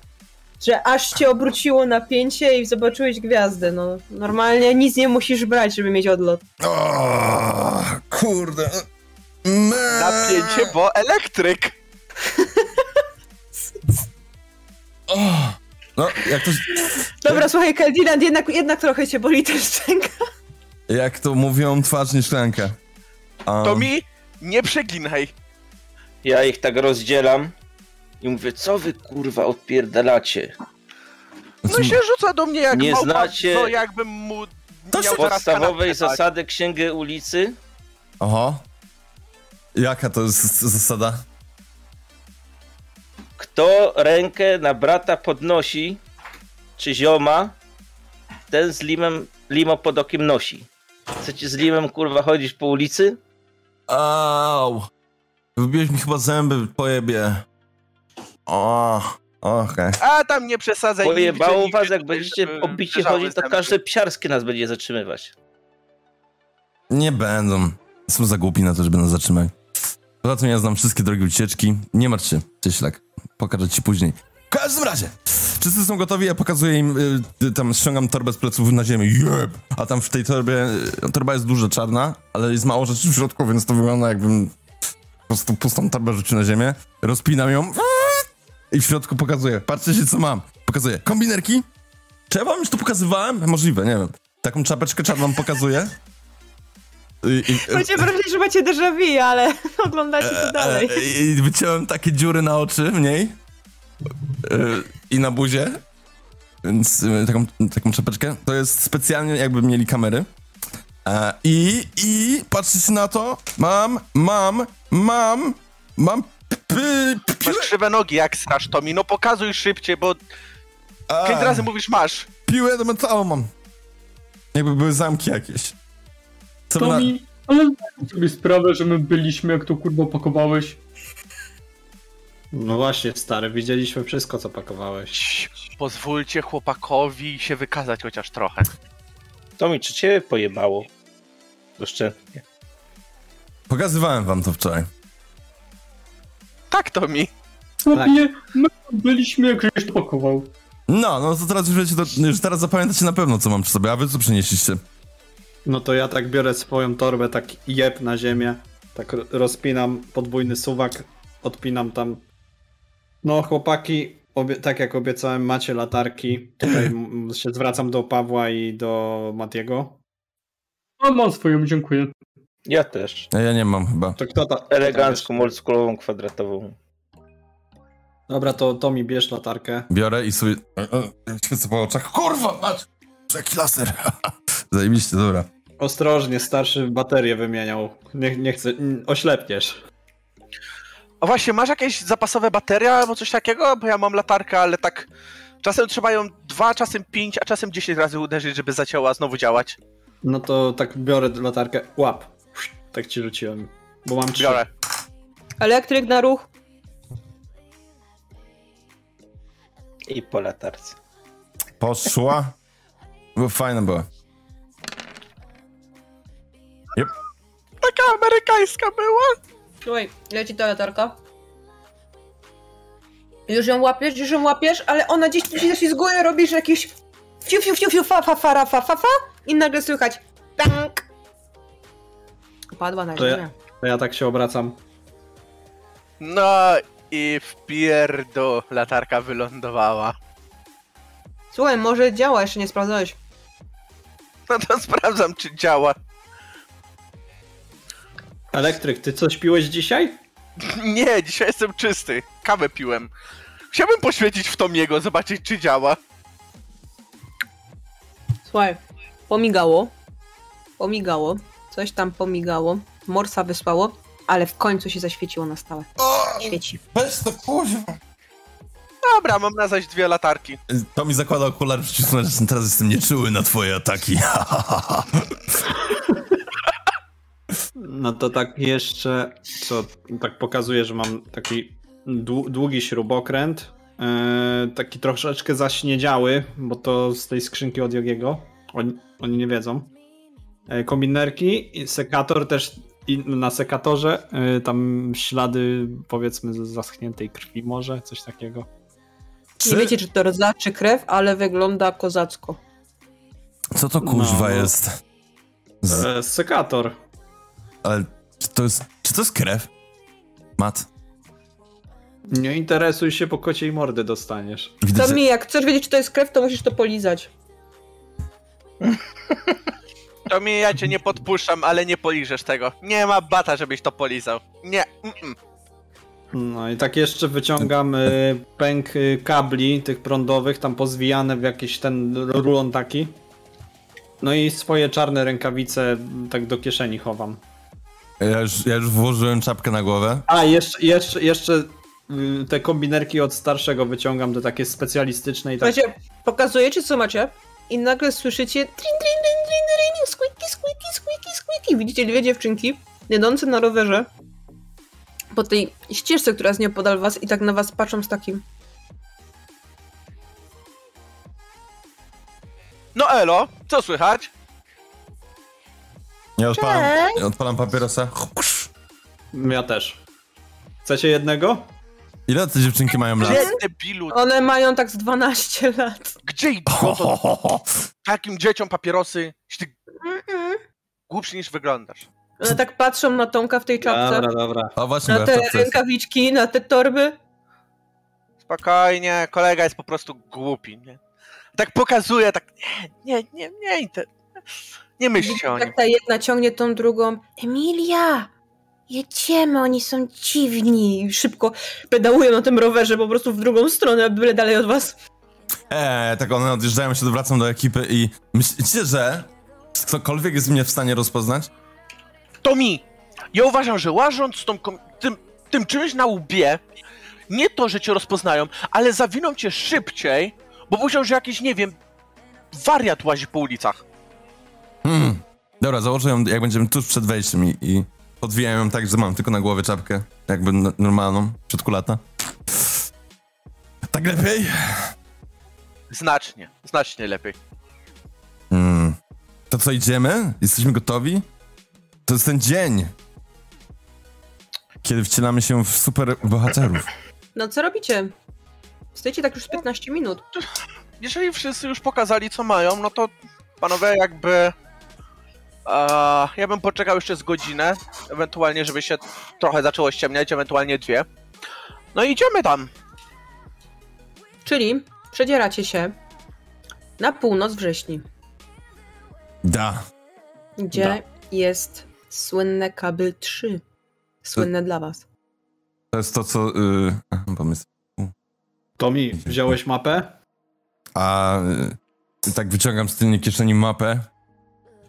że aż cię obróciło napięcie i zobaczyłeś gwiazdę. No, normalnie nic nie musisz brać, żeby mieć odlot. O, kurde. Me- Napięcie, bo elektryk! O, no, jak to, Dobra, słuchaj, Keldiland, jednak, jednak trochę cię boli ta szczęka. jak to mówią, twarz nie szklanka. Um, To mi nie przeginaj. Ja ich tak rozdzielam i mówię, co wy kurwa odpierdalacie? No się rzuca do mnie jak Nie małpa, znacie- to jakbym mu To się- Podstawowej zasady księgi ulicy? Oho. Jaka to jest zasada? Kto rękę na brata podnosi, czy zioma, ten z limem, limo pod okiem nosi. Chcecie z limem kurwa chodzić po ulicy? Au. Wybiłeś mi chyba zęby, pojebie. O, okej. A tam nie przesadzaj. Pojebało nigdzie, was, jak będziecie obici chodzić, to każde psiarskie nas będzie zatrzymywać. Nie będą. Są za głupi na to, żeby nas zatrzymać. Poza tym ja znam wszystkie drogi ucieczki. Nie martw się, cieślak. Pokażę ci później. W każdym razie, wszyscy są gotowi, ja pokazuję im, y, tam ściągam torbę z pleców na ziemię, jeb! A tam w tej torbie, y, torba jest duża, czarna, ale jest mało rzeczy w środku, więc to wygląda jakbym po prostu pustą torbę rzucił na ziemię, rozpinam ją i w środku pokazuję, patrzcie co mam. Pokazuję kombinerki, czy ja wam już to pokazywałem? Możliwe, nie wiem. Taką czapeczkę czarną pokazuję. Macie wrażenie, że macie déjà vu, ale oglądacie to dalej. E, I wyciąłem takie dziury na oczy mniej e, i na buzie. Więc e, taką, taką czapeczkę. To jest specjalnie jakby mieli kamery. E, I, i patrzcie na to. Mam, mam, mam, mam Masz krzywe nogi jak strasz, Tomi. No pokazuj szybciej, bo pięć razy mówisz masz. Piłę do metalu mam. Jakby były zamki jakieś. Co by na... Tomi, ale sobie sprawę, że my byliśmy, jak to kurwa pakowałeś. No właśnie, stary, widzieliśmy wszystko, co pakowałeś. Pozwólcie chłopakowi się wykazać chociaż trochę. To mi, czy cię pojebało? Doszczętnie. Pokazywałem wam to wczoraj. Tak, Tomi. Sobie, my byliśmy, jak żeś to pakował. No, no to teraz już wiecie, to, już teraz zapamiętacie na pewno, co mam przy sobie, a wy co przynieśliście? No to ja tak biorę swoją torbę, tak jeb na ziemię, tak ro- rozpinam podwójny suwak, odpinam tam. No chłopaki, obie- tak jak obiecałem, macie latarki. Tutaj się zwracam do Pawła i do Matiego. A mam swoją, dziękuję. Ja też. Ja, ja nie mam chyba. To kto ta? Elegancką, oldschoolową, kwadratową. Dobra, to, to mi bierz latarkę. Biorę i sobie. Świecę po oczach. Kurwa, mać! Jaki laser! Zajebiście, dobra. Ostrożnie, starszy baterię wymieniał. Nie, nie chcę, oślepniesz. A właśnie, masz jakieś zapasowe baterie albo coś takiego? Bo ja mam latarkę, ale tak... Czasem trzeba ją dwa, czasem pięć, a czasem 10 razy uderzyć, żeby zaczęła znowu działać. No to tak biorę latarkę, łap. Tak ci rzuciłem. Bo mam trzy. Biorę. Elektryk na ruch. I po latarce. Poszła. Bo fajna była. Taka amerykańska była. Słuchaj, leci ta latarka. Już ją łapiesz, już ją łapiesz, ale ona gdzieś tu się zaślizguje, robisz jakieś fiu, fiu, fiu, fiu, fa, fa, fa, ra, fa, fa, fa i nagle słychać tank. Padła na To ja-. To ja tak się obracam. No i w pierdo latarka wylądowała. Słuchaj, może działa, jeszcze nie sprawdzałeś. No to sprawdzam, czy działa. Elektryk, ty coś piłeś dzisiaj? Nie, dzisiaj jestem czysty. Kawę piłem. Chciałbym poświecić w Tomiego, zobaczyć, czy działa. Słuchaj, pomigało. Pomigało. Coś tam pomigało. Morsa wysłało, ale w końcu się zaświeciło na stałe. Świeci. Weź to kuźwa. Dobra, mam na zaś dwie latarki. To mi zakłada okular przeciwsłoneczny, teraz jestem nieczuły na twoje ataki. No to tak jeszcze, co tak pokazuje, że mam taki dłu- długi śrubokręt, e, taki troszeczkę zaśniedziały, bo to z tej skrzynki od Jogiego, oni, oni nie wiedzą. E, kombinerki, sekator też i na sekatorze, e, tam ślady powiedzmy z zaschniętej krwi może, coś takiego. Nie wiecie, czy to rdza, czy krew, ale wygląda kozacko. Co to kuźwa No. jest? Z, sekator. Ale czy to jest, czy to jest krew? Mat. Nie interesuj się, po kociej mordy dostaniesz. To że- mi, jak chcesz wiedzieć, czy to jest krew, to musisz to polizać. To mi ja cię nie podpuszczam, ale nie poliżesz tego. Nie ma bata, żebyś to polizał. Nie. Mm-mm. No i tak jeszcze wyciągam y, pęk y, kabli tych prądowych, tam pozwijane w jakiś ten rulon taki. No i swoje czarne rękawice tak do kieszeni chowam. Ja, już, ja już włożyłem czapkę na głowę. A, jeszcze, jeszcze, jeszcze y, te kombinerki od starszego wyciągam do takie specjalistyczne i tak. Słuchajcie, pokazujecie, co macie i nagle słyszycie trin, trin, trin, trin, trin, squeaky, squeaky, squeaky, squeaky. Widzicie dwie dziewczynki jadące na rowerze po tej ścieżce, która jest nieopodal was i tak na was patrzą z takim No elo, co słychać? Ja odpalam, ja odpalam papierosa. Ja też. Chcecie jednego? Ile te dziewczynki mają lat? Gdzie debilu? One mają tak z 12 lat. Gdzie idioto? Takim dzieciom papierosy? Ty Mm-mm. głupszy niż wyglądasz. One tak patrzą na Tomka w tej czapce, Dobra, dobra. A właśnie, na te rękawiczki, na te torby. Spokojnie, kolega jest po prostu głupi, nie? Tak pokazuje, tak nie, nie, nie, nie, nie, myślcie o nim. Tak ta jedna ciągnie tą drugą. Emilia! Jedziemy, oni są dziwni. I szybko pedałują na tym rowerze po prostu w drugą stronę, byle dalej od was. Eee, tak one odjeżdżają, się wracam do ekipy i myślicie, że ktokolwiek jest mnie w stanie rozpoznać? To mi! Ja uważam, że łażąc tą, tym, tym czymś na łbie, nie to, że cię rozpoznają, ale zawiną cię szybciej, bo myślą, że jakiś, nie wiem, wariat łazi po ulicach. Hmm. Dobra, założę ją, jak będziemy tuż przed wejściem i, i podwijam ją tak, że mam tylko na głowie czapkę, jakby normalną, przedkulata. Tak lepiej? Znacznie, znacznie lepiej. Hmm. To co, idziemy? Jesteśmy gotowi? To jest ten dzień, kiedy wcielamy się w super bohaterów. No co robicie? Stoicie tak już z 15 minut. Jeżeli wszyscy już pokazali, co mają, no to panowie jakby... Ja bym poczekał jeszcze z godzinę, ewentualnie, żeby się trochę zaczęło ściemniać, ewentualnie dwie. No i idziemy tam. Czyli przedzieracie się na północ wrześni, Da. gdzie Da. jest słynne kaby 3. Słynne dla was. To jest to, co... Yy, pomysł. Tomi, wziąłeś mapę? A y, tak wyciągam z tylnej kieszeni mapę.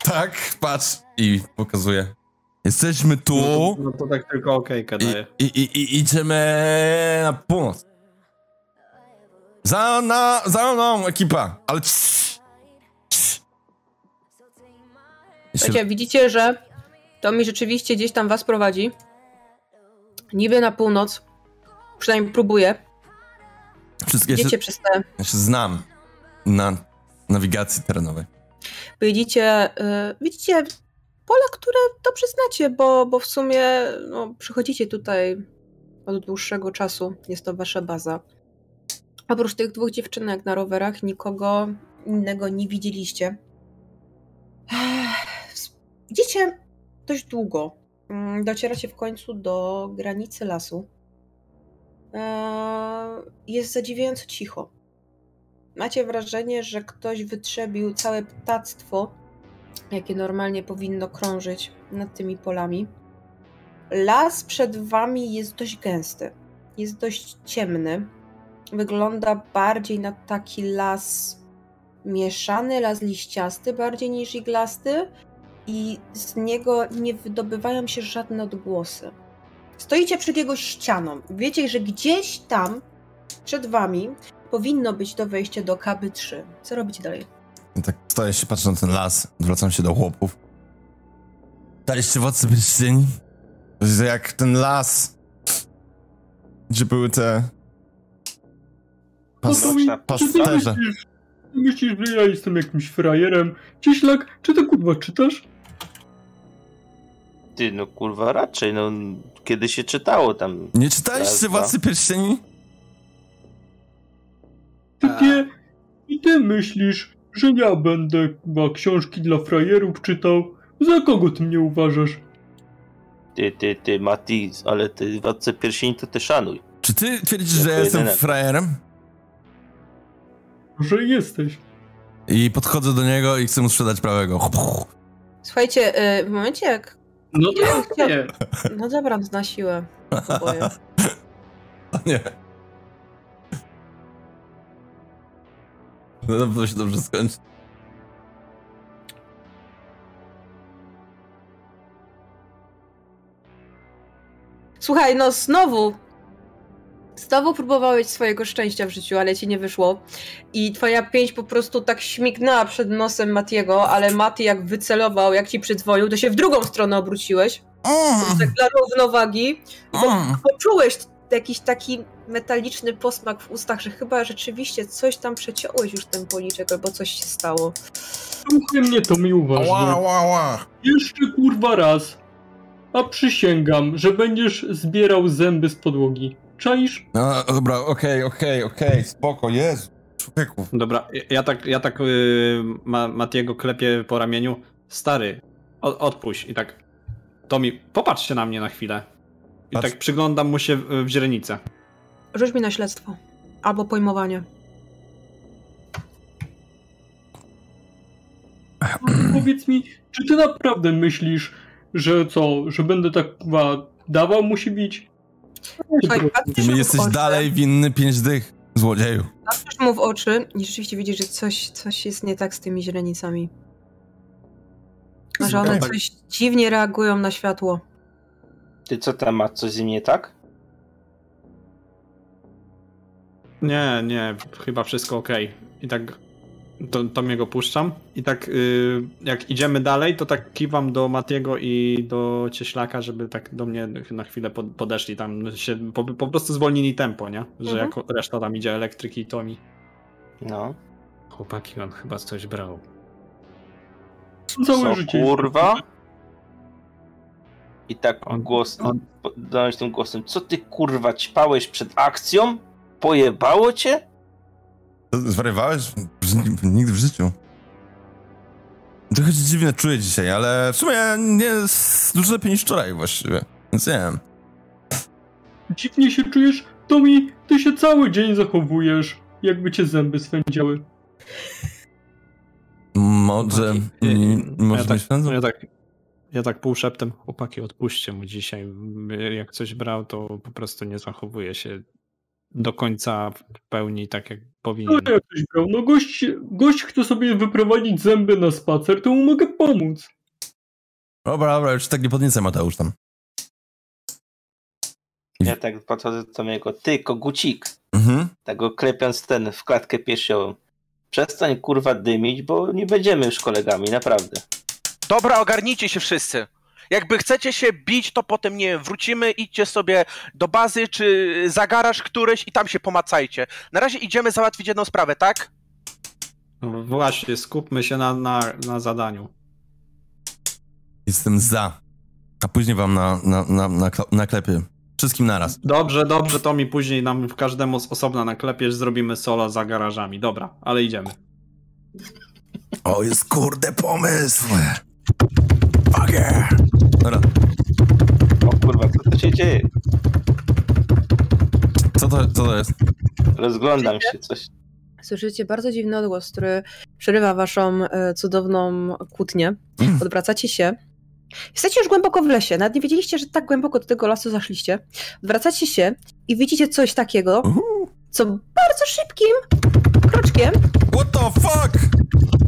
Tak, patrz i pokazuję. Jesteśmy tu No to, no to tak tylko okejkę i, daję. i, i, i idziemy na północ. Za, na, za mną ekipa, ale cii, cii. Słuchajcie, widzicie, że to mi rzeczywiście gdzieś tam was prowadzi. Niby na północ. Przynajmniej próbuje. Wszystkie ja się, Idziecie przez te ja się znam na nawigacji terenowej. Widzicie, y, widzicie pola, które dobrze znacie, bo, bo w sumie no, przychodzicie tutaj od dłuższego czasu. Jest to wasza baza. Oprócz tych dwóch dziewczynek na rowerach nikogo innego nie widzieliście. Ech, Idziecie dość długo. Mm, Docieracie w końcu do granicy lasu. Eee, Jest zadziwiająco cicho. Macie wrażenie, że ktoś wytrzebił całe ptactwo, jakie normalnie powinno krążyć nad tymi polami. Las przed wami jest dość gęsty. Jest dość ciemny. Wygląda bardziej na taki las mieszany las liściasty bardziej niż iglasty i z niego nie wydobywają się żadne odgłosy. Stoicie przed jego ścianą. Wiecie, że gdzieś tam przed wami powinno być to wejście do KB3. Co robicie dalej? I tak stoję się, patrzę na ten las, zwracam się do chłopów. Daliście wodcy pierścieni? To jest jak ten las, gdzie były te... No Pas, pasterze. myślisz, że ja jestem jakimś frajerem? Cieślak, czy ty kurwa czytasz? Ty, no kurwa, raczej, no kiedy się czytało tam. Nie czytaliście dwa. władcy pierścieni? Ty nie, i ty myślisz, że ja będę chyba książki dla frajerów czytał? Za kogo ty mnie uważasz? Ty, ty, ty, Mati, ale ty władcę pierścieni to ty szanuj. Czy ty twierdzisz, że ja jestem frajerem? Że jesteś. I podchodzę do niego i chcę mu sprzedać prawego. Słuchajcie, y, w momencie jak... No Ja to chciałam- nie. No dobra, na siłę. Oboje. O nie. No to się dobrze skończy. Słuchaj, no znowu. Znowu próbowałeś swojego szczęścia w życiu, ale ci nie wyszło. I twoja pięść po prostu tak śmignęła przed nosem Matiego, ale Mati jak wycelował, jak ci przydzwonił, to się w drugą stronę obróciłeś. Tak dla równowagi. Mm. Poczułeś jakiś taki metaliczny posmak w ustach, że chyba rzeczywiście coś tam przeciąłeś już ten policzek, albo coś się stało. Słuchaj mnie to mi uważnie. Ła, ła, ła. Jeszcze kurwa raz. A przysięgam, że będziesz zbierał zęby z podłogi. Czaisz? No, dobra, okej, okej, okej, spoko, jest. Człowieku. Dobra, ja- tak, ja tak yy, ma, Matiego klepię po ramieniu. Stary, o, odpuść. I tak, Tomi, popatrzcie na mnie na chwilę. I Patrz. tak przyglądam mu się w, źrenicę. Rzuć mi na śledztwo. Albo pojmowanie. Powiedz mi, czy ty naprawdę myślisz, że co, że będę tak kurwa dawał musi bić? Słuchaj, patrzysz mu w jesteś oczy, dalej winny pięć dych, złodzieju. patrzysz mu w oczy i rzeczywiście widzisz, że coś, coś jest nie tak z tymi źrenicami. Że one coś dziwnie reagują na światło. Ty co tam, ma coś z nim nie tak? Nie, nie, chyba wszystko ok. I tak to, to mnie go puszczam. I tak y, jak idziemy dalej, to tak kiwam do Matiego i do Cieślaka, żeby tak do mnie na chwilę pod, podeszli tam, się po, po prostu zwolnili tempo, nie? Że Mhm. jak reszta tam idzie elektryki i to mi. No. Chłopaki, on chyba coś brał. Całe Co, życie. kurwa? I tak On- głos, on- dałeś tym głosem, co ty kurwa ćpałeś przed akcją? Pojebało cię? Zwariowałeś? Nigdy w życiu. Trochę się dziwnie czuję dzisiaj, ale w sumie nie jest dużo lepiej niż wczoraj właściwie. Więc nie wiem. Dziwnie się czujesz? Tomi, ty się cały dzień zachowujesz, jakby cię zęby swędziały. Może... Ja, Może tak, mieć pędzą? ja tak ja tak półszeptem, chłopaki, odpuśćcie mu dzisiaj. Jak coś brał, to po prostu nie zachowuje się do końca w pełni tak, jak No powinien. jak ktoś brał, no gość, gość chce sobie wyprowadzić zęby na spacer, to mu mogę pomóc. Dobra, dobra, już tak nie podniecę Mateusz tam. Ja tak podchodzę do mojego, ty kogucik, Mhm. tak go klepiąc ten w klatkę piersiową. Przestań kurwa dymić, bo nie będziemy już kolegami, naprawdę. Dobra, ogarnijcie się wszyscy. Jakby chcecie się bić, to potem nie wrócimy, idźcie sobie do bazy czy za garaż któryś i tam się pomacajcie. Na razie idziemy załatwić jedną sprawę, tak? Właśnie, skupmy się na, na, na zadaniu. Jestem za. A później wam na, na, na, na, naklepię. Wszystkim naraz. Dobrze, dobrze, to mi później nam w każdemu z osobna naklepiesz, zrobimy solo za garażami. Dobra, ale idziemy. O, jest kurde pomysł! Fuck yeah! Dobra, O kurwa, co to się dzieje? co to, co to jest? Rozglądam się, coś. Słyszycie bardzo dziwny odgłos, który przerywa waszą e, cudowną kłótnię. Mm. Odwracacie się. Jesteście już głęboko w lesie. Nawet nie wiedzieliście, że tak głęboko do tego lasu zaszliście. Odwracacie się i widzicie coś takiego, Uhu. co bardzo szybkim kroczkiem What the fuck?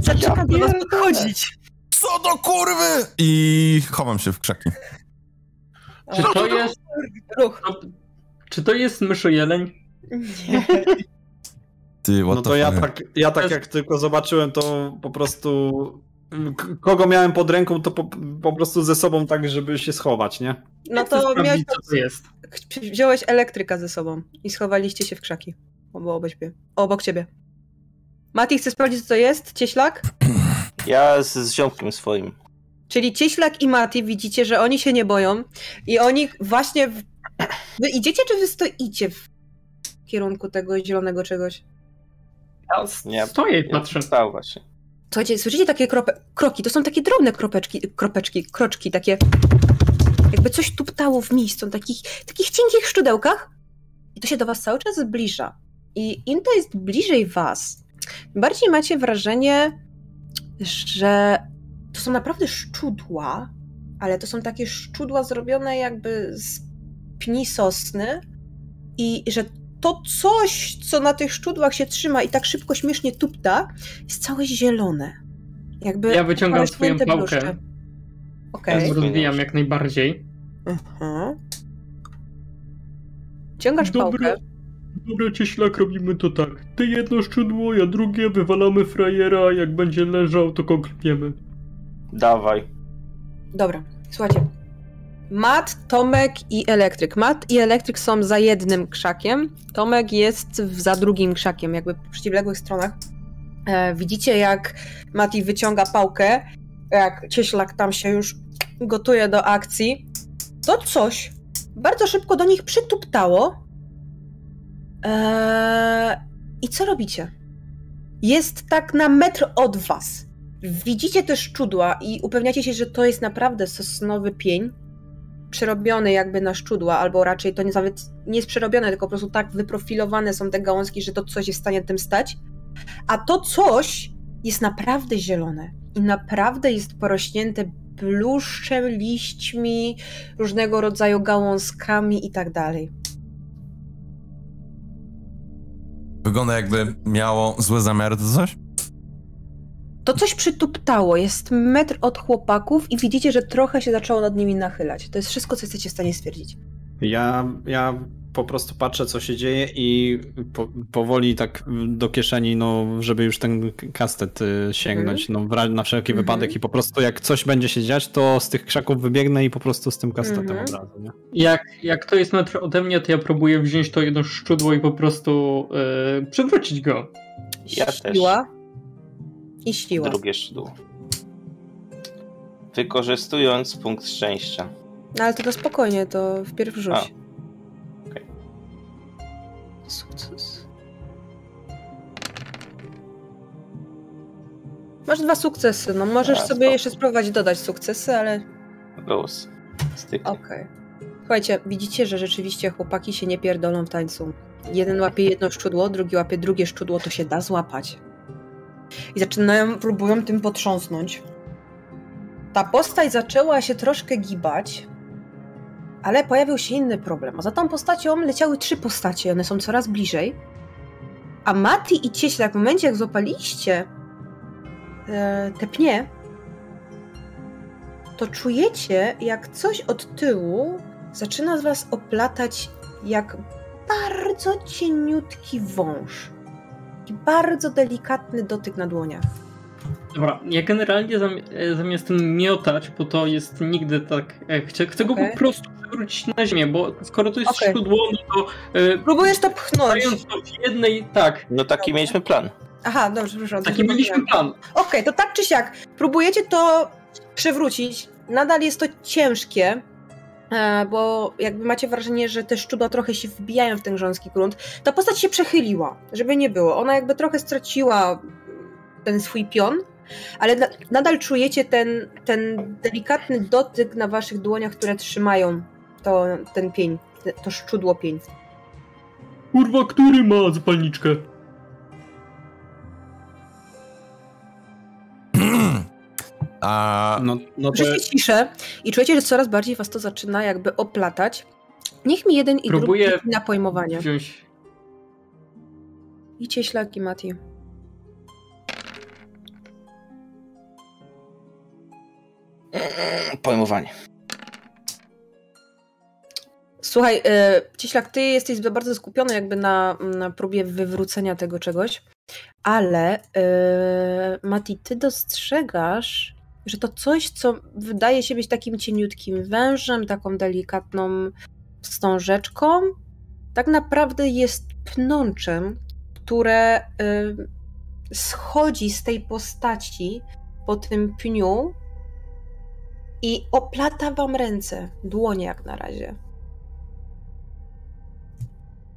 Zaczyna do nas podchodzić. Co do kurwy? I chowam się w krzaki. Czy to jest... Czy to jest myszojeleń? Nie. Ty, what No to ja tak, ja tak jak tylko zobaczyłem, to po prostu k- kogo miałem pod ręką, to po, po prostu ze sobą tak, żeby się schować, nie? No Chcę to miałeś, co to jest. wziąłeś elektryka ze sobą i schowaliście się w krzaki. Obok ciebie. Obok ciebie. Mati, chce sprawdzić, co to jest? Cieślak? Ja z, z ziomkiem swoim. Czyli Cieślak i Mati widzicie, że oni się nie boją i oni właśnie... W... Wy idziecie, czy wy stoicie w kierunku tego zielonego czegoś? Ja Nie. stoję i patrzę. Stał właśnie. Słuchajcie, słyszycie takie krope... kroki? To są takie drobne kropeczki, kropeczki, kroczki, takie... Jakby coś tuptało w miejscu, takich, takich cienkich szczudełkach i to się do was cały czas zbliża. I im to jest bliżej was, bardziej macie wrażenie, że to są naprawdę szczudła, ale to są takie szczudła zrobione jakby z pni sosny i że to coś, co na tych szczudłach się trzyma i tak szybko, śmiesznie tupta, jest całe zielone. Jakby Ja wyciągam swoją pałkę. bluszcze. Ja rozwijam jak najbardziej. Mhm. Ciągasz Dobra. pałkę. Dobra, cieślak, robimy to tak. Ty jedno szczudło, ja drugie, wywalamy frajera, jak będzie leżał, to go klepiemy. Dawaj. Dobra, słuchajcie. Mat, Tomek i Elektryk. Mat i Elektryk są za jednym krzakiem. Tomek jest za drugim krzakiem, jakby po przeciwległych stronach. E, widzicie, jak Mati wyciąga pałkę, jak cieślak tam się już gotuje do akcji. To coś bardzo szybko do nich przytuptało. Eee, I co robicie? Jest tak na metr od was. Widzicie te szczudła i upewniacie się, że to jest naprawdę sosnowy pień, przerobiony jakby na szczudła, albo raczej to nawet nie jest przerobione, tylko po prostu tak wyprofilowane są te gałązki, że to coś jest w stanie tym stać. A to coś jest naprawdę zielone i naprawdę jest porośnięte bluszczem, liśćmi, różnego rodzaju gałązkami i tak dalej. Wygląda jakby miało złe zamiary, to coś? To coś przytuptało, jest metr od chłopaków i widzicie, że trochę się zaczęło nad nimi nachylać. To jest wszystko, co jesteście w stanie stwierdzić. Ja, ja po prostu patrzę, co się dzieje i po, powoli tak do kieszeni, no, żeby już ten kastet y, sięgnąć, no, w ra- na wszelki Mhm. wypadek i po prostu jak coś będzie się dziać, to z tych krzaków wybiegnę i po prostu z tym kastetem Mhm. od razu, nie? Jak, jak to jest metr ode mnie, to ja próbuję wziąć to jedno szczudło i po prostu yy, przewrócić go. Ja też. Siła i siła. Drugie szydło. Wykorzystując punkt szczęścia. No ale to, to spokojnie, to wpierw rzuć. A. Sukces. Masz dwa sukcesy, no możesz A, sobie spoko. jeszcze spróbować dodać sukcesy, ale Luz. Okej. Słuchajcie, widzicie, że rzeczywiście chłopaki się nie pierdolą w tańcu. Jeden łapie jedno szczudło, drugi łapie drugie szczudło, to się da złapać. I zaczynają, próbują tym potrząsnąć. Ta postać zaczęła się troszkę gibać, ale pojawił się inny problem. Za tą postacią leciały trzy postacie, one są coraz bliżej. A Mati i Cieślak w momencie, jak złapaliście e, te pnie, to czujecie, jak coś od tyłu zaczyna z was oplatać jak bardzo cieniutki wąż. I bardzo delikatny dotyk na dłoniach. Dobra, ja generalnie zam, e, zamiast tym miotać, bo to jest nigdy tak. E, chcę, chcę go Okej. po prostu przewrócić na ziemię, bo skoro to jest Okej. szczudło, no to e, Próbujesz to pchnąć. mając to w jednej, tak, No taki mieliśmy plan. Aha, dobrze, przepraszam. taki mieliśmy plan. Okej, to tak czy siak, próbujecie to przewrócić. Nadal jest to ciężkie, e, bo jakby macie wrażenie, że te szczudła trochę się wbijają w ten grząski grunt. Ta postać się przechyliła, żeby nie było. Ona jakby trochę straciła ten swój pion, ale na, nadal czujecie ten, ten delikatny dotyk na waszych dłoniach, które trzymają to, ten pień, to szczudło pień. Kurwa, który ma zapalniczkę? A No, no to Słyszycie ciszę i czujecie, że coraz bardziej was to zaczyna jakby oplatać. Niech mi jeden i Próbuję drugi na pojmowanie. Wziąć. I cieślak i Mati. Pojmowanie. Słuchaj, e, Cieślak, ty jesteś bardzo skupiony jakby na, na próbie wywrócenia tego czegoś, ale e, Mati, ty dostrzegasz, że to coś, co wydaje się być takim cieniutkim wężem, taką delikatną wstążeczką, tak naprawdę jest pnączem, które e, schodzi z tej postaci po tym pniu i oplata wam ręce, dłonie jak na razie.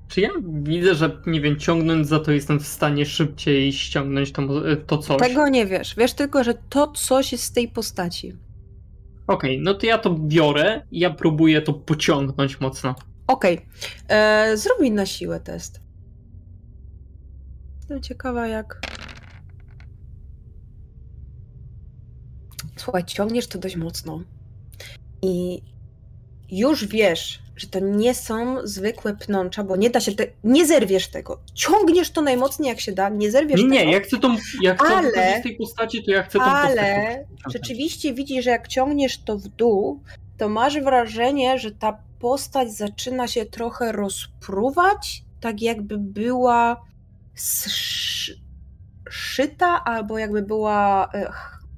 Czy ja widzę, że nie wiem, ciągnąć za to jestem w stanie szybciej ściągnąć to, to coś? Tego nie wiesz. Wiesz tylko, że to coś jest z tej postaci. Okej, no to ja to biorę i ja próbuję to pociągnąć mocno. Okej. Okay. Zrób mi na siłę test. Jestem ciekawa jak... Słuchaj, ciągniesz to dość mocno. I już wiesz, że to nie są zwykłe pnącza, bo nie da się, te, nie zerwiesz tego. Ciągniesz to najmocniej jak się da, nie zerwiesz nie, tego. Nie, jak chcę tą, jak chcę ale, z tej postaci, to ja chcę tą Ale rzeczywiście widzisz, że jak ciągniesz to w dół, to masz wrażenie, że ta postać zaczyna się trochę rozpruwać, tak jakby była szyta, albo jakby była e,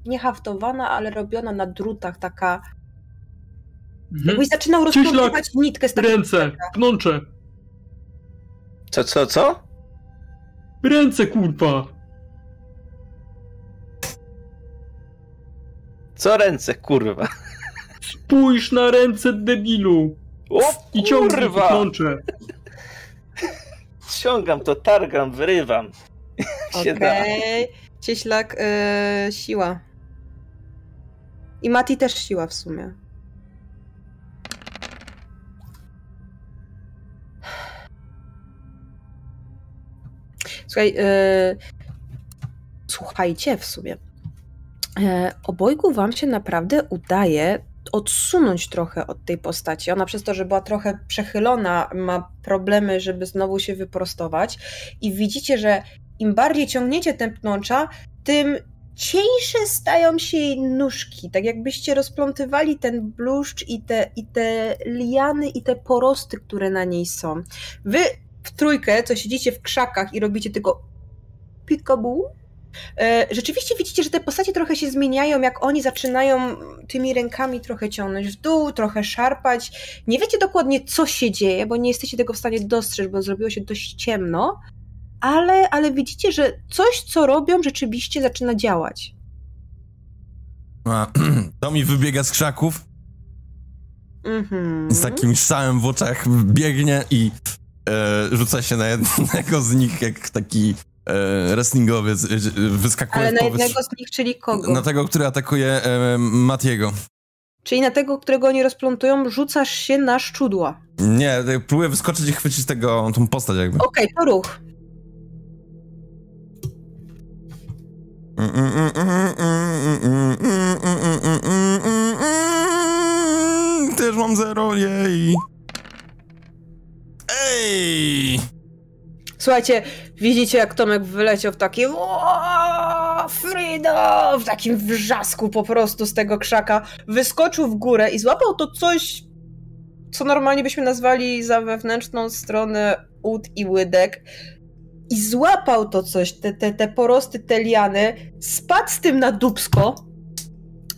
nie haftowana, ale robiona na drutach, taka Mhm. Jakbyś zaczynał rozplątywać nitkę z takiego Ręce, pnącze. Co, co, co? Ręce, kurwa. Co ręce, kurwa? Spójrz na ręce, debilu. O, I ciągnij pnącze. Ciągam to, targam, wyrywam. Okej. Okay. Cieślak, yy, siła. I Mati też siła w sumie. Słuchaj, yy, słuchajcie w sumie. Yy, obojgu wam się naprawdę udaje odsunąć trochę od tej postaci. Ona przez to, że była trochę przechylona, ma problemy, żeby znowu się wyprostować. I widzicie, że im bardziej ciągniecie ten pnącza, tym cieńsze stają się jej nóżki. Tak jakbyście rozplątywali ten bluszcz i te, i te liany i te porosty, które na niej są. Wy w trójkę, co siedzicie w krzakach i robicie tylko pikabu, e, rzeczywiście widzicie, że te postacie trochę się zmieniają, jak oni zaczynają tymi rękami trochę ciągnąć w dół, trochę szarpać. Nie wiecie dokładnie, co się dzieje, bo nie jesteście tego w stanie dostrzec, bo zrobiło się dość ciemno, ale, ale widzicie, że coś, co robią, rzeczywiście zaczyna działać. A, to mi wybiega z krzaków. Mhm. Z takim szałem w oczach biegnie i e, rzuca się na jednego z nich jak taki e, wrestlingowiec, e, wyskakuje Ale na jednego z nich, czyli kogo? Na tego, który atakuje e, Matiego. Czyli na tego, którego oni rozplątują, rzucasz się na szczudła. Nie, próbuję wyskoczyć i chwycić tego, tą postać jakby. Okej, okay, to ruch. Też mam zero, jej. Ej! Słuchajcie, widzicie jak Tomek wyleciał w takie Freedom! W takim wrzasku po prostu z tego krzaka. Wyskoczył w górę i złapał to coś, co normalnie byśmy nazwali za wewnętrzną stronę ud i łydek. I złapał to coś, te, te, te porosty, te liany, spadł z tym na dubsko,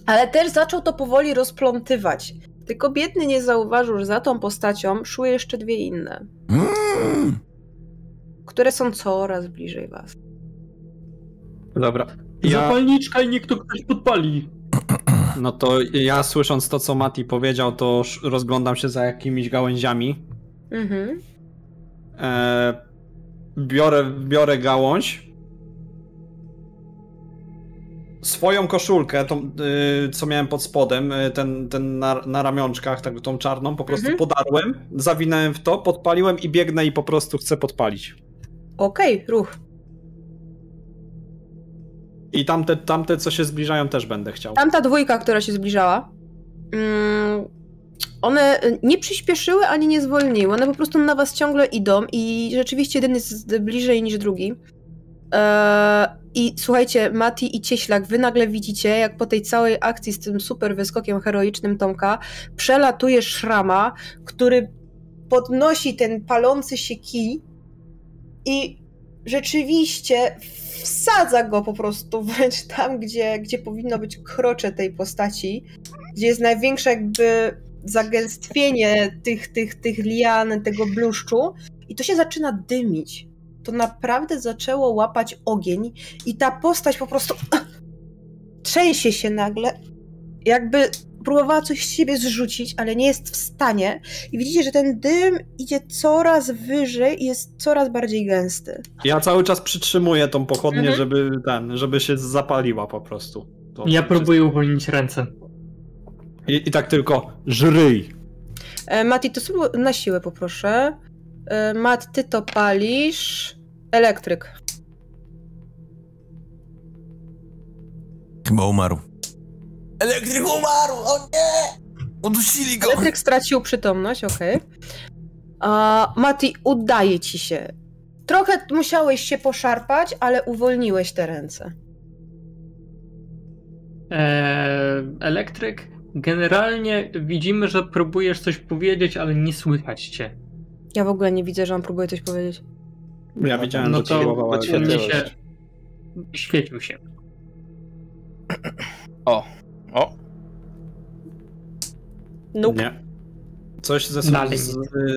ale też zaczął to powoli rozplątywać. Tylko biedny nie zauważył, że za tą postacią szły jeszcze dwie inne. Mm. Które są coraz bliżej was. Dobra. Ja... Zapalniczka i niech to ktoś podpali. No to ja słysząc to, co Mati powiedział, to rozglądam się za jakimiś gałęziami. Mhm. E, biorę, biorę gałąź swoją koszulkę, tą, yy, co miałem pod spodem, yy, ten, ten na, na ramionczkach, tak, tą czarną, po prostu mhm. podarłem, zawinąłem w to, podpaliłem i biegnę i po prostu chcę podpalić. Okej, okay, ruch. I tamte, tamte, co się zbliżają, też będę chciał. Tamta dwójka, która się zbliżała, mm, one nie przyspieszyły ani nie zwolniły. One po prostu na was ciągle idą i rzeczywiście jeden jest bliżej niż drugi. Eee, I słuchajcie, Mati i Cieślak, wy nagle widzicie, jak po tej całej akcji z tym super wyskokiem heroicznym Tomka przelatuje szrama, który podnosi ten palący się kij i rzeczywiście wsadza go po prostu wręcz tam, gdzie, gdzie powinno być krocze tej postaci, gdzie jest największe jakby zagęstwienie tych, tych, tych lian, tego bluszczu i to się zaczyna dymić. To naprawdę zaczęło łapać ogień i ta postać po prostu trzęsie się nagle, jakby próbowała coś z siebie zrzucić, ale nie jest w stanie. I widzicie, że ten dym idzie coraz wyżej i jest coraz bardziej gęsty. Ja cały czas przytrzymuję tą pochodnię, Mhm. żeby ten, żeby się zapaliła po prostu. To Ja próbuję uwolnić ręce. I, I tak tylko żryj. E, Mati, to sobie na siłę poproszę. E, Mat, ty to palisz. Elektryk. Chyba umarł. Elektryk umarł! O nie! Udusili go! Elektryk stracił przytomność, okej. A Mati, udaje ci się. Trochę musiałeś się poszarpać, ale uwolniłeś te ręce. Eee, elektryk, generalnie widzimy, że próbujesz coś powiedzieć, ale nie słychać cię. Ja w ogóle nie widzę, że on próbuje coś powiedzieć. Ja widziałem, No że to się świecił się. O, o, Nope. Nie. Coś ze z,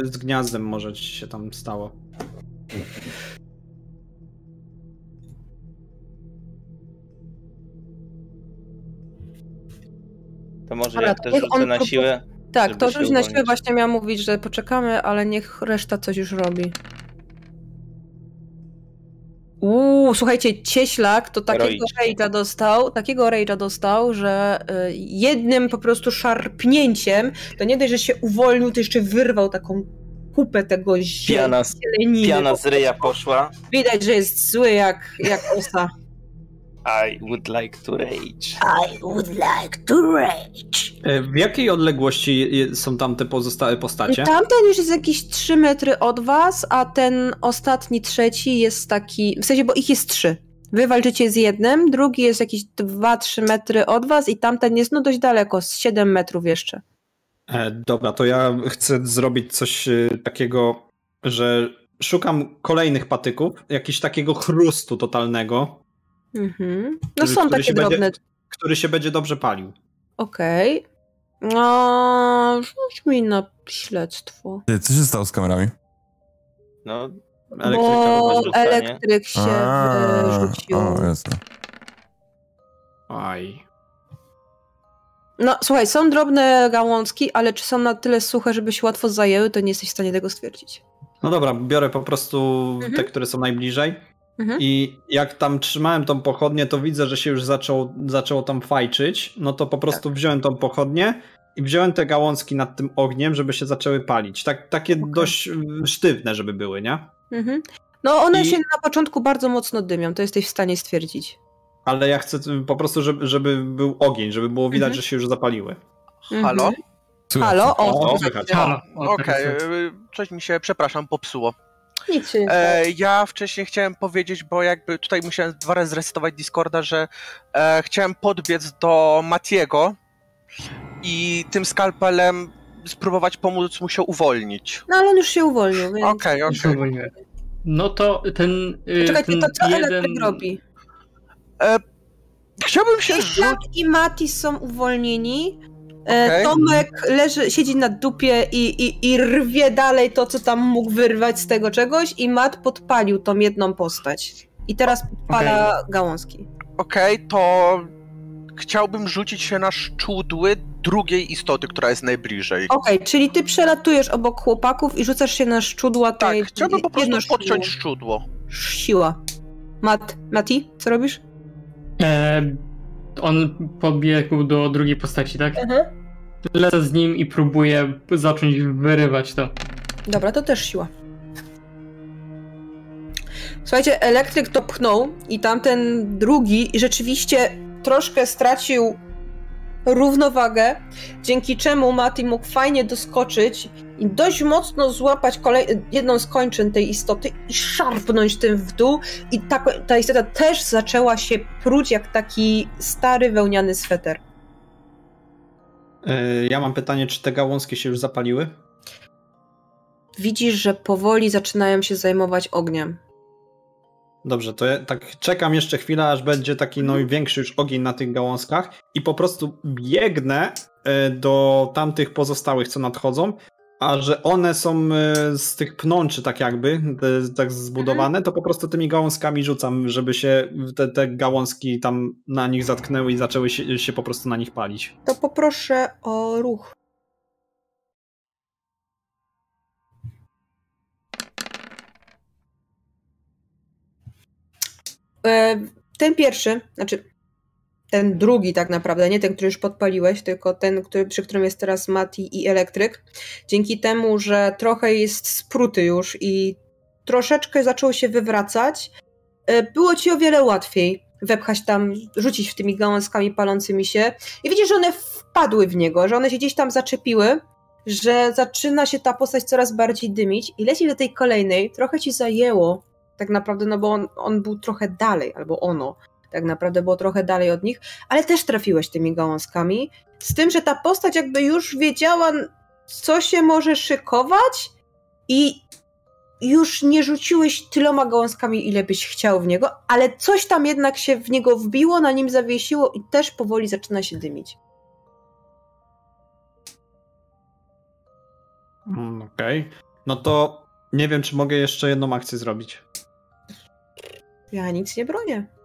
z gniazdem może ci się tam stało. To może Dobra, ja to też rzucę on na siłę. Tak, to rzuć na siłę właśnie miał mówić, że poczekamy, ale niech reszta coś już robi. Uuu, słuchajcie, Cieślak to takiego rage'a dostał, takiego rage'a dostał, że y, jednym po prostu szarpnięciem, to nie dość, że się uwolnił, to jeszcze wyrwał taką kupę tego Piana, z- zieleniny. piana z ryja poszła. Widać, że jest zły jak, jak osa. I would like to rage. I would like to rage. E, W jakiej odległości są tam te pozostałe postacie? Tamten już jest jakieś 3 metry od was, a ten ostatni, trzeci jest taki, w sensie, bo ich jest trzy. Wy walczycie z jednym, drugi jest jakieś 2-3 metry od was i tamten jest no dość daleko, z 7 metrów jeszcze. E, dobra, to ja chcę zrobić coś e, takiego, że szukam kolejnych patyków, jakiegoś takiego chrustu totalnego, Mhm. No Który- są który takie się będzie- drobne. który się będzie dobrze palił. Okej. No, rzuć mi na śledztwo. Ty, co się stało z kamerami? No, Elektryka Bo elektryk się A, wyrzucił. O, jasne. Aj. No słuchaj, są drobne gałązki, ale czy są na tyle suche, żeby się łatwo zajęły, to nie jesteś w stanie tego stwierdzić. No dobra, biorę po prostu Mhm. te, które są najbliżej. Mhm. I jak tam trzymałem tą pochodnię, to widzę, że się już zaczął, zaczęło tam fajczyć. No to po prostu Tak. wziąłem tą pochodnię i wziąłem te gałązki nad tym ogniem, żeby się zaczęły palić. Tak, takie dość y, sztywne, żeby były, nie? Mhm. No one I- się na początku bardzo mocno dymią, to jesteś w stanie stwierdzić. Ale ja chcę y, po prostu, żeby, żeby był ogień, żeby było widać, Mhm. że się już zapaliły. Halo? Słuchaj, Halo? O, O, o słychać. Halo. Okej, y, coś mi się, przepraszam, popsuło. Nic się nie E, ja wcześniej chciałem powiedzieć, bo jakby tutaj musiałem dwa razy zresetować Discorda, że e, chciałem podbiec do Matiego i tym skalpelem spróbować pomóc mu się uwolnić. No ale on już się uwolnił, więc... Okej, Już okej. uwolniłem. No to ten. y, Czekajcie, ten to co jeden... elektryk robi? E, Chciałbym się rzucić. i Matis są uwolnieni. E, Okej. Tomek leży, siedzi na dupie i, i, i rwie dalej to, co tam mógł wyrwać z tego czegoś i Mat podpalił tą jedną postać. I teraz podpala gałązki. Okej, to chciałbym rzucić się na szczudły drugiej istoty, która jest najbliżej. Okej, czyli ty przelatujesz obok chłopaków i rzucasz się na szczudła Tak, tej... chciałbym po prostu podciąć szczudło. szczudło. Siła. Mat, Mati, co robisz? E, on podbiegł do drugiej postaci, tak? Lecę z nim i próbuję zacząć wyrywać to. Dobra, to też siła. Słuchajcie, elektryk to pchnął i tamten drugi rzeczywiście troszkę stracił równowagę, dzięki czemu Mati mógł fajnie doskoczyć i dość mocno złapać kolej, jedną z kończyn tej istoty i szarpnąć tym w dół i ta, ta istota też zaczęła się pruć jak taki stary wełniany sweter. E, Ja mam pytanie, czy te gałązki się już zapaliły? Widzisz, że powoli zaczynają się zajmować ogniem. Dobrze, to ja tak czekam jeszcze chwilę, aż będzie taki no większy już ogień na tych gałązkach i po prostu biegnę e, do tamtych pozostałych, co nadchodzą, a że one są e, z tych pnączy tak jakby, tak zbudowane, to po prostu tymi gałązkami rzucam, żeby się te, te gałązki tam na nich zatknęły i zaczęły się, się po prostu na nich palić. To poproszę o ruch. E, Ten pierwszy, znaczy ten drugi tak naprawdę, nie ten, który już podpaliłeś, tylko ten, który, przy którym jest teraz Mati i Elektryk, dzięki temu, że trochę jest spruty już i troszeczkę zaczął się wywracać, e, było ci o wiele łatwiej wepchać tam, rzucić w tymi gałązkami palącymi się. I widzisz, że one wpadły w niego, że one się gdzieś tam zaczepiły, że zaczyna się ta postać coraz bardziej dymić i leci do tej kolejnej, trochę ci zajęło tak naprawdę, no bo on, on był trochę dalej, albo ono tak naprawdę było trochę dalej od nich, ale też trafiłeś tymi gałązkami, z tym, że ta postać jakby już wiedziała, co się może szykować i już nie rzuciłeś tyloma gałązkami, ile byś chciał w niego, ale coś tam jednak się w niego wbiło, na nim zawiesiło i też powoli zaczyna się dymić. Mm, Okej. No to nie wiem, czy mogę jeszcze jedną akcję zrobić. Ja nic nie bronię.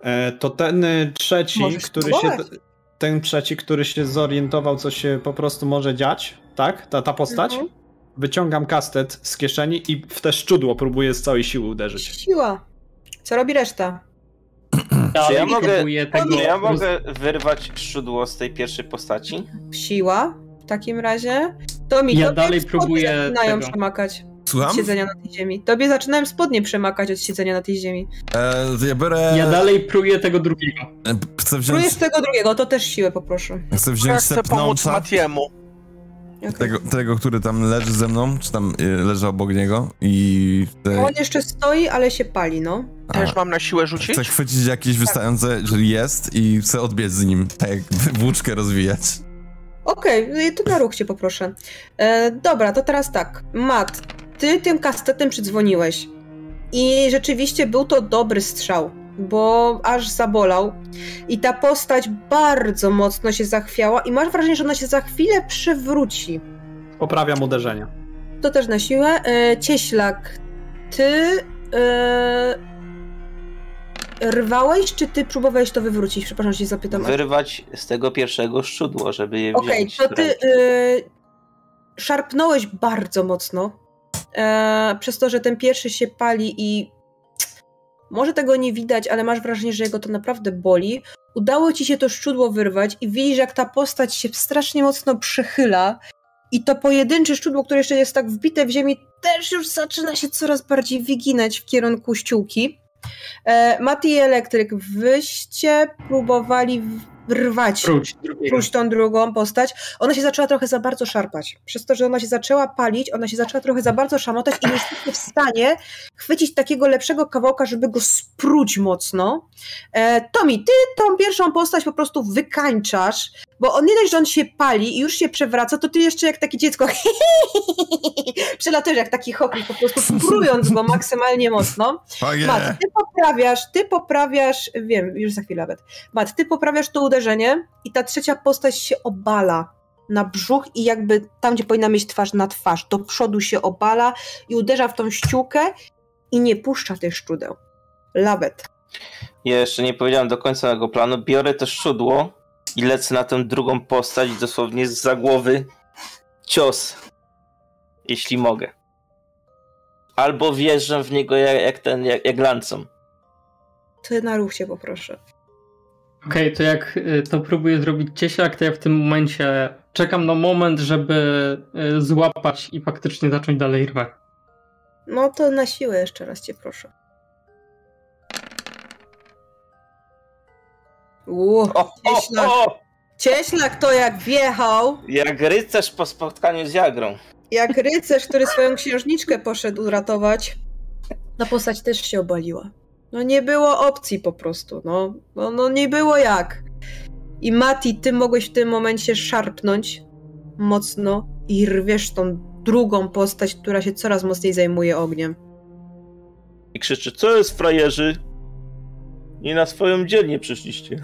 E, to ten y, trzeci, Możesz który się. Ten trzeci, który się zorientował, co się po prostu może dziać, tak? Ta, ta postać. Mhm. Wyciągam kastet z kieszeni i w te szczudło próbuję z całej siły uderzyć. Siła. Co robi reszta? Czy ja mogę- próbuję tego... Czy ja mogę wyrwać szczudło z tej pierwszej postaci? Siła w takim razie. To mi Ja tobie dalej próbuję zaczynają tego. przemakać Słucham? od siedzenia na tej ziemi. Tobie zaczynają spodnie przemakać od siedzenia na tej ziemi. E, ja biorę... Ja dalej pruję tego drugiego. e, Chcę wziąć, Prójesz tego drugiego, to też siłę poproszę. chcę Ja wziąć chcę te pomóc Matiemu. Okay. tego, tego, który tam leży ze mną, czy tam e, leży obok niego i... Te, On jeszcze stoi, ale się pali, no. a, Też mam na siłę rzucić? chcę chwycić jakieś wystające, jeżeli jest i chcę odbiec z nim, tak jak włóczkę rozwijać. Okej, no i to na ruch cię poproszę. E, dobra, to teraz tak. Mat, ty tym kastetem przydzwoniłeś. I rzeczywiście był to dobry strzał, bo aż zabolał. I ta postać bardzo mocno się zachwiała i masz wrażenie, że ona się za chwilę przewróci. Poprawiam uderzenia. To też na siłę. E, cieślak, ty e, rwałeś, czy ty próbowałeś to wywrócić? Przepraszam, że się zapytam. Wyrwać z tego pierwszego szczudło, żeby je Okej, wziąć. to w ty rękę. y, szarpnąłeś bardzo mocno. E, przez to, że ten pierwszy się pali i może tego nie widać, ale masz wrażenie, że jego to naprawdę boli. Udało ci się to szczudło wyrwać i widzisz, jak ta postać się strasznie mocno przechyla. I to pojedyncze szczudło, które jeszcze jest tak wbite w ziemi, też już zaczyna się coraz bardziej wyginać w kierunku ściółki. E, Mati i Elektryk, wyście próbowali rwać Próć próć tą drugą postać, ona się zaczęła trochę za bardzo szarpać. Przez to, że ona się zaczęła palić, ona się zaczęła trochę za bardzo szamotać i nie jesteście w stanie chwycić takiego lepszego kawałka, żeby go spróć mocno. E, Tomi, ty tą pierwszą postać po prostu wykańczasz, bo on nie dość, że on się pali i już się przewraca, to ty jeszcze jak takie dziecko przelatujesz jak taki choklik, po prostu sprując go maksymalnie mocno. Mat, ty poprawiasz, ty poprawiasz, wiem, już za chwilę nawet. Mat, ty poprawiasz to uderzenie i ta trzecia postać się obala na brzuch i jakby tam, gdzie powinna mieć twarz na twarz, do przodu się obala i uderza w tą ściółkę i nie puszcza tych szczudeł. Lawet. Ja jeszcze nie powiedziałem do końca mojego planu. Biorę to szczudło i lecę na tę drugą postać dosłownie za głowy cios. Jeśli mogę. Albo wjeżdżam w niego jak, jak ten, jak, jak lancą. Ty na ruch się poproszę. Okej, to jak y, to próbuję zrobić cieślak, to ja w tym momencie czekam na moment, żeby y, złapać i faktycznie zacząć dalej rwać. No to na siłę jeszcze raz cię proszę. Uuu, Cieślak. Cieślak to jak wjechał, Jak rycerz po spotkaniu z Jagrą. jak rycerz, który swoją księżniczkę poszedł uratować, ta postać też się obaliła. No nie było opcji po prostu, no. No, no nie było jak. I Mati, ty mogłeś w tym momencie szarpnąć mocno i rwiesz tą drugą postać, która się coraz mocniej zajmuje ogniem. I krzyczy, co jest frajerzy? Nie na swoją dzielnię przyszliście.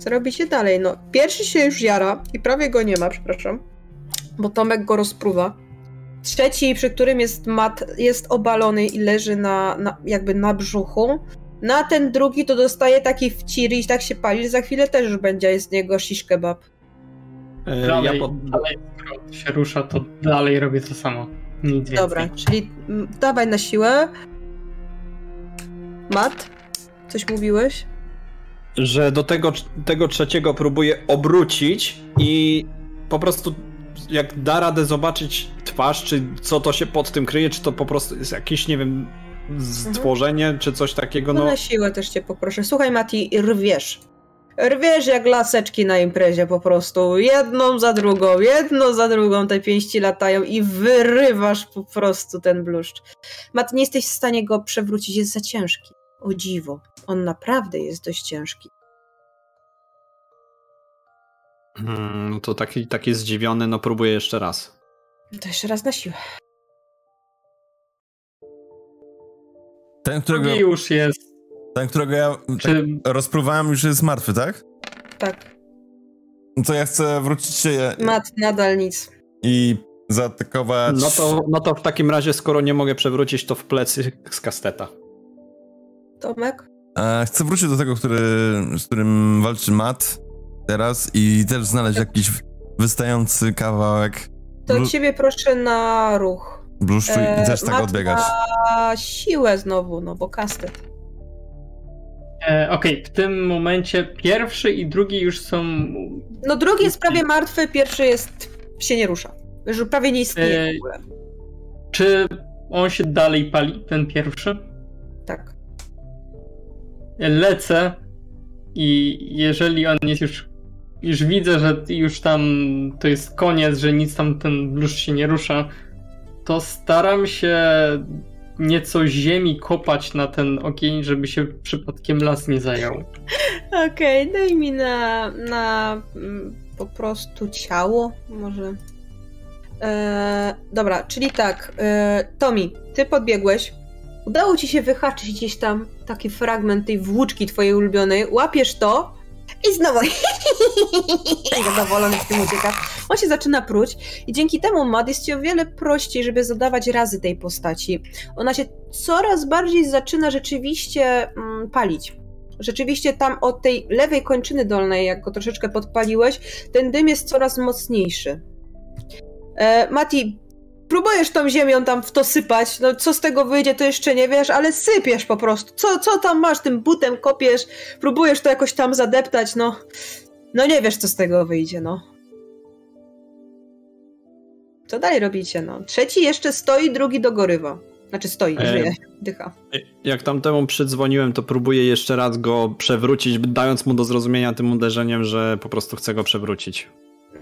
Co robicie dalej? No, pierwszy się już jara i prawie go nie ma, przepraszam, bo Tomek go rozpruwa. Trzeci, przy którym jest mat, jest obalony i leży na, na jakby na brzuchu. Na ten drugi to dostaje taki wcir i tak się pali, że za chwilę też już będzie z niego shish kebab. E, Dalej, ja pod... dalej skoro się rusza, to dalej robię to samo. Nic więcej. Dobra, czyli dawaj na siłę. Mat, coś mówiłeś? Że do tego, tego trzeciego próbuję obrócić i po prostu jak da radę zobaczyć twarz, czy co to się pod tym kryje, czy to po prostu jest jakieś, nie wiem, stworzenie, czy coś takiego, No no... na siłę też cię poproszę. Słuchaj Mati, rwiesz. Rwiesz jak laseczki na imprezie po prostu. Jedną za drugą, jedną za drugą te pięści latają i wyrywasz po prostu ten bluszcz. Mat, nie jesteś w stanie go przewrócić, jest za ciężki. O dziwo. On naprawdę jest dość ciężki. Hmm, no to taki, taki zdziwiony, no próbuję jeszcze raz. To jeszcze raz na siłę. Ten, którego, Drugi już jest. ten, którego ja Czy rozpruwałem, już jest martwy, tak? Tak. No to ja chcę wrócić się Mat, nadal nic. i zaatakować. No to, no to w takim razie, skoro nie mogę przewrócić, to w plecy z kasteta. Tomek? E, chcę wrócić do tego, który, z którym walczy Matt teraz i też znaleźć jakiś wystający kawałek To Blu- ciebie proszę na ruch. bluszczu i też tak Mat odbiegać. ma siłę znowu, no bo kastet. e, Okej, w tym momencie pierwszy i drugi już są. No drugi jest prawie martwy, pierwszy jest... się nie rusza. Już prawie nie istnieje ogóle. Czy on się dalej pali, ten pierwszy? Lecę i jeżeli on jest już. Już widzę, że już tam to jest koniec, że nic tam ten bluszcz się nie rusza, to staram się nieco ziemi kopać na ten ogień, żeby się przypadkiem las nie zajął. Okej, daj mi na, na mm, po prostu ciało, może. E, dobra, czyli tak, e, Tomi, ty podbiegłeś. Udało ci się wyhaczyć gdzieś tam taki fragment tej włóczki twojej ulubionej. Łapiesz to i znowu zadowolony w tym ucieka. On się zaczyna pruć i dzięki temu Mad jest ci o wiele prościej, żeby zadawać razy tej postaci. Ona się coraz bardziej zaczyna rzeczywiście mm, palić rzeczywiście tam od tej lewej kończyny dolnej, jak go troszeczkę podpaliłeś, ten dym jest coraz mocniejszy. E, Mati, próbujesz tą ziemią tam w to sypać, no co z tego wyjdzie, to jeszcze nie wiesz, ale sypiesz po prostu. Co, co tam masz, tym butem kopiesz, próbujesz to jakoś tam zadeptać, no. No nie wiesz, co z tego wyjdzie, no. Co dalej robicie, no? Trzeci jeszcze stoi, drugi dogorywa. Znaczy stoi, E, żyje, dycha. Jak tamtemu przydzwoniłem, to próbuję jeszcze raz go przewrócić, dając mu do zrozumienia tym uderzeniem, że po prostu chcę go przewrócić.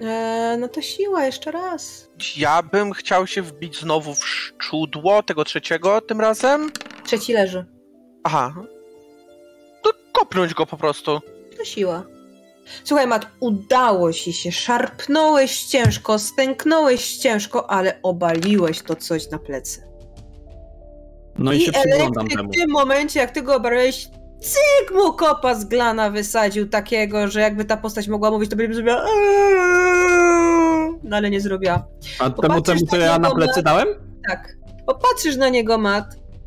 E, no to siła, jeszcze raz. Ja bym chciał się wbić znowu w szczudło tego trzeciego tym razem. Trzeci leży. Aha. To kopnąć go po prostu. To siła. Słuchaj, Mat, udało ci się. Szarpnąłeś ciężko, stęknąłeś ciężko, ale obaliłeś to coś na plecy. No i, się przyglądam temu. w tym momencie, jak ty go obaliłeś, cyk mu kopa z glana wysadził takiego, że jakby ta postać mogła mówić, to by zrobiła "Eee", no ale nie zrobiła. A temu, temu, co ja na plecy Mat. dałem? Tak. Popatrzysz na niego, Mat,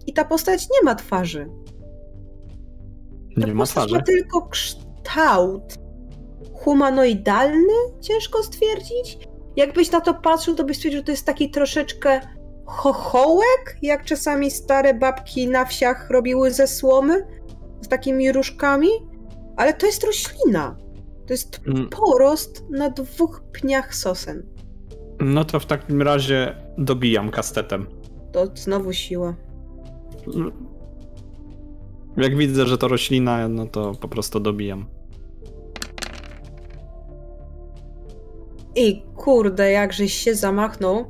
i ta postać nie ma twarzy. Ta Nie ma twarzy. ma tylko kształt. Humanoidalny? Ciężko stwierdzić. Jakbyś na to patrzył, to byś stwierdził, że to jest taki troszeczkę chochołek, jak czasami stare babki na wsiach robiły ze słomy, z takimi różkami. Ale to jest roślina. To jest Mm, porost na dwóch pniach sosen. No to w takim razie dobijam kastetem. To znowu siła. Jak widzę, że to roślina, no to po prostu dobijam. I kurde, jakżeś się zamachnął,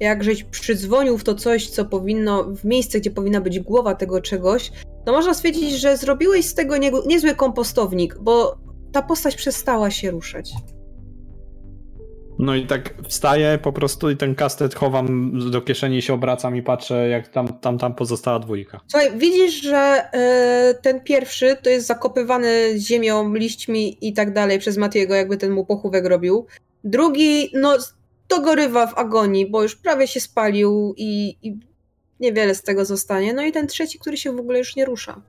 jakżeś przydzwonił w to coś, co powinno, w miejsce, gdzie powinna być głowa tego czegoś, to można stwierdzić, że zrobiłeś z tego nie, niezły kompostownik, bo ta postać przestała się ruszać. No i tak wstaję po prostu i ten kastet chowam do kieszeni, się obracam i patrzę, jak tam, tam, tam pozostała dwójka. Słuchaj, widzisz, że e, ten pierwszy to jest zakopywany ziemią, liśćmi i tak dalej przez Matiego, jakby ten mu pochówek robił. Drugi, no, dogorywa w agonii, bo już prawie się spalił i, i niewiele z tego zostanie. No i ten trzeci, który się w ogóle już nie rusza.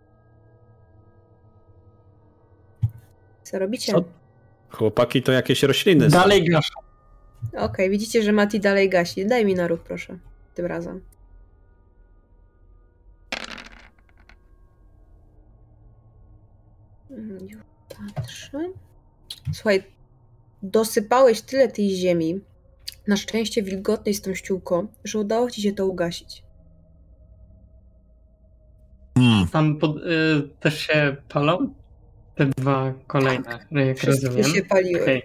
Co robicie? Co? Chłopaki to jakieś rośliny. Dalej grasz. Okej, widzicie, że Mati dalej gasi. Daj mi na ruch, proszę. Tym razem. Mhm. Słuchaj, dosypałeś tyle tej ziemi, na szczęście wilgotnej z tą ściółką, że udało ci się to ugasić. Tam pod, y, też się palą? Te dwa kolejne, jak Wszystkie rozumiem. się paliły.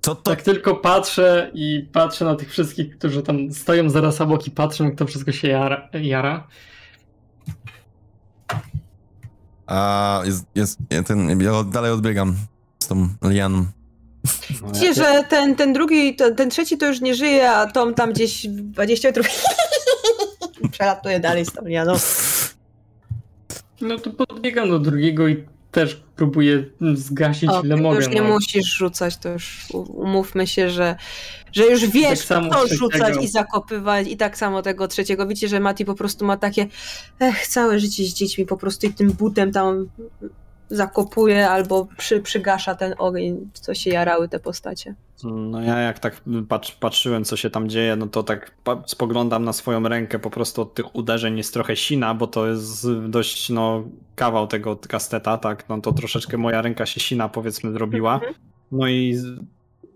Co to? Tak tylko patrzę i patrzę na tych wszystkich, którzy tam stoją zaraz obok i patrzą, jak to wszystko się jara. jara. A, jest, jest, ja ten, ja dalej odbiegam z tą lianą. Widzicie, że ten, ten drugi, ten, ten trzeci to już nie żyje, a Tom tam gdzieś 20 metrów przelatuje dalej z tą lianą. No to podbiegam do drugiego i też próbuję zgasić O, ile to mogę. już nie no. musisz rzucać, to już umówmy się, że, że już wiesz, Tak samo kto trzeciego. rzucać i zakopywać i tak samo tego trzeciego. Widzicie, że Mati po prostu ma takie ech, całe życie z dziećmi po prostu i tym butem tam zakopuje albo przy, przygasza ten ogień, w co się jarały te postacie. No ja jak tak patrz, patrzyłem, co się tam dzieje, no to tak spoglądam na swoją rękę, po prostu od tych uderzeń jest trochę sina, bo to jest dość, no, kawał tego kasteta, tak, no to troszeczkę moja ręka się sina, powiedzmy, zrobiła. No i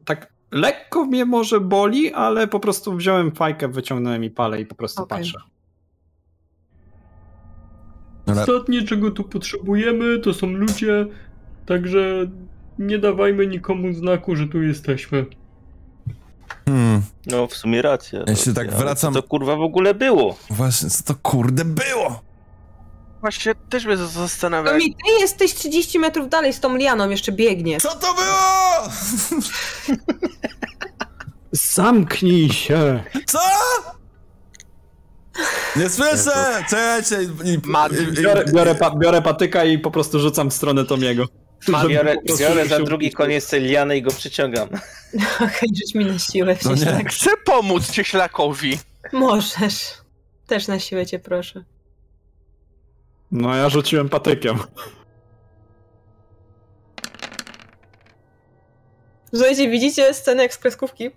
tak lekko mnie może boli, ale po prostu wziąłem fajkę, wyciągnąłem i palę i po prostu Okej. patrzę. Ostatnie, czego tu potrzebujemy, to są ludzie, także nie dawajmy nikomu znaku, że tu jesteśmy. hmm, No, w sumie racja. Ja się tak ale wracam- Co to kurwa w ogóle było? właśnie, co to kurde było? Właśnie też mnie to zastanawia. No i ty jesteś 30 metrów dalej z tą lianą, jeszcze biegniesz. Co to było? Zamknij się! Co? Nie słyszę! I- Biorę, biorę, pa, biorę patyka i po prostu rzucam w stronę Tomiego. Biorę, biorę za drugi koniec tej liany i go przyciągam. Okej, rzuć mi na siłę. No nie. wcieślak. Chcę pomóc cieślakowi. Możesz. Też na siłę cię proszę. No ja rzuciłem patykiem. Słuchajcie, widzicie scenę jak z kreskówki?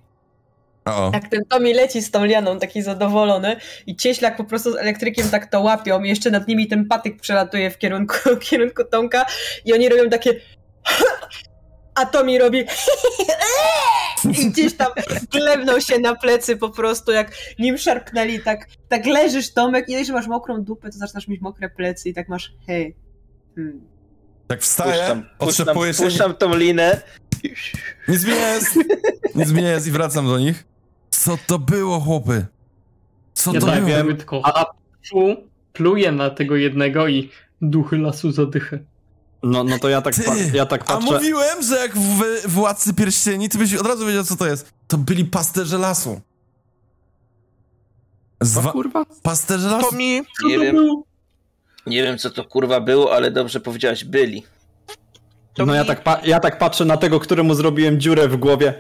O, Jak ten Tommy leci z tą lianą, taki zadowolony i cieślak po prostu z elektrykiem tak to łapią i jeszcze nad nimi ten patyk przelatuje w kierunku, w kierunku Tomka i oni robią takie a Tommy robi i gdzieś tam glebnął się na plecy po prostu, jak nim szarpnęli, tak, tak leżysz Tomek i jeżeli masz mokrą dupę, to zaczynasz mieć mokre plecy i tak masz hej. Hmm. tak wstaję, Puszczam, puszczam, puszczam tą linę. Nic mi nie jest. Nic mi nie jest i wracam do nich. Co to było, chłopy? Co Ja to tak było? wiem, tylko a plu, pluję na tego jednego i duchy lasu zadychę. No, no to ja tak, Ty, ja tak A patrzę. mówiłem, że jak w Władcy Pierścieni, ty byś od razu wiedział, co to jest. To byli pasterze lasu. Co Zwa... kurwa? Pasterze lasu? To mi, Co Nie to wiem. było? Nie wiem, co to kurwa było, ale dobrze powiedziałeś, byli. to No mi ja tak, pa, ja tak patrzę na tego, któremu zrobiłem dziurę w głowie.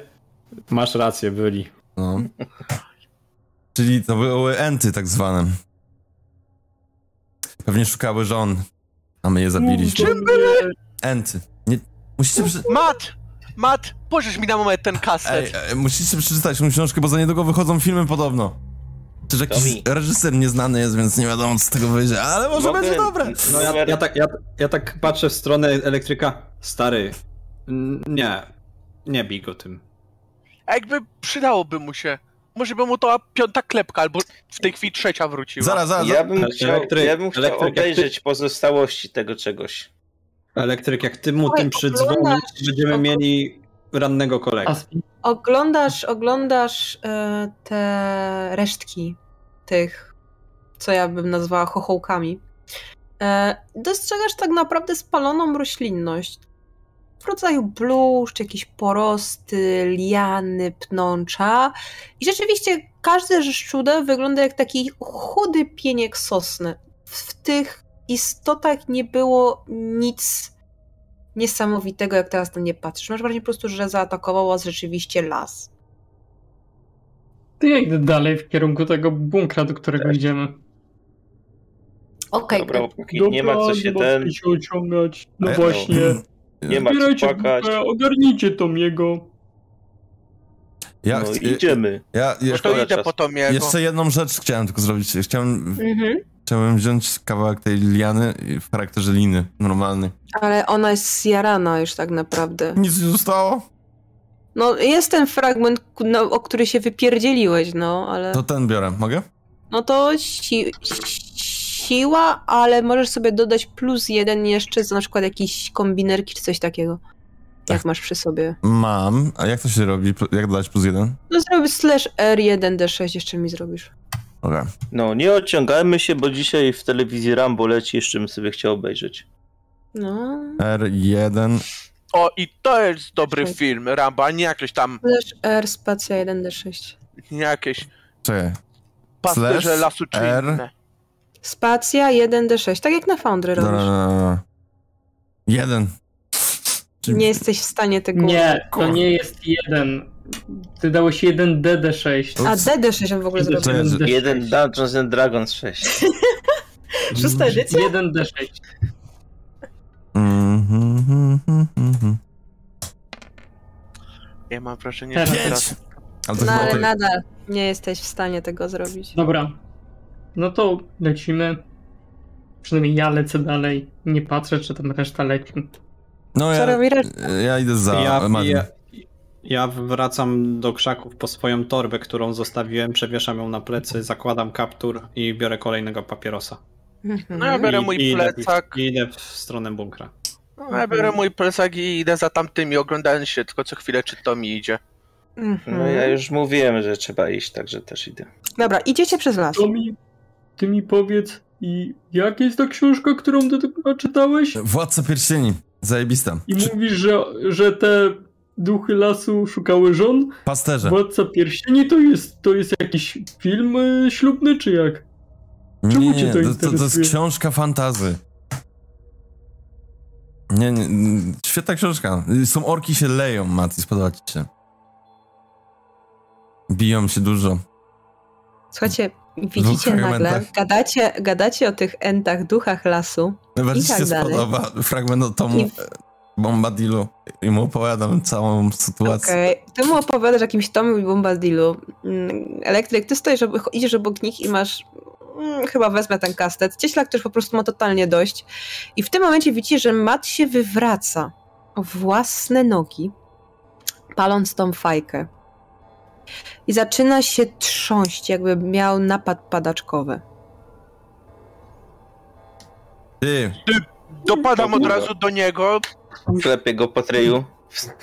Masz rację, byli. No. Czyli to były enty tak zwane. Pewnie szukały żon, a my je zabiliśmy. Czym były? Enty. Nie... Musicie, przy... Mat! Mat, pożycz mi na moment ten kaset. Ej, ej, musicie przeczytać tą książkę, bo za niedługo wychodzą filmy podobno. Czy jakiś Tomi. reżyser nieznany jest, więc nie wiadomo, co z tego wyjdzie, ale może Mogę- będzie dobre. No ja, ja, tak, ja, ja tak patrzę w stronę elektryka. Stary, nie, nie bij go tym. A jakby przydałoby mu się. Może by mu to piąta klepka, albo w tej chwili trzecia wróciła. Zaraz, zaraz. Ja bym chciał, elektryk- ja bym chciał elektryk, jak ty- obejrzeć pozostałości tego czegoś. Elektryk, jak ty mu Oj, tym przydzwonisz, będziemy mieli rannego kolegę. Oglądasz, oglądasz e, te resztki tych, co ja bym nazwała chochołkami. E, dostrzegasz tak naprawdę spaloną roślinność. W rodzaju bluszcz, jakieś porosty, liany, pnącza. I rzeczywiście każde szczudeł wygląda jak taki chudy pieniek sosny. W, tych istotach nie było nic niesamowitego, jak teraz na nie patrzysz. Masz wrażenie po prostu, że zaatakował was rzeczywiście las. To ja idę dalej w kierunku tego bunkra, do którego idziemy. Okej, Dobra, chłopaki, nie ma co się ten... ociągać. No ja- właśnie. Nie ma Zbierajcie płakać. ogarnijcie to miego. Ja, No idziemy. ja, No ja to szkoda idę po to miego. jeszcze jedną rzecz chciałem tylko zrobić. Chciałem, mhm. chciałem wziąć kawałek tej liany w charakterze liny, normalny. ale ona jest zjarana już tak naprawdę. Nic nie zostało? No jest ten fragment, no, o który się wypierdzieliłeś, no, ale... To ten biorę, mogę? No to si siła, ale możesz sobie dodać plus jeden jeszcze za na przykład jakieś kombinerki czy coś takiego. Jak Tak. masz przy sobie. Mam. A jak to się robi? Jak dodać plus jeden? No zrobisz slash R1D6 jeszcze mi zrobisz. Okej. No, nie odciągajmy się, bo dzisiaj w telewizji Rambo leci, jeszcze bym sobie chciał obejrzeć. No. R1. O, i to jest dobry film, Rambo, a nie jakieś tam, Slash R spacja 1D6. nie jakieś Czekaj. pasterze Slash lasu czy R. inne. Spacja 1D6, tak jak na Foundry Dobra, robisz. dobra, dobra. Jeden. Nie jesteś w stanie tego... Nie, to nie jest jeden. Ty dałeś jeden DD6. A DD6 on w ogóle zrobił. Że- D6. Jeden Dungeons and Dragons 6. Szósta edycja? Jeden D6. Mhm, mhm, mhm, mhm. Ja mam wrażenie, że Pięć! teraz... Ale to No chyba ale tak- nadal nie jesteś w stanie tego zrobić. Dobra. No to lecimy. Przynajmniej ja lecę dalej. Nie patrzę, czy tam reszta leci. No ja, ja idę za Ja, ja, ja wracam do krzaków po swoją torbę, którą zostawiłem, przewieszam ją na plecy, zakładam kaptur i biorę kolejnego papierosa. Mhm. No ja biorę I- mój i idę- plecak, I idę w stronę bunkra. no, ja biorę mój plecak i idę za tamtymi, oglądając się tylko co chwilę, czy to mi idzie. Mhm. No ja już mówiłem, że trzeba iść, także też idę. Dobra, idziecie przez las. To mi, ty mi powiedz, i jak jest ta książka, którą ty tylko czytałeś? Władca pierścieni. Zajebista. I Czy- mówisz, że, że te duchy lasu szukały żon? Pasterze. Władca pierścieni to jest, to jest jakiś film y, ślubny, czy jak? Czemu Nie, cię nie, to to, to, to jest książka fantazy. Nie, nie, świetna książka. Są orki się leją, Mati, spodoba ci się. Biją się dużo. Słuchajcie, widzicie dwóch nagle, gadacie, gadacie o tych entach, duchach lasu. Najbardziej I tak się dalej. spodoba fragment o Tomu I- Bombadilu i mu opowiadam całą sytuację. Okej, ty mu opowiadasz jakimś Tomie i Bombadilu. Mm, Elektryk, ty stoisz, idziesz obok nich i masz mm, chyba wezmę ten kastet. Cieślak też po prostu ma totalnie dość. I w tym momencie widzicie, że Matt się wywraca o własne nogi, paląc tą fajkę. I zaczyna się trząść, jakby miał napad padaczkowy. Ty, Dopadam od razu do niego, Klepię go po treju.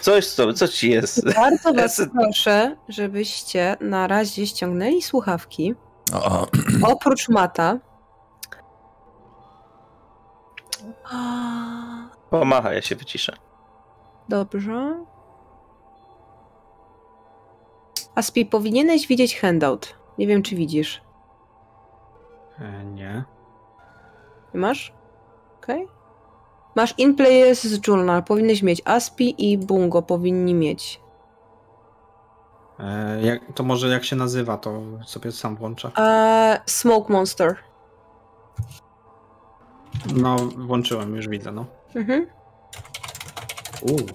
Coś co, co ci jest? Bardzo was proszę, żebyście na razie ściągnęli słuchawki. o, Oprócz mata. A, Pomacha, ja się wyciszę. Dobrze. Aspi, powinieneś widzieć handout. Nie wiem, czy widzisz. E, nie. Masz? Okej. Masz In Players Journal. Powinieneś mieć. Aspi i Bungo powinni mieć. E, jak, to może jak się nazywa, to sobie sam włączę. Eee, Smoke Monster. No, włączyłem, już widzę, no. Mhm. Uuu.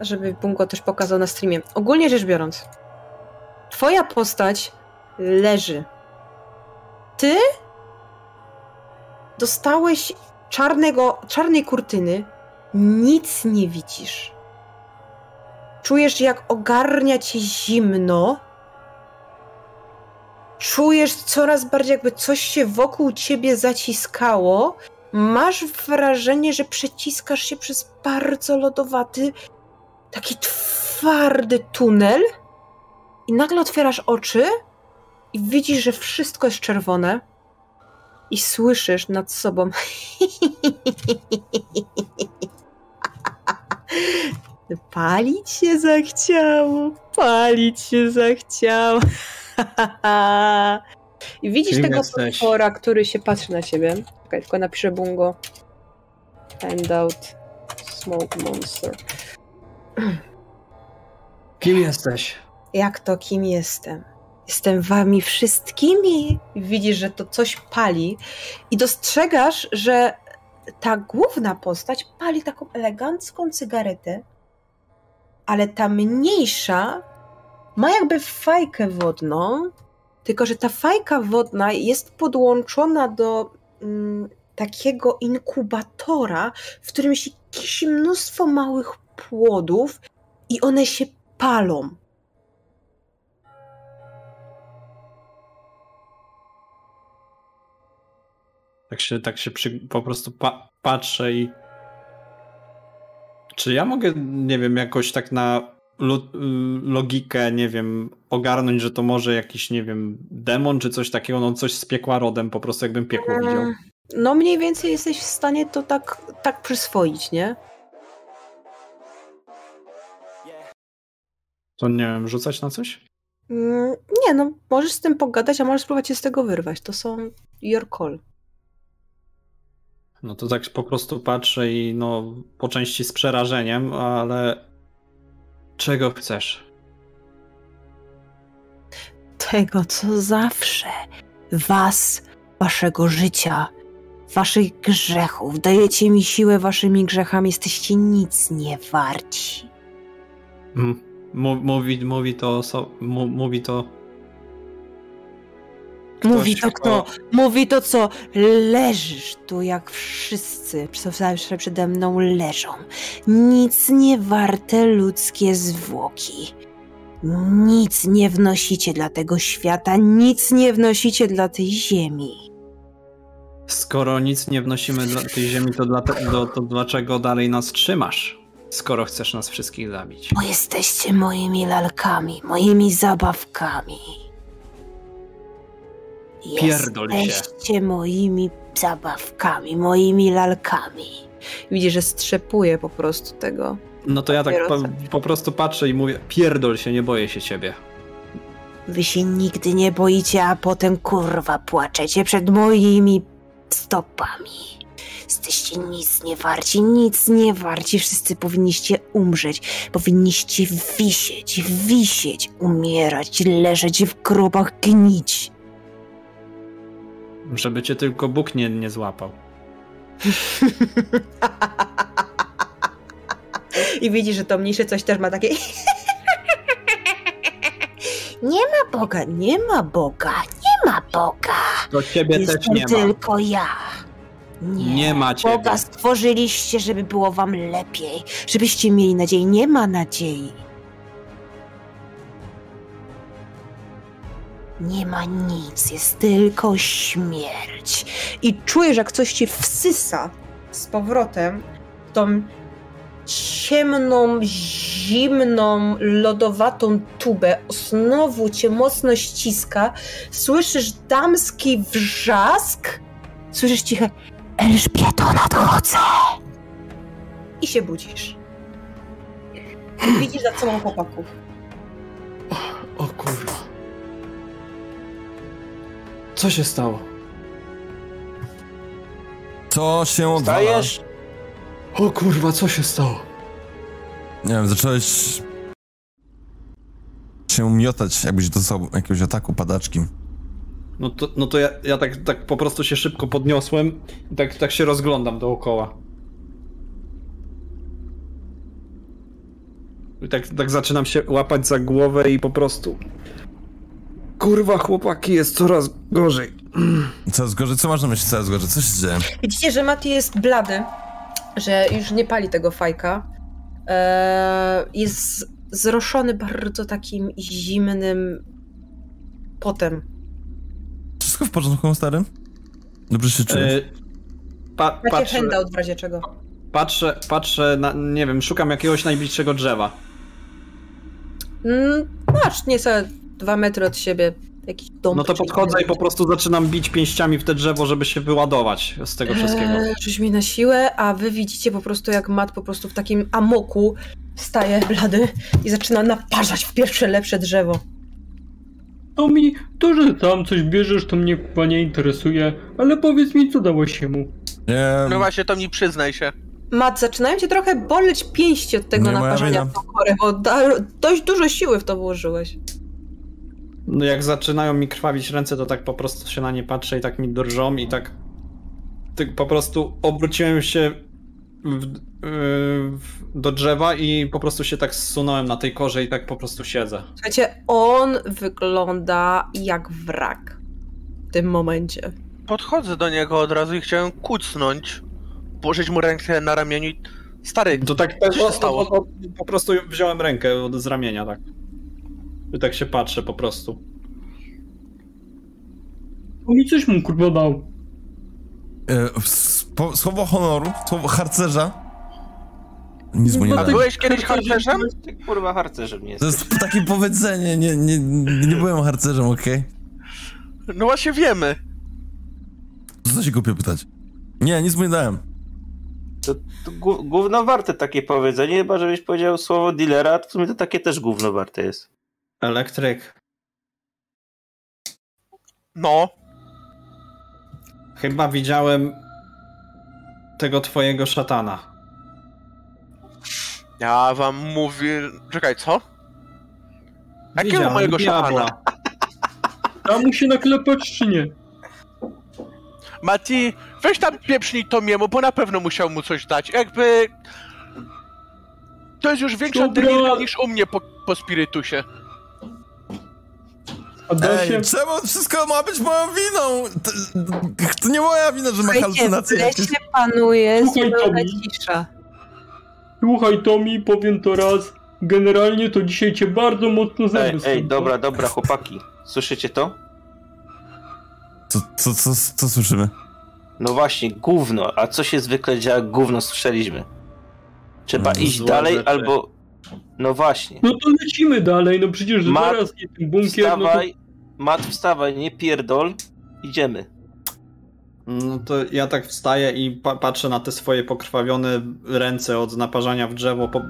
Żeby Bungo też pokazał na streamie. Ogólnie rzecz biorąc, twoja postać leży. Ty dostałeś czarnego, czarnej kurtyny, nic nie widzisz. Czujesz, jak ogarnia cię zimno czujesz coraz bardziej, jakby coś się wokół ciebie zaciskało. Masz wrażenie, że przeciskasz się przez bardzo lodowaty, taki twardy tunel. I nagle otwierasz oczy i widzisz, że wszystko jest czerwone. I słyszysz nad sobą. Palić się zachciało, palić się zachciało. I widzisz Kim tego jesteś? potwora, który się patrzy na ciebie. Czekaj, tylko napiszę bungo. Find out smoke monster. Kim jesteś? Jak to, kim jestem? Jestem wami wszystkimi. Widzisz, że to coś pali i dostrzegasz, że ta główna postać pali taką elegancką cygaretę, ale ta mniejsza ma jakby fajkę wodną, tylko że ta fajka wodna jest podłączona do mm, takiego inkubatora, w którym jest jakieś mnóstwo małych płodów i one się palą. Tak się, tak się przy, po prostu pa, patrzę i. Czy ja mogę, nie wiem, jakoś tak na lo, logikę, nie wiem, ogarnąć, że to może jakiś, nie wiem, demon czy coś takiego, no coś z piekła rodem, po prostu jakbym piekło widział. Mm, No mniej więcej jesteś w stanie to tak, tak przyswoić, nie? To nie wiem, rzucać na coś? Mm, Nie, no możesz z tym pogadać, a możesz spróbować się z tego wyrwać. To są your call. No to tak po prostu patrzę i no po części z przerażeniem, ale czego chcesz? Tego, co zawsze. Was, waszego życia, waszych grzechów. Dajecie mi siłę waszymi grzechami. Jesteście nic nie warci. Mm, Mówi, mówi to, mówi to. Mówi to Ktoś, kto? Mówi to co? Leżysz tu jak wszyscy, zawsze przede mną leżą. Nic nie warte ludzkie zwłoki. Nic nie wnosicie dla tego świata, nic nie wnosicie dla tej ziemi. Skoro nic nie wnosimy dla tej ziemi, to, dla, to, to dlaczego dalej nas trzymasz? Skoro chcesz nas wszystkich zabić. Bo jesteście moimi lalkami, moimi zabawkami. Pierdol się. Jesteście moimi zabawkami, moimi lalkami. Widzisz, że strzepuje po prostu tego. No to ja tak po, po prostu patrzę i mówię, pierdol się, nie boję się ciebie. Wy się nigdy nie boicie, a potem kurwa płaczecie przed moimi stopami. Jesteście nic nie warci, nic nie warci. Wszyscy powinniście umrzeć. Powinniście wisieć, wisieć, umierać, leżeć w grobach, gnić. Żeby cię tylko Bóg nie, nie złapał. I widzisz, że to mniejsze coś też ma takie... Nie ma Boga, nie ma Boga, nie ma Boga. To ciebie też Jestem nie ma. tylko ja. Nie, Nie ma ciebie. Boga stworzyliście, żeby było wam lepiej, żebyście mieli nadzieję. Nie ma nadziei. Nie ma nic, jest tylko śmierć. I czujesz, jak coś cię wsysa z powrotem w tą ciemną, zimną, lodowatą tubę. Znowu cię mocno ściska. Słyszysz damski wrzask. Słyszysz ciche Elżbieto, nadchodzę. I się budzisz. I widzisz za sobą chłopaków. O kurwa. Co się stało? Co się odwala? Stajesz? O kurwa, co się stało? Nie wiem, zacząłeś się miotać, jakbyś dostał jakiegoś ataku padaczki. No to, no to ja, ja tak, tak po prostu się szybko podniosłem i tak, tak się rozglądam dookoła. I tak, tak zaczynam się łapać za głowę i po prostu... Kurwa, chłopaki, jest coraz gorzej. Coraz gorzej, co masz na myśli coraz gorzej? Co się dzieje? Widzicie, że Mati jest blady, że już nie pali tego fajka. Eee, jest zroszony bardzo takim zimnym potem. Wszystko w porządku, starym? Dobrze się czujesz? E, pa, Macie patrzę, handout w razie czego. patrzę, patrzę na, nie wiem, szukam jakiegoś najbliższego drzewa. Mm, masz niecałe dwa metry od siebie jakiś dom. No to podchodzę i po prostu zaczynam bić pięściami w te drzewo, żeby się wyładować z tego wszystkiego. Eee, Rzuć mi na siłę, a wy widzicie po prostu jak Mat po prostu w takim amoku staje blady i zaczyna naparzać w pierwsze lepsze drzewo. To mi, to, że tam coś bierzesz, to mnie chyba nie interesuje, ale powiedz mi, co dało się mu. Nie, No właśnie, to mi przyznaj się. Mat, zaczynają cię trochę boleć pięści od tego naparzenia w tą korę, bo da, dość dużo siły w to włożyłeś. No jak zaczynają mi krwawić ręce, to tak po prostu się na nie patrzę i tak mi drżą i tak, tak po prostu obróciłem się w, w, do drzewa i po prostu się tak zsunąłem na tej korze i tak po prostu siedzę. Słuchajcie, on wygląda jak wrak w tym momencie. Podchodzę do niego od razu i chciałem kucnąć. Położyć mu rękę na ramieniu i... Stary, To tak Co się stało? o- o- po prostu wziąłem rękę od, z ramienia, tak. I tak się patrzę po prostu. To mi coś mu kurwa dał. e, słowo honoru, słowo harcerza. Nic mu nie a byłeś kiedyś harcerzem? Ty kurwa harcerzem nie To jesteś. jest takie powiedzenie, nie, nie, nie byłem harcerzem, okej? No właśnie wiemy. Co się głupio pytać? Nie, nic mu nie dałem. To, to gó- gówno warte takie powiedzenie, chyba żebyś powiedział słowo dealera, to w sumie to takie też gówno warte jest. Elektryk. No. Chyba widziałem tego twojego szatana. Ja wam mówię... Czekaj, co? Jakiego mojego szatana? Da mu się naklepać, czy nie? Mati, weź tam pieprznij Tomiemu, bo na pewno musiał mu coś dać. Jakby... To jest już większa Dobra. deliria niż u mnie po, po spirytusie. Się... Ej, czemu wszystko ma być moją winą? To, to nie moja wina, że ma w halucynacje jakieś. lesie panuje zupełna cisza. Słuchaj Tomi, powiem to raz. Generalnie to dzisiaj cię bardzo mocno Ej, zęby ej, skręcą. dobra, dobra, chłopaki. Słyszycie to? Co, co, co, co słyszymy? No właśnie, gówno. A co się zwykle dzieje, jak gówno słyszeliśmy? Trzeba No, iść złe dalej rzeczy. albo... No właśnie. No to lecimy dalej, no przecież Ma- zaraz nie ten bunkier, no to... Wstawaj, Mat, wstawaj, nie pierdol. Idziemy. No to ja tak wstaję i pa patrzę na te swoje pokrwawione ręce od naparzania w drzewo. Po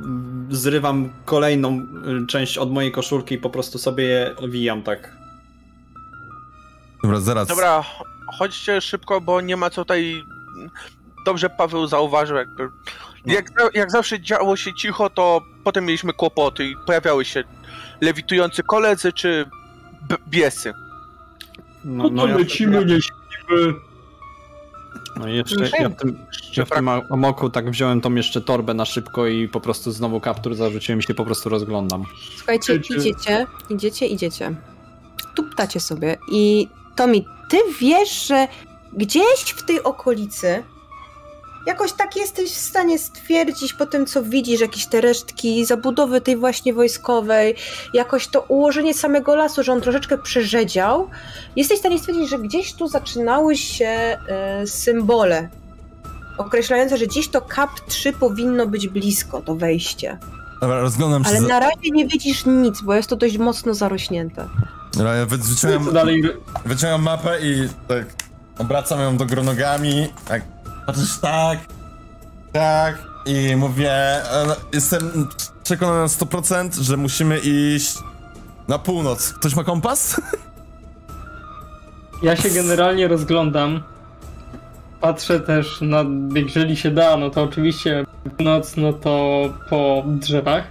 zrywam kolejną y, część od mojej koszulki i po prostu sobie je owijam tak. Dobra, zaraz. Dobra, chodźcie szybko, bo nie ma co tutaj... Dobrze Paweł zauważył, jakby... Jak, za- jak zawsze działo się cicho, to potem mieliśmy kłopoty i pojawiały się lewitujący koledzy czy b- biesy. No to lecimy, nie śpimy. No i jeszcze ja w tym, ja w tym amoku tak wziąłem tą jeszcze torbę na szybko i po prostu znowu kaptur zarzuciłem się i po prostu rozglądam. Słuchajcie, Idziecie. idziecie, idziecie, idziecie. Tuptacie sobie i Tomi, ty wiesz, że gdzieś w tej okolicy jakoś tak jesteś w stanie stwierdzić po tym, co widzisz, jakieś te resztki zabudowy tej właśnie wojskowej, jakoś to ułożenie samego lasu, że on troszeczkę przerzedział. Jesteś w stanie stwierdzić, że gdzieś tu zaczynały się e, symbole określające, że gdzieś to KAP 3 powinno być blisko, to wejście. Dobra, rozglądam się Ale za... na razie nie widzisz nic, bo jest to dość mocno zarośnięte. Dobra, ja wyciągam, dalej? wyciągam mapę i tak obracam ją do gronogami, tak patrzysz tak, tak i mówię, e, no, jestem przekonany na 100%, że musimy iść na północ. Ktoś ma kompas? Ja się generalnie rozglądam. Patrzę też na, jeżeli się da, no to oczywiście noc, no to po drzewach.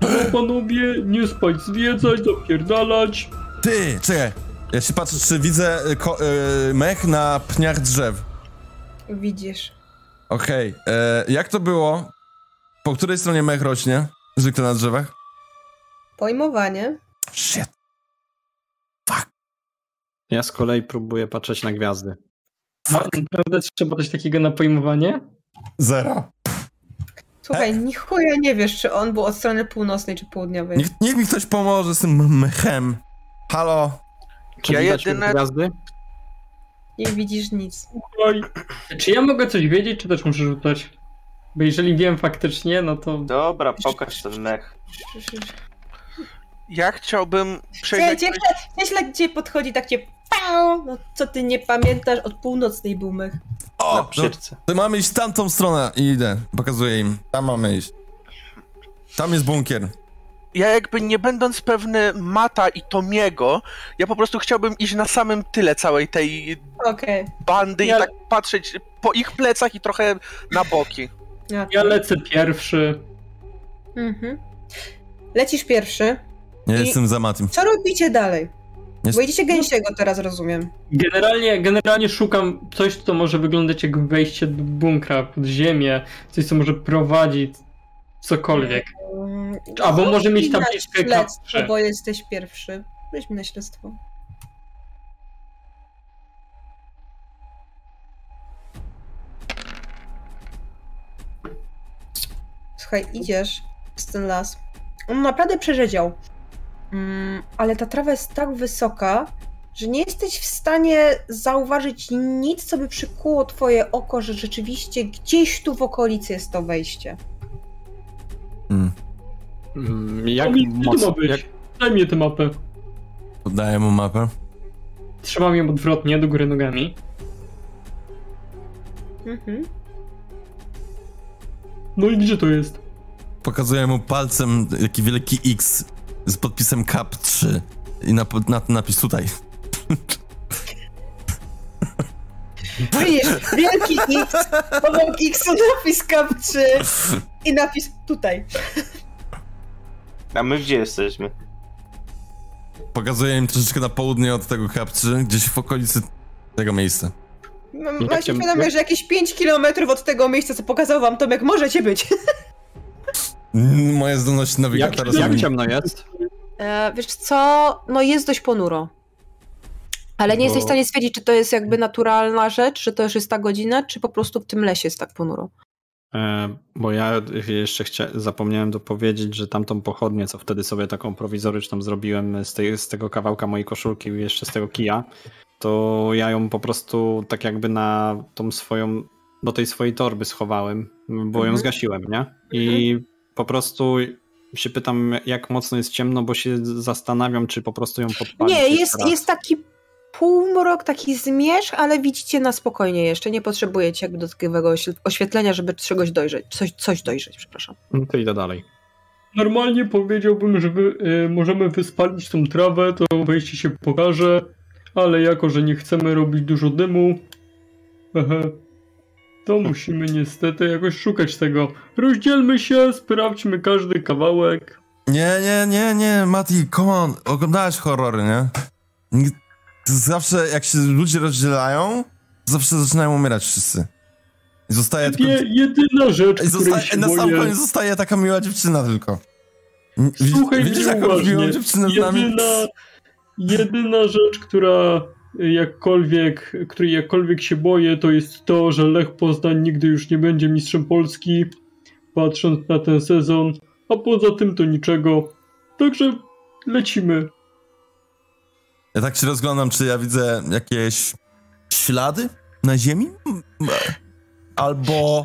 No panowie, nie spać, zwiedzać, zapierdalać. Ty, czekaj. Ja się patrzę, czy widzę y, ko- y, mech na pniach drzew. Widzisz. Okej, e, jak to było? Po której stronie mech rośnie? Zwykle na drzewach? Pojmowanie. Shit. Ja z kolei próbuję patrzeć na gwiazdy. No, naprawdę trzeba coś takiego na pojmowanie? Zero. Słuchaj, ni chuja nie wiesz, czy on był od strony północnej czy południowej. Niech, niech mi ktoś pomoże z tym mechem. Halo? Czy Ja jedyne- gwiazdy? Nie widzisz nic. Oj. Czy ja mogę coś wiedzieć, czy też muszę rzucać? Bo jeżeli wiem faktycznie, no to... Dobra, pokaż ten mech. Ja chciałbym przejść... Gdzie, gdzieś gdzie podchodzi tak cię no co ty nie pamiętasz, od północnej był mech. O, no, przyrce. to mamy iść w tamtą stronę i idę. Pokazuję im. Tam mamy iść. Tam jest bunkier. Ja jakby nie będąc pewny Mata i Tomiego, ja po prostu chciałbym iść na samym tyle całej tej Okej. bandy Ja- i tak patrzeć po ich plecach i trochę na boki. Okay. Ja lecę pierwszy. Mhm. Lecisz pierwszy. Ja I- jestem za Matim. Co robicie dalej? Jest- Bo idziecie gęsiego teraz, rozumiem. Generalnie, generalnie szukam coś, co może wyglądać jak wejście do bunkra, pod ziemię, coś, co może prowadzić cokolwiek. Mm, Albo może mieć na tabliczkę śledztwo, kapcze. bo jesteś pierwszy. Weźmy na śledztwo. Słuchaj, idziesz z ten las. On naprawdę przerzedział. Mm, ale ta trawa jest tak wysoka, że nie jesteś w stanie zauważyć nic, co by przykuło twoje oko, że rzeczywiście gdzieś tu w okolicy jest to wejście. Mm. Mm, Jak Jak to ma mocno... być? Jak, Daj mi tę mapę. Podaję mu mapę. Trzymam ją odwrotnie, do góry nogami. Mhm. No i gdzie to jest? Pokazuję mu palcem jaki wielki X z podpisem CAP 3 i na, na ten napis tutaj. Widzisz, wielki X, obok X napis 3 i napis tutaj. A my gdzie jesteśmy? Pokazuję im troszeczkę na południe od tego 3, gdzieś w okolicy tego miejsca. No, Jak Macie cię- świadomość, że jakieś 5 km od tego miejsca, co pokazał wam Tomek, możecie być. Moje zdolności jak, nawigatora jak są... ciemno jest? E, wiesz co, no jest dość ponuro. Ale nie Bo- jesteś w stanie stwierdzić, czy to jest jakby naturalna rzecz, czy to już jest ta godzina, czy po prostu w tym lesie jest tak ponuro. E, bo ja jeszcze chcia... zapomniałem dopowiedzieć, że tamtą pochodnię, co wtedy sobie taką prowizoryczną zrobiłem z, tej, z tego kawałka mojej koszulki i jeszcze z tego kija, to ja ją po prostu tak jakby na tą swoją, do tej swojej torby schowałem, bo ją Mhm. zgasiłem, nie? I po prostu się pytam, jak mocno jest ciemno, bo się zastanawiam, czy po prostu ją podpalić. Nie, jest, raz. jest taki półmrok, taki zmierzch, ale widzicie na spokojnie jeszcze. Nie potrzebujecie jakby dodatkowego oświe- oświetlenia, żeby czegoś dojrzeć. Coś, coś dojrzeć, przepraszam. No To idę dalej. Normalnie powiedziałbym, że wy, y, możemy wyspalić tą trawę, to wejście się pokaże, ale jako, że nie chcemy robić dużo dymu, to musimy niestety jakoś szukać tego. Rozdzielmy się, sprawdźmy każdy kawałek. Nie, nie, nie, nie, Mati, come on, oglądałeś horrory, nie? To Zawsze jak się ludzie rozdzielają, zawsze zaczynają umierać wszyscy. I zostaje tylko... Je, jedyna rzecz, się na sam boję... koniec zostaje taka miła dziewczyna tylko. Słuchaj widzisz mnie uważnie. miłą dziewczynę z nami? Jedyna, jedyna rzecz, która jakkolwiek, której jakkolwiek się boję, to jest to, że Lech Poznań nigdy już nie będzie mistrzem Polski, patrząc na ten sezon, a poza tym to niczego. Także lecimy. Ja tak się rozglądam, czy ja widzę jakieś ślady na ziemi? Albo...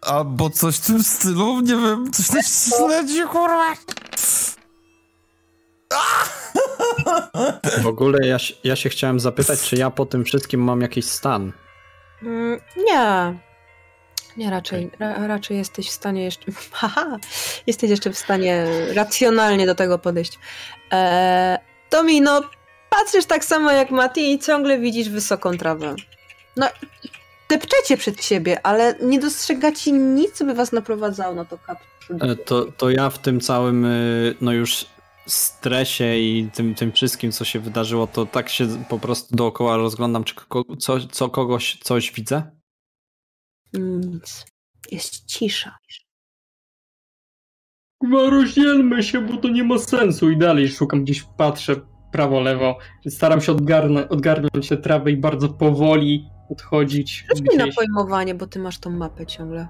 Albo coś w tym stylu, nie wiem, coś na śledzi, kurwa. W ogóle ja, się- ja się chciałem zapytać, czy ja po tym wszystkim mam jakiś stan. Mm, nie. Nie, raczej, ra, raczej jesteś w stanie jeszcze. Haha! Jesteś jeszcze w stanie racjonalnie do tego podejść. Eee, Tomi, no, patrzysz tak samo jak Mati i ciągle widzisz wysoką trawę. No, depczecie przed siebie, ale nie dostrzegacie nic, co by was naprowadzało na to kap. E, To, to ja w tym całym, y, no już stresie i tym, tym wszystkim, co się wydarzyło, to tak się po prostu dookoła rozglądam, czy ko- co, co kogoś coś widzę? Nic. Jest cisza. Chyba rozdzielmy się, bo to nie ma sensu. I dalej szukam gdzieś, patrzę prawo, lewo. Staram się odgarnę, odgarnąć tę trawę i bardzo powoli odchodzić. Rzuć mi na pojmowanie, bo ty masz tą mapę ciągle.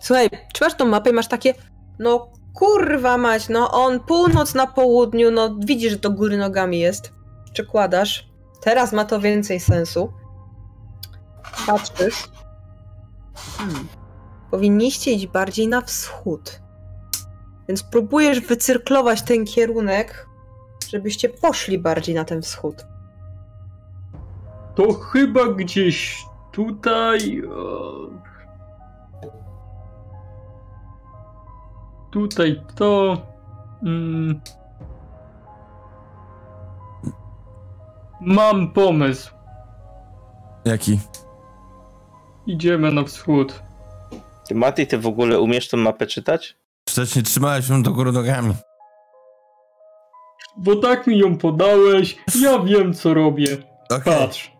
Słuchaj, czy masz tą mapę i masz takie, no kurwa mać, no on północ na południu, no widzisz, że to góry nogami jest. Przekładasz. Teraz ma to więcej sensu. Patrzysz. Hmm. Powinniście iść bardziej na wschód. Więc próbujesz wycyrklować ten kierunek, żebyście poszli bardziej na ten wschód. To chyba gdzieś tutaj. Tutaj to. Mm, mam pomysł. Jaki? Idziemy na wschód. Ty, Mati, ty w ogóle umiesz tą mapę czytać? Nie trzymałeś ją do góry nogami. Bo tak mi ją podałeś, ja wiem co robię. Okej. Patrz.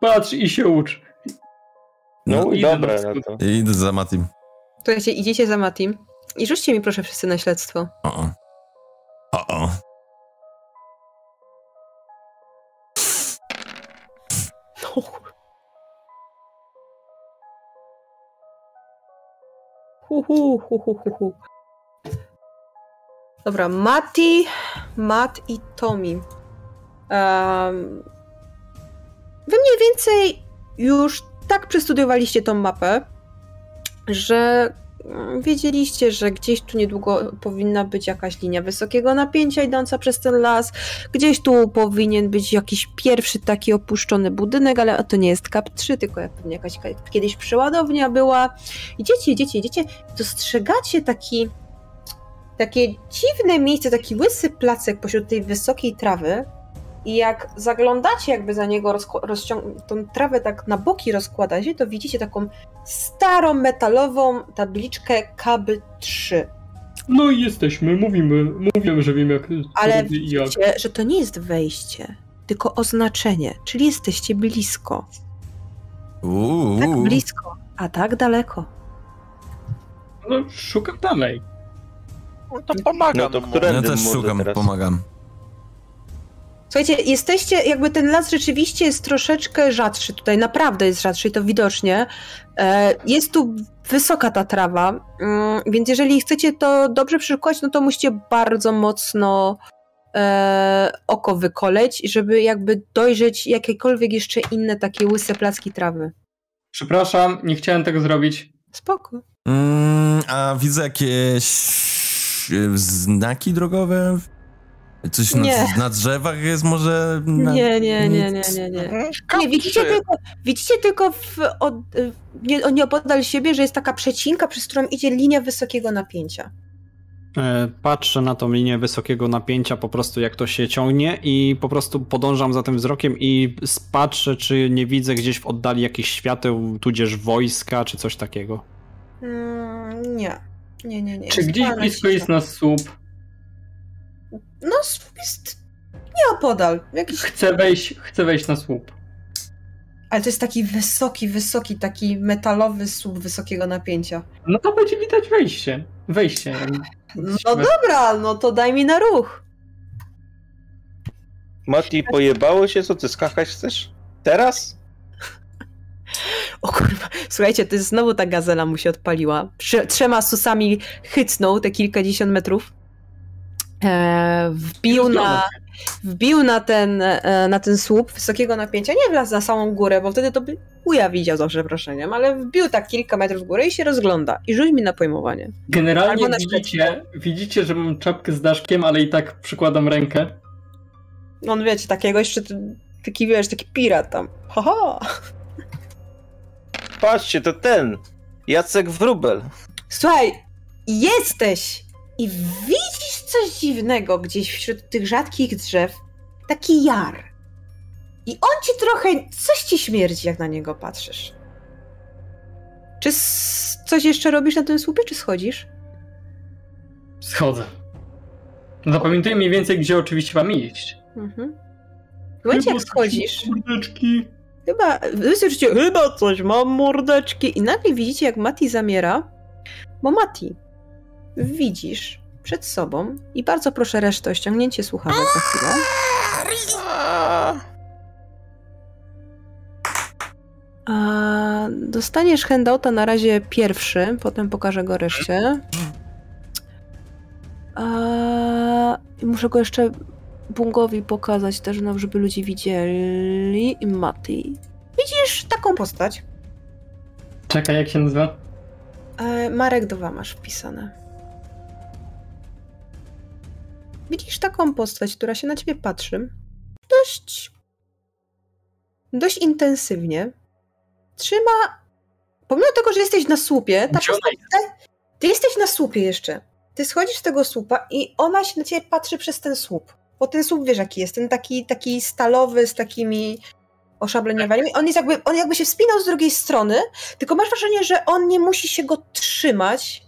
Patrz i się ucz. No, No, i idę dobra, na no to. Idę za Matim. Słuchajcie, idziecie za Matim i rzućcie mi proszę wszyscy na śledztwo. O, Hu, hu, hu, hu, hu, hu. Dobra, Mati, Matt i Tommy. Um, wy mniej więcej już tak przestudiowaliście tą mapę, że wiedzieliście, że gdzieś tu niedługo powinna być jakaś linia wysokiego napięcia idąca przez ten las, Gdzieś tu powinien być jakiś pierwszy taki opuszczony budynek, ale to nie jest KAP 3, tylko pewnie jakaś ka- kiedyś przeładownia była. Idziecie, idziecie, idziecie, dostrzegacie taki takie dziwne miejsce, taki łysy placek pośród tej wysokiej trawy i jak zaglądacie jakby za niego, rozciąg- tą trawę tak na boki rozkładacie, to widzicie taką starą metalową tabliczkę KAB 3. No i jesteśmy, mówimy, mówiłem, że wiem jak Ale i jak. widzicie, że to nie jest wejście, tylko oznaczenie, czyli jesteście blisko. Uuu. Tak blisko, a tak daleko. No szukam dalej. No to pomagam No to mu. które- Ja też szukam, teraz. pomagam. Słuchajcie, jesteście, jakby ten las rzeczywiście jest troszeczkę rzadszy tutaj, naprawdę jest rzadszy i to widocznie. E, Jest tu wysoka ta trawa, mm, więc jeżeli chcecie to dobrze przeszukać, no to musicie bardzo mocno e, oko wykoleć, żeby jakby dojrzeć jakiekolwiek jeszcze inne takie łyse placki trawy. Przepraszam, nie chciałem tego zrobić. Spoko. Mm, a widzę jakieś e, znaki drogowe? Coś na, Nie. na drzewach jest może? Na... Nie, nie, nie, nie, nie, nie. Mhm, Nie, widzicie tylko, widzicie tylko w, od, nie, nieopodal siebie, że jest taka przecinka, przez którą idzie linia wysokiego napięcia. E, Patrzę na tą linię wysokiego napięcia, po prostu jak to się ciągnie i po prostu podążam za tym wzrokiem i patrzę, czy nie widzę gdzieś w oddali jakichś świateł, tudzież wojska, czy coś takiego. Mm, nie. Nie, nie, nie. Czy gdzieś blisko jest nasz słup? No, słup jest nieopodal. Jakiś... Chcę wejść, chcę wejść na słup. Ale to jest taki wysoki, wysoki, taki metalowy słup wysokiego napięcia. No to będzie widać wejście. Wejście. No dobra, no to daj mi na ruch. Mati, pojebało się? Co ty skakać chcesz? Teraz? O kurwa, słuchajcie, to jest znowu ta gazela mu się odpaliła. Trze- trzema susami chycnął te kilkadziesiąt metrów. E, wbił, na, wbił na ten, e, na ten słup wysokiego napięcia. Nie wlazł na samą górę, bo wtedy to by uja widział za przeproszeniem, ale wbił tak kilka metrów w górę i się rozgląda. I rzuć mi na pojmowanie. Generalnie na widzicie, widzicie, że mam czapkę z daszkiem, ale i tak przykładam rękę. On wiecie, takiego jeszcze taki wiesz, taki pirat tam. Haha. Patrzcie, to ten! Jacek Wrubel. Słuchaj, jesteś i widzisz coś dziwnego gdzieś wśród tych rzadkich drzew. Taki jar. I on ci trochę, coś ci śmierdzi, jak na niego patrzysz. Czy coś jeszcze robisz na tym słupie, czy schodzisz? Schodzę. Zapamiętuję mniej więcej, gdzie oczywiście mam iść. Mhm. W momencie, jak schodzisz, Kurdeczki. chyba, wy słyszycie, chyba coś mam, mordeczki. I nagle widzicie, jak Mati zamiera, bo Mati, widzisz przed sobą i bardzo proszę resztę o ściągnięcie słuchawek za chwilę. A, dostaniesz handouta na razie pierwszy, potem pokażę go reszcie. A, muszę go jeszcze Bungowi pokazać też, no, żeby ludzie widzieli. I Mati. Widzisz taką postać? Czekaj, jak się nazywa? E, Marek 2 masz wpisane. Widzisz taką postać, która się na ciebie patrzy. Dość. Dość intensywnie. Trzyma. Pomimo tego, że jesteś na słupie, ta postać. Ty, jesteś na słupie jeszcze. Ty schodzisz z tego słupa i ona się na ciebie patrzy przez ten słup. Bo ten słup wiesz jaki jest, ten taki, taki stalowy z takimi oszableniowaniami. On jest jakby, on jakby się wspinał z drugiej strony, tylko masz wrażenie, że on nie musi się go trzymać.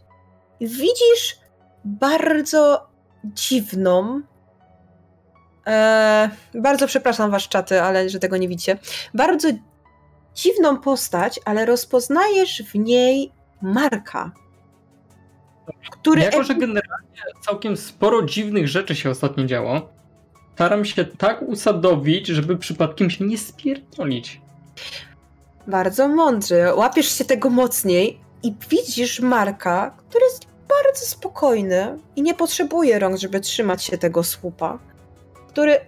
Widzisz bardzo dziwną. E, bardzo przepraszam was czaty, ale że tego nie widzicie. Bardzo dziwną postać, ale rozpoznajesz w niej Marka. Który Jako, że generalnie całkiem sporo dziwnych rzeczy się ostatnio działo, staram się tak usadowić, żeby przypadkiem się nie spierdolić. Bardzo mądry. Łapiesz się tego mocniej i widzisz Marka, który jest bardzo spokojny i nie potrzebuje rąk, żeby trzymać się tego słupa. Który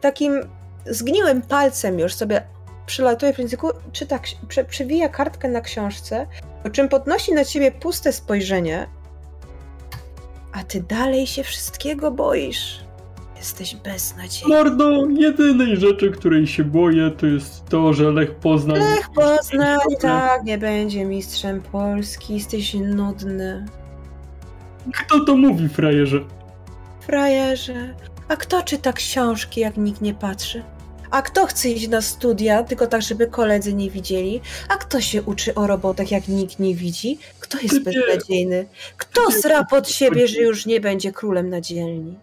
takim zgniłym palcem już sobie przylatuje w języku, czyta, ksi- prze, przewija kartkę na książce, po czym podnosi na ciebie puste spojrzenie, a ty dalej się wszystkiego boisz. Jesteś beznadziejny. Mordo, jedynej rzeczy, której się boję, to jest to, że Lech Poznań... Lech Poznań tak nie będzie mistrzem Polski, jesteś nudny. Kto to mówi, frajerze? Frajerze, a kto czyta książki, jak nikt nie patrzy? A kto chce iść na studia, tylko tak, żeby koledzy nie widzieli? A kto się uczy o robotach, jak nikt nie widzi? Kto jest beznadziejny? Kto sra pod siebie, że już nie będzie królem na dzielni?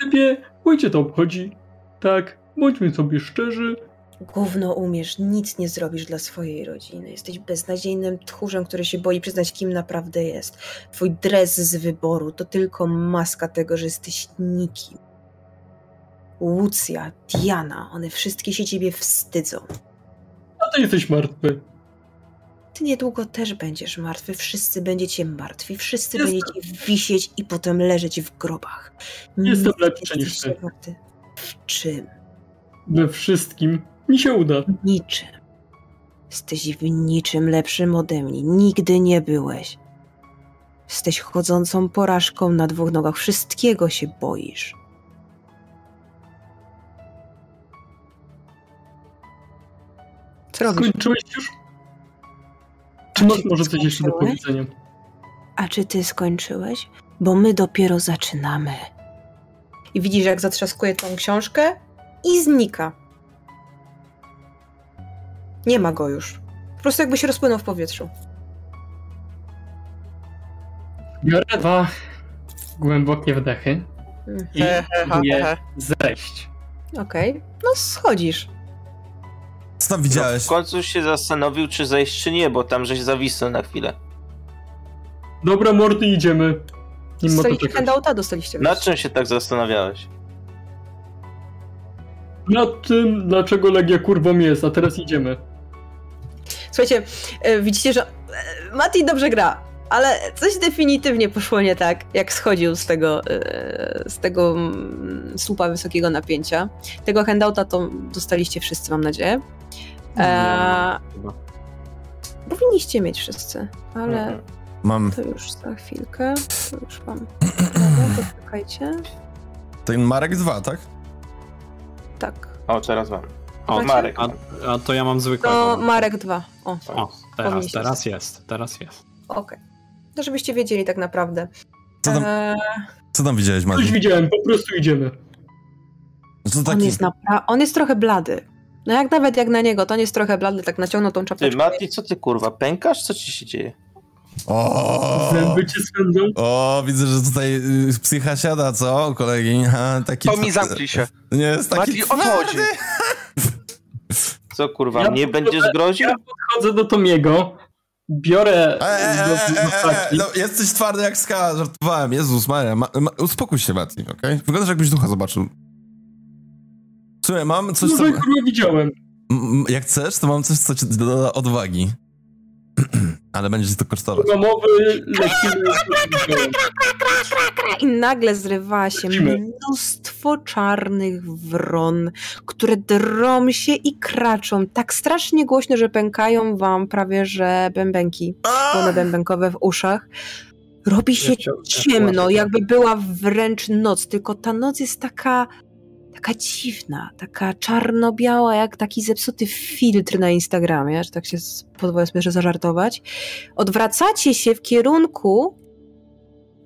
Ciebie chuj to obchodzi. Tak, bądźmy sobie szczerzy. Gówno umiesz, nic nie zrobisz dla swojej rodziny. Jesteś beznadziejnym tchórzem, który się boi przyznać, kim naprawdę jest. Twój dres z wyboru to tylko maska tego, że jesteś nikim. Łucja, Diana, one wszystkie się ciebie wstydzą. A ty jesteś martwy. Ty niedługo też będziesz martwy, wszyscy będziecie martwi, wszyscy Jestem. będziecie wisieć i potem leżeć w grobach. Jestem Nic lepszy niż ty. warty. W czym? We wszystkim mi się uda. niczym. Jesteś w niczym lepszym ode mnie. Nigdy nie byłeś. Jesteś chodzącą porażką na dwóch nogach. Wszystkiego się boisz. Co robisz? Skończyłeś już? Czy masz może coś jeszcze do powiedzenia? A czy ty skończyłeś? Bo my dopiero zaczynamy. I widzisz, jak zatrzaskuje tą książkę i znika. Nie ma go już. Po prostu jakby się rozpłynął w powietrzu. Biorę dwa głębokie wdechy Mhm. i He, he, he, próbuję he. zejść. Okej. No schodzisz. Co tam No, widziałeś? w końcu się zastanowił, czy zejść, czy nie, bo tam żeś zawisł na chwilę. Dobra, mordy, idziemy. Nie ma handouta, dostaliście. Nad czym się tak zastanawiałeś? Nad tym, dlaczego Legia kurwą jest, a teraz idziemy. Słuchajcie, e, widzicie, że e, Mati dobrze gra, ale coś definitywnie poszło nie tak, jak schodził z tego, e, z tego mm, słupa wysokiego napięcia. Tego handouta to dostaliście wszyscy, mam nadzieję. E, chyba. powinniście mieć wszyscy, ale Mhm. Mam to już za chwilkę. To już. Dobra, poczekajcie. ten Marek 2, tak? Tak. O, teraz mam. O, Macie? Marek. A, a to ja mam zwykłego. To Marek 2. O, O, teraz, teraz jest, teraz jest. okej. To żebyście wiedzieli tak naprawdę. Co tam, E, co tam widziałeś, Coś Mati? widziałem, po prostu idziemy. Co on, taki... jest napra- on jest trochę blady. No jak nawet jak na niego, to on jest trochę blady, tak naciągnął tą Ty, czapeczkę. Mati, co ty kurwa, pękasz? Co ci się dzieje? O, Zęby cię swędzą. o, widzę, że tutaj y, psycha siada, co, kolegi? Ha, taki To mi zamknij się. Nie jest taki Mati, o co kurwa, Ja mnie po- będziesz groził? Ja podchodzę do Tomiego, biorę E, e, e, e, no, jesteś twardy jak skała, żartowałem. Jezus Maria, ma, ma, uspokój się, Mati, okej? Wyglądasz jakbyś ducha zobaczył. Słuchaj, mam coś, No co... kurwa widziałem. Jak chcesz, to mam coś, co ci doda odwagi. Ale będzie to kosztować. Domowy lecimy. I nagle zrywa się mnóstwo czarnych wron, które drą się i kraczą tak strasznie głośno, że pękają wam prawie że bębenki, błony bębenkowe w uszach. Robi się ciemno, jakby była wręcz noc, tylko ta noc jest taka taka dziwna, taka czarno-biała, jak taki zepsuty filtr na Instagramie, że tak się pozwolę sobie że zażartować. Odwracacie się w kierunku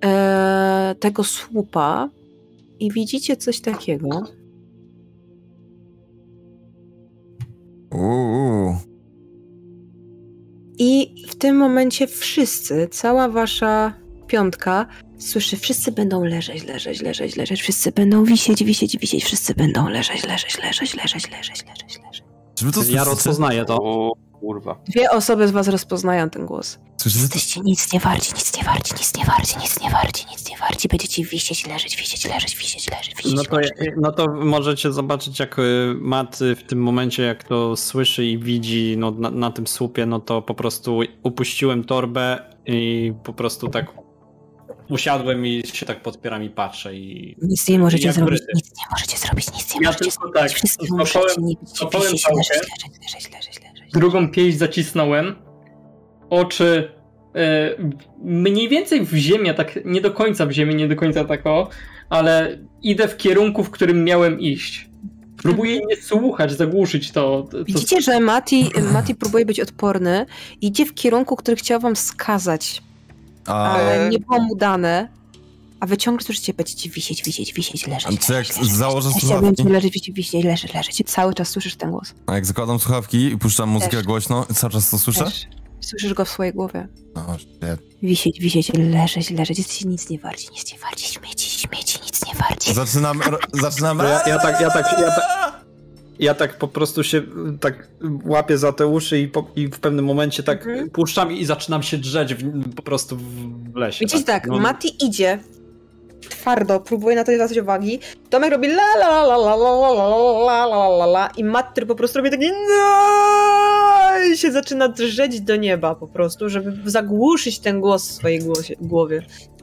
e, tego słupa i widzicie coś takiego. Uuu. I w tym momencie wszyscy, cała wasza piątka, słyszy, wszyscy będą leżeć, leżeć, leżeć, leżeć, wszyscy będą wisieć, wisieć, wisieć, wszyscy będą leżeć, leżeć, leżeć, leżeć, leżeć, leżeć, leżeć. Czy to Ja rozpoznaję to. O kurwa. Dwie osoby z was rozpoznają ten głos. Słyszycie to? Jesteście nic nie warci, nic nie warci, nic nie warci, nic nie warci, nic nie warci. Będziecie wisieć, leżeć, wisieć, leżeć, wisieć, leżeć, wisieć, No to, leżeć. no to możecie zobaczyć, jak y, Matt y, w tym momencie, jak to słyszy i widzi no, na, na tym słupie, no to po prostu upuściłem torbę i po prostu tak usiadłem i się tak podpieram i patrzę i Nic nie możecie Jak zrobić, bryty. nic nie możecie zrobić, nic nie Ja możecie tylko zrobić. tak, Wszyscy złapałem- muszecie nie być, złapałem wisieć, pałkę. leżeć, leżeć, leżeć, leżeć, leżeć. Drugą pięść zacisnąłem. Oczy e, mniej więcej w ziemię, tak nie do końca w ziemię, nie do końca tak o, ale idę w kierunku, w którym miałem iść. Próbuję nie słuchać, zagłuszyć to. to Widzicie, że Mati, Mati próbuje być odporny, idzie w kierunku, który chciał wam wskazać, A, ale nie było mu dane, a wy ciągle słyszycie, będziecie Wisieć, wisieć, wisieć, leżeć, a czy jak leżeć, leżeć. założę Chciałbym słuchawki, leżeć, wisieć, wisieć, leżeć, leżeć. Cały czas słyszysz ten głos. a jak zakładam słuchawki i puszczam muzykę Też. głośno, cały czas to słyszę? Też. Słyszysz go w swojej głowie. O, shit. Wisieć, wisieć, leżeć, leżeć. Jesteście nic nie warci, nic nie warci. Śmieci, śmieci, nic nie warci. Zaczynam, zaczynam... To ja- ja tak- ja tak- ja tak- ja tak po prostu się y, tak łapię za te uszy i, po, i w pewnym momencie tak Mhm. puszczam i zaczynam się drzeć w, po prostu w lesie. Widzicie tak, No, Mati idzie twardo, próbuje na to zwracać uwagi. Tomek robi la la la la la la la la la la la la i Matt, który po prostu robi taki no i się zaczyna drzeć do nieba po prostu, żeby zagłuszyć ten głos w swojej głosie, głowie.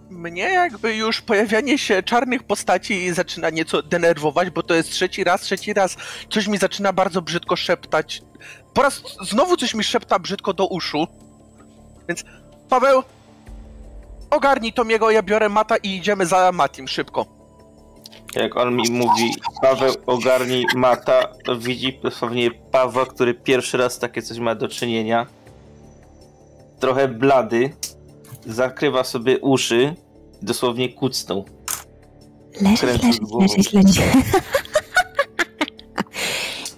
Mnie jakby już pojawianie się czarnych postaci zaczyna nieco denerwować, bo to jest trzeci raz, trzeci raz coś mi zaczyna bardzo brzydko szeptać. Po raz znowu coś mi szepta brzydko do uszu. Więc Paweł, ogarnij Tomiego, ja biorę Mata i idziemy za Matim szybko. Jak on mi mówi, Paweł ogarnij mata, to widzi dosłownie Pawła, który pierwszy raz takie coś ma do czynienia. Trochę blady, zakrywa sobie uszy, dosłownie kucnął. Leżeć, leżeć, leżeć, leżeć.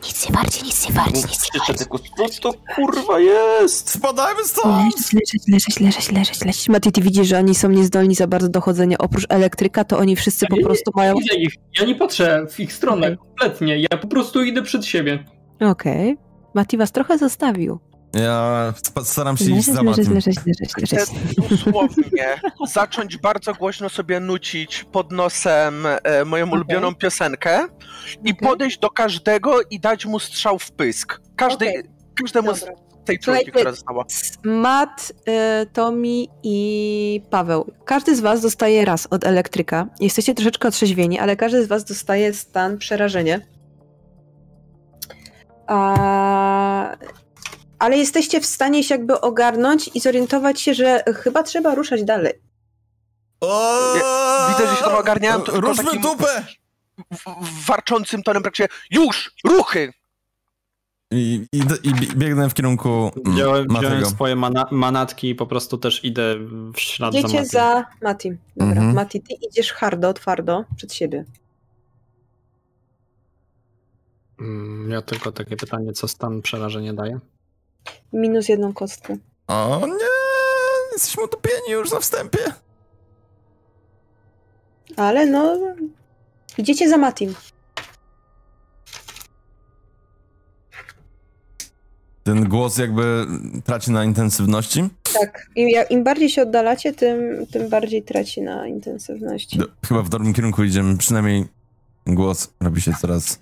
Nic nie warci, nic nie warci, nic nie warci. tylko, co to kurwa jest? Spadajmy stąd! Leżeć, leżeć, leżeć, leżeć, leżeć, leżeć. Mati, ty widzisz, że oni są niezdolni za bardzo do chodzenia. Oprócz elektryka, to oni wszyscy po Ja nie- prostu mają... Widzę ich. Ja nie patrzę w ich stronę kompletnie. Ja po prostu idę przed siebie. Okej. Mati was trochę zostawił. Ja staram się iść za leżeć, Matim. leżeć, leżeć, Chcę dosłownie zacząć bardzo głośno sobie nucić pod nosem e, moją Okej. ulubioną piosenkę i Okej. podejść do każdego i dać mu strzał w pysk. Każdy, Okej. każdemu z Dobra. tej Słuchajcie, trójki, która została. Matt, y, Tomi i Paweł. Każdy z was dostaje raz od elektryka. Jesteście troszeczkę otrzeźwieni, ale każdy z was dostaje stan przerażenia. A... Ale jesteście w stanie się jakby ogarnąć i zorientować się, że chyba trzeba ruszać dalej. O! widzę, że się tam ogarniałem, to Ruszmy takim- dupę! Warczącym tonem praktycznie już! Ruchy! I, i, i bie- biegnę w kierunku mm, Wziąłem, wziąłem swoje mana, manatki i po prostu też idę w ślad za Idziecie Matim. za Matim. Dobra, Mhm. Mati, ty idziesz hardo, twardo przed siebie. Mm, Ja tylko takie pytanie, co stan przerażenia daje? Minus jedną kostkę. O nie! Jesteśmy utopieni już na wstępie. Ale no... Idziecie za Matim. Ten głos jakby traci na intensywności. Tak. Im, im bardziej się oddalacie, tym, tym bardziej traci na intensywności. Do- Chyba w dobrym kierunku idziemy, przynajmniej głos robi się coraz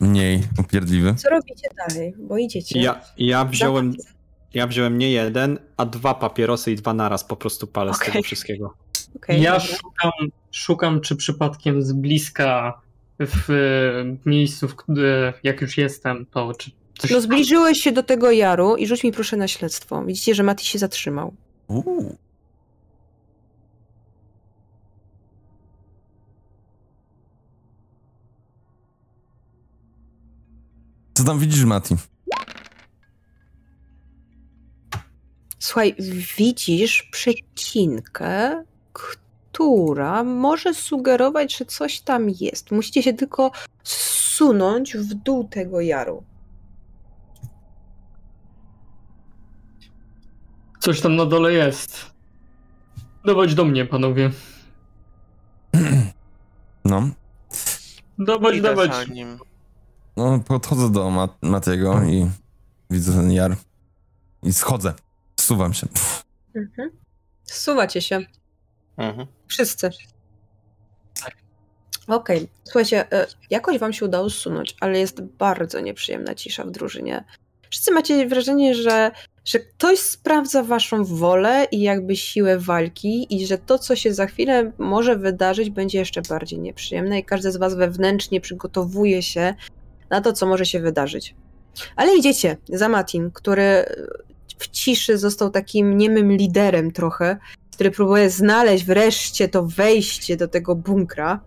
Mniej upierdliwy. Co robicie dalej? Bo idziecie. Ja, ja wziąłem. Ja wziąłem nie jeden, a dwa papierosy i dwa naraz po prostu palę z Okej. tego wszystkiego. Okej, ja dobra. szukam, szukam, czy przypadkiem z bliska w e, miejscu, w, którym- jak już jestem, to czy coś No zbliżyłeś się do tego jaru i rzuć mi proszę na śledztwo. Widzicie, że Mati się zatrzymał. Uuu. Co tam widzisz, Mati? Słuchaj, widzisz przecinkę, która może sugerować, że coś tam jest. Musicie się tylko zsunąć w dół tego jaru. Coś tam na dole jest. Dawać do mnie, panowie. No, Dawać, Idę dawać. za nim. No podchodzę do Mat- Matiego i widzę ten jar. I schodzę. Zsuwam się. Mhm. Zsuwacie się. Mhm. Wszyscy. Okej, słuchajcie, e, jakoś wam się udało zsunąć, ale jest bardzo nieprzyjemna cisza w drużynie. Wszyscy macie wrażenie, że, że ktoś sprawdza waszą wolę i jakby siłę walki i że to, co się za chwilę może wydarzyć, będzie jeszcze bardziej nieprzyjemne i każdy z was wewnętrznie przygotowuje się na to, co może się wydarzyć. Ale idziecie za Matim, który w ciszy został takim niemym liderem trochę, który próbuje znaleźć wreszcie to wejście do tego bunkra.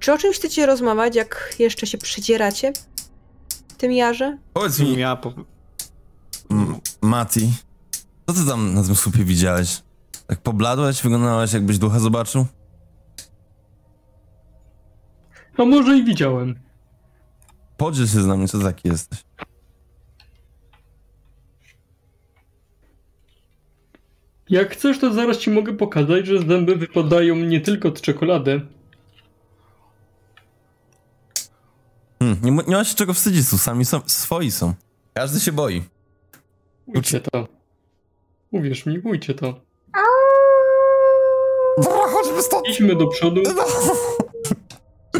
Czy o czymś chcecie rozmawiać, jak jeszcze się przedzieracie w tym jarze? Powiedz mi, Ja po... M- Mati, co ty tam na tym słupie widziałeś? Tak pobladłeś, wyglądałeś jakbyś ducha zobaczył? A może i widziałem. Podziel się z nami, co taki jesteś. Jak chcesz, to zaraz ci mogę pokazać, że zęby wypadają nie tylko od czekolady. Hmm, nie, ma- nie ma się czego wstydzić, tu sami są, swoi są. Każdy się boi. Ujcie to. Uwierz mi, ujcie to. Chodźmy stąd! Idźmy do przodu.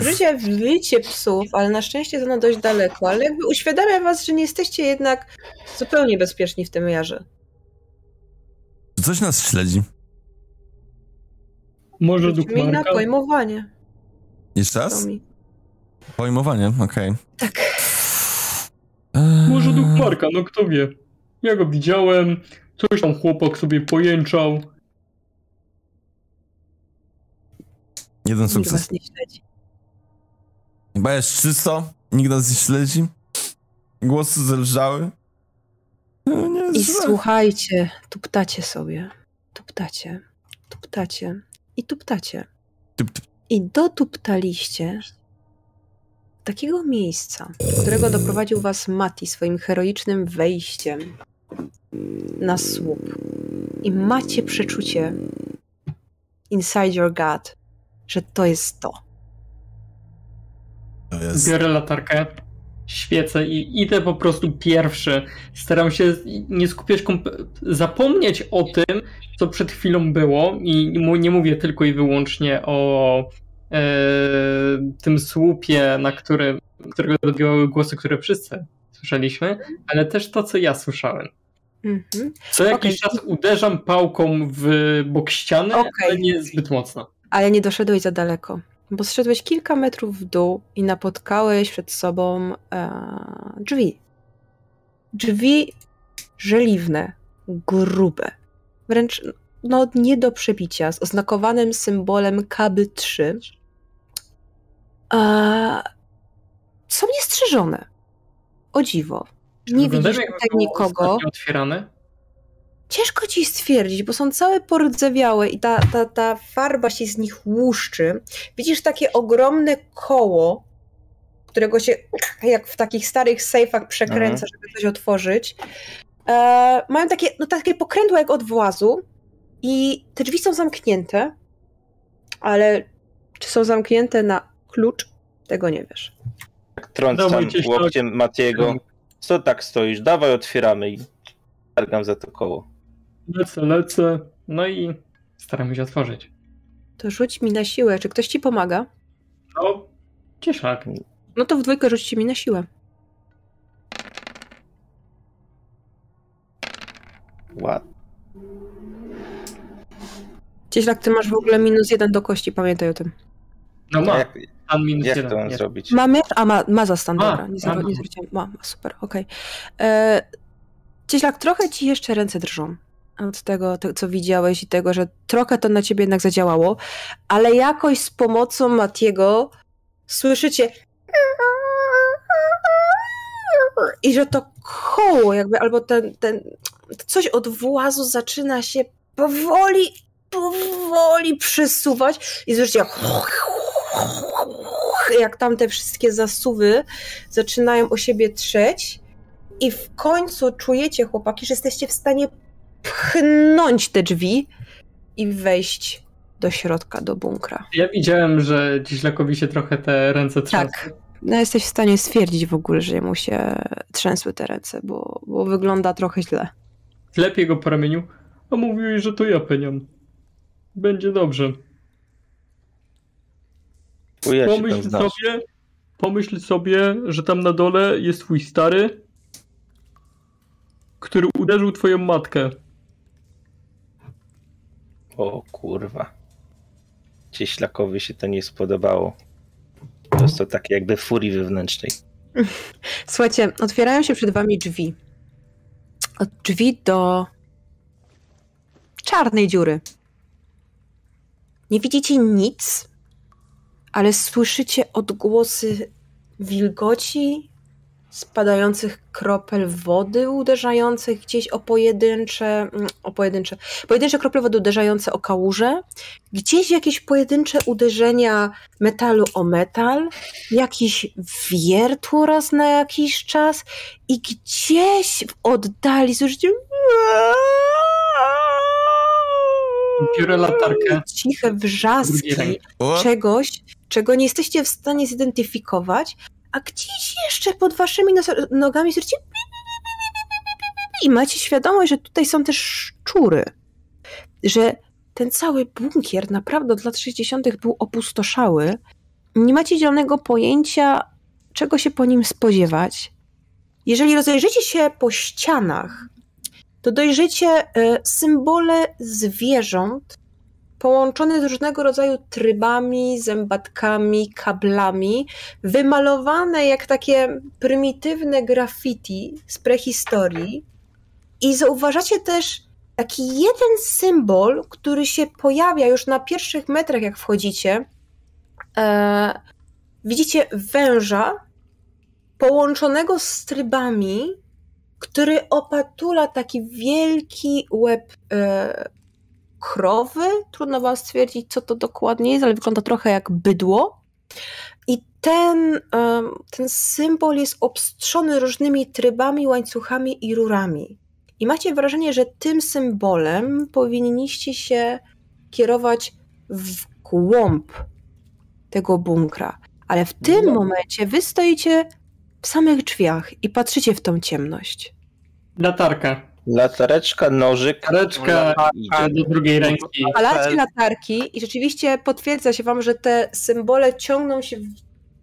Słyszycie wycie psów, ale na szczęście to na dość daleko, ale jakby uświadamia was, że nie jesteście jednak zupełnie bezpieczni w tym jarze. Czy coś nas śledzi? Może mi na pojmowanie. Jeszcze raz? Pojmowanie, okej. Tak. Eee, Może duch Marka, no kto wie. Ja go widziałem. Coś tam chłopak sobie pojęczał. Jeden Nikt sukces. was nie śledzi. Chyba jest czysto, nikt nas nie śledzi. Głosy zelżały. No, nie I słuchajcie, tuptacie sobie. Tuptacie. Tuptacie. I tuptacie. Tup, tup. I dotuptaliście takiego miejsca, do którego doprowadził was Mati swoim heroicznym wejściem na słup. I macie przeczucie inside your gut, że to jest to. To jest... Biorę latarkę, świecę i idę po prostu pierwszy. Staram się nie skupiać, komp- zapomnieć o tym, co przed chwilą było i nie mówię tylko i wyłącznie o e, tym słupie, na którym, którego dobierały głosy, które wszyscy słyszeliśmy, ale też to, co ja słyszałem. Mhm. Co jakiś Okej. czas uderzam pałką w bok ściany, Okej. ale nie zbyt mocno. Ale nie doszedłeś za daleko, bo zszedłeś kilka metrów w dół i napotkałeś przed sobą e, drzwi. Drzwi żeliwne, grube, wręcz no, nie do przebicia, z oznakowanym symbolem KB3. E, są niestrzeżone. O dziwo. Nie widzisz tutaj nikogo. otwierane. Ciężko ci stwierdzić, bo są całe pordzewiałe i ta, ta, ta farba się z nich łuszczy. Widzisz takie ogromne koło, którego się jak w takich starych sejfach przekręca, żeby coś otworzyć. E, mają takie, no, takie pokrętło jak od włazu i te drzwi są zamknięte, ale czy są zamknięte na klucz, tego nie wiesz. Tak trącam Dawajcie się łokciem Matiego. Co tak stoisz? Dawaj, otwieramy i targam za to koło. Lecę, lecę. No i staramy się otworzyć. To rzuć mi na siłę. Czy ktoś ci pomaga? No, Cieszak. No to w dwójkę rzućcie mi na siłę. Ład. Cieślak, ty masz w ogóle minus jeden do kości, pamiętaj o tym. No ma, Jak, minus jak jeden. to mam nie. zrobić? Mamy? A, ma, ma za stan, dobra. Nie, ma. nie zwróciłam. Ma, ma, super, okej. Okay. Cieślak, trochę ci jeszcze ręce drżą od tego, te, co widziałeś i tego, że trochę to na ciebie jednak zadziałało, ale jakoś z pomocą Matiego słyszycie i że to koło jakby, albo ten, ten coś od włazu zaczyna się powoli, powoli przesuwać i słyszycie jak tam te wszystkie zasuwy zaczynają o siebie trzeć i w końcu czujecie, chłopaki, że jesteście w stanie pchnąć te drzwi i wejść do środka, do bunkra. Ja widziałem, że Ciślakowi się trochę te ręce trzęsły. Tak. No, jesteś w stanie stwierdzić w ogóle, że mu się trzęsły te ręce, bo, bo wygląda trochę źle. Lepiej go po ramieniu. A mówiłeś, że to ja peniam. Będzie dobrze. Tam Pomyśl sobie, pomyśl sobie, że tam na dole jest twój stary, który uderzył twoją matkę. O kurwa. Cieślakowi się to nie spodobało. To jest to takie jakby furii wewnętrznej. Słuchajcie, otwierają się przed wami drzwi. Od drzwi do czarnej dziury. Nie widzicie nic, ale słyszycie odgłosy wilgoci, spadających kropel wody uderzających gdzieś o pojedyncze, mm, o pojedyncze, pojedyncze krople wody uderzające o kałuże, gdzieś jakieś pojedyncze uderzenia metalu o metal, jakiś wiertło raz na jakiś czas i gdzieś w oddali słyszycie Biorę latarkę. ciche wrzaski czegoś, czego nie jesteście w stanie zidentyfikować, a gdzieś jeszcze pod waszymi nogami słyszycie i macie świadomość, że tutaj są też szczury. Że ten cały bunkier naprawdę od lat 60. był opustoszały. Nie macie zielonego pojęcia, czego się po nim spodziewać. Jeżeli rozejrzycie się po ścianach, to dojrzycie e, symbole zwierząt połączone z różnego rodzaju trybami, zębatkami, kablami, wymalowane jak takie prymitywne graffiti z prehistorii. I zauważacie też taki jeden symbol, który się pojawia już na pierwszych metrach, jak wchodzicie. E, widzicie węża połączonego z trybami, który opatula taki wielki łeb e, krowy. Trudno wam stwierdzić, co to dokładnie jest, ale wygląda trochę jak bydło. I ten, ten symbol jest obstrzony różnymi trybami, łańcuchami i rurami. I macie wrażenie, że tym symbolem powinniście się kierować w głąb tego bunkra. Ale w tym momencie wy stoicie w samych drzwiach i patrzycie w tą ciemność. Latarka. Latareczka, nożyk. Latareczka do drugiej ręki. Palacie latarki i rzeczywiście potwierdza się wam, że te symbole ciągną się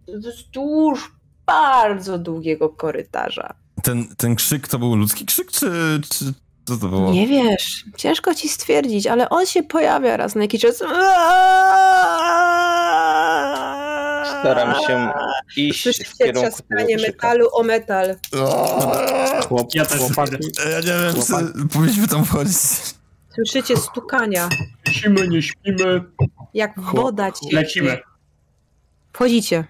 wzdłuż bardzo długiego korytarza. ten, ten krzyk to był ludzki krzyk, czy, czy co to było? Nie wiesz, ciężko ci stwierdzić, ale on się pojawia raz na jakiś czas. Staram się iść w Słyszycie kierunku trzaskanie metalu o metal. Chłop, Ja też chłopaki, Ja nie wiem, czy powinniśmy tam wchodzić. Słyszycie stukania, Śpimy, nie śpimy. jak woda ci. Lecimy. Wchodzicie.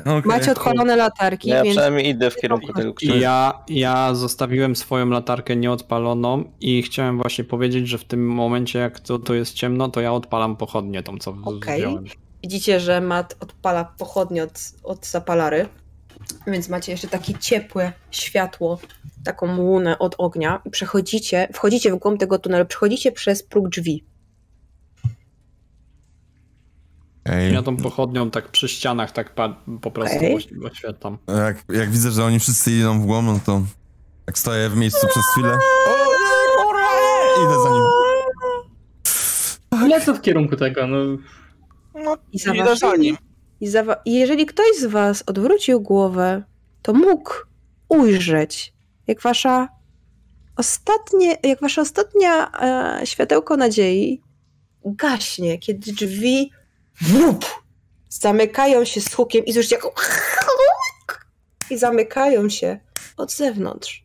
Okay. Macie odpalone latarki, Ja więc przynajmniej idę w kierunku tego krzyka. Ja, ja zostawiłem swoją latarkę nieodpaloną i chciałem właśnie powiedzieć, że w tym momencie, jak to, to jest ciemno, to ja odpalam pochodnię tą, co Okej. wziąłem. Widzicie, że Mat odpala pochodnie od, od zapalary, więc macie jeszcze takie ciepłe światło, taką łunę od ognia. I Przechodzicie, wchodzicie w głąb tego tunelu, przechodzicie przez próg drzwi. Ej, Ja tą pochodnią tak przy ścianach tak po prostu okay. oświetlam. jak, jak widzę, że oni wszyscy idą w głąb, no to jak stoję w miejscu przez chwilę. O, nie, Idę za nim. Lecę w kierunku tego, no. No, I za idę za waszymi nim. I, I jeżeli ktoś z was odwrócił głowę, to mógł ujrzeć, jak wasza ostatnie, jak wasza ostatnia e, światełko nadziei gaśnie, kiedy drzwi wup, zamykają się z hukiem i słyszycie jako i zamykają się od zewnątrz.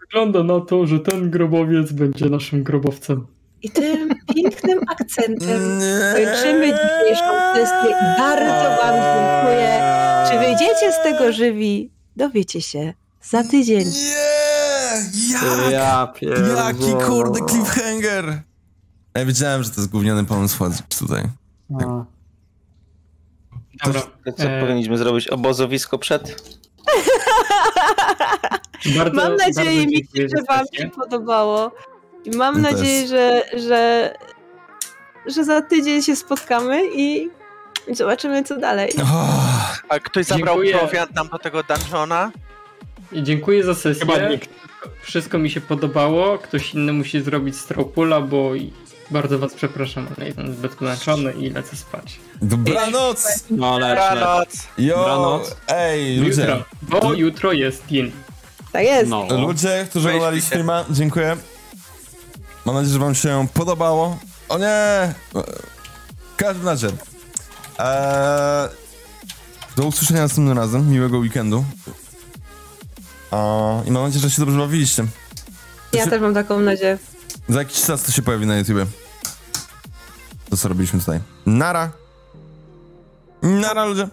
Wygląda na to, że ten grobowiec będzie naszym grobowcem. I tym pięknym akcentem kończymy dzisiejszą sesję i bardzo wam dziękuję. Czy wyjdziecie z tego żywi? Dowiecie się za tydzień. Nie! Jak? Ja. Jaki kurde cliffhanger! Ja wiedziałem, że to jest gówniany pomysł tutaj. A. Dobra. To co e, powinniśmy zrobić? Obozowisko przed? bardzo, Mam nadzieję, dziękuję za że wam się podobało. I mam też. nadzieję, że, że, że za tydzień się spotkamy i zobaczymy, co dalej. Oh, A ktoś zabrał Dziękuję. prowiant nam do tego dungeona? I dziękuję za sesję. Chyba nikt. Wszystko mi się podobało. Ktoś inny musi zrobić stropula, bo bardzo was przepraszam, ale jestem zbyt zmęczony i lecę spać. dobranoc! No lecz. Dobranoc. Jo! Dobranoc. Ej, ludzie! Jutro, bo jutro jest dzień. Tak jest. No. Ludzie, którzy oglądali streama, dziękuję. Mam nadzieję, że wam się podobało. O nie! W każdym razie. Eee, do usłyszenia następnym razem. Miłego weekendu. A, I mam nadzieję, że się dobrze bawiliście. Ja też mam taką nadzieję. Za jakiś czas to się pojawi na YouTubie. To co robiliśmy tutaj. Nara! Nara ludzie!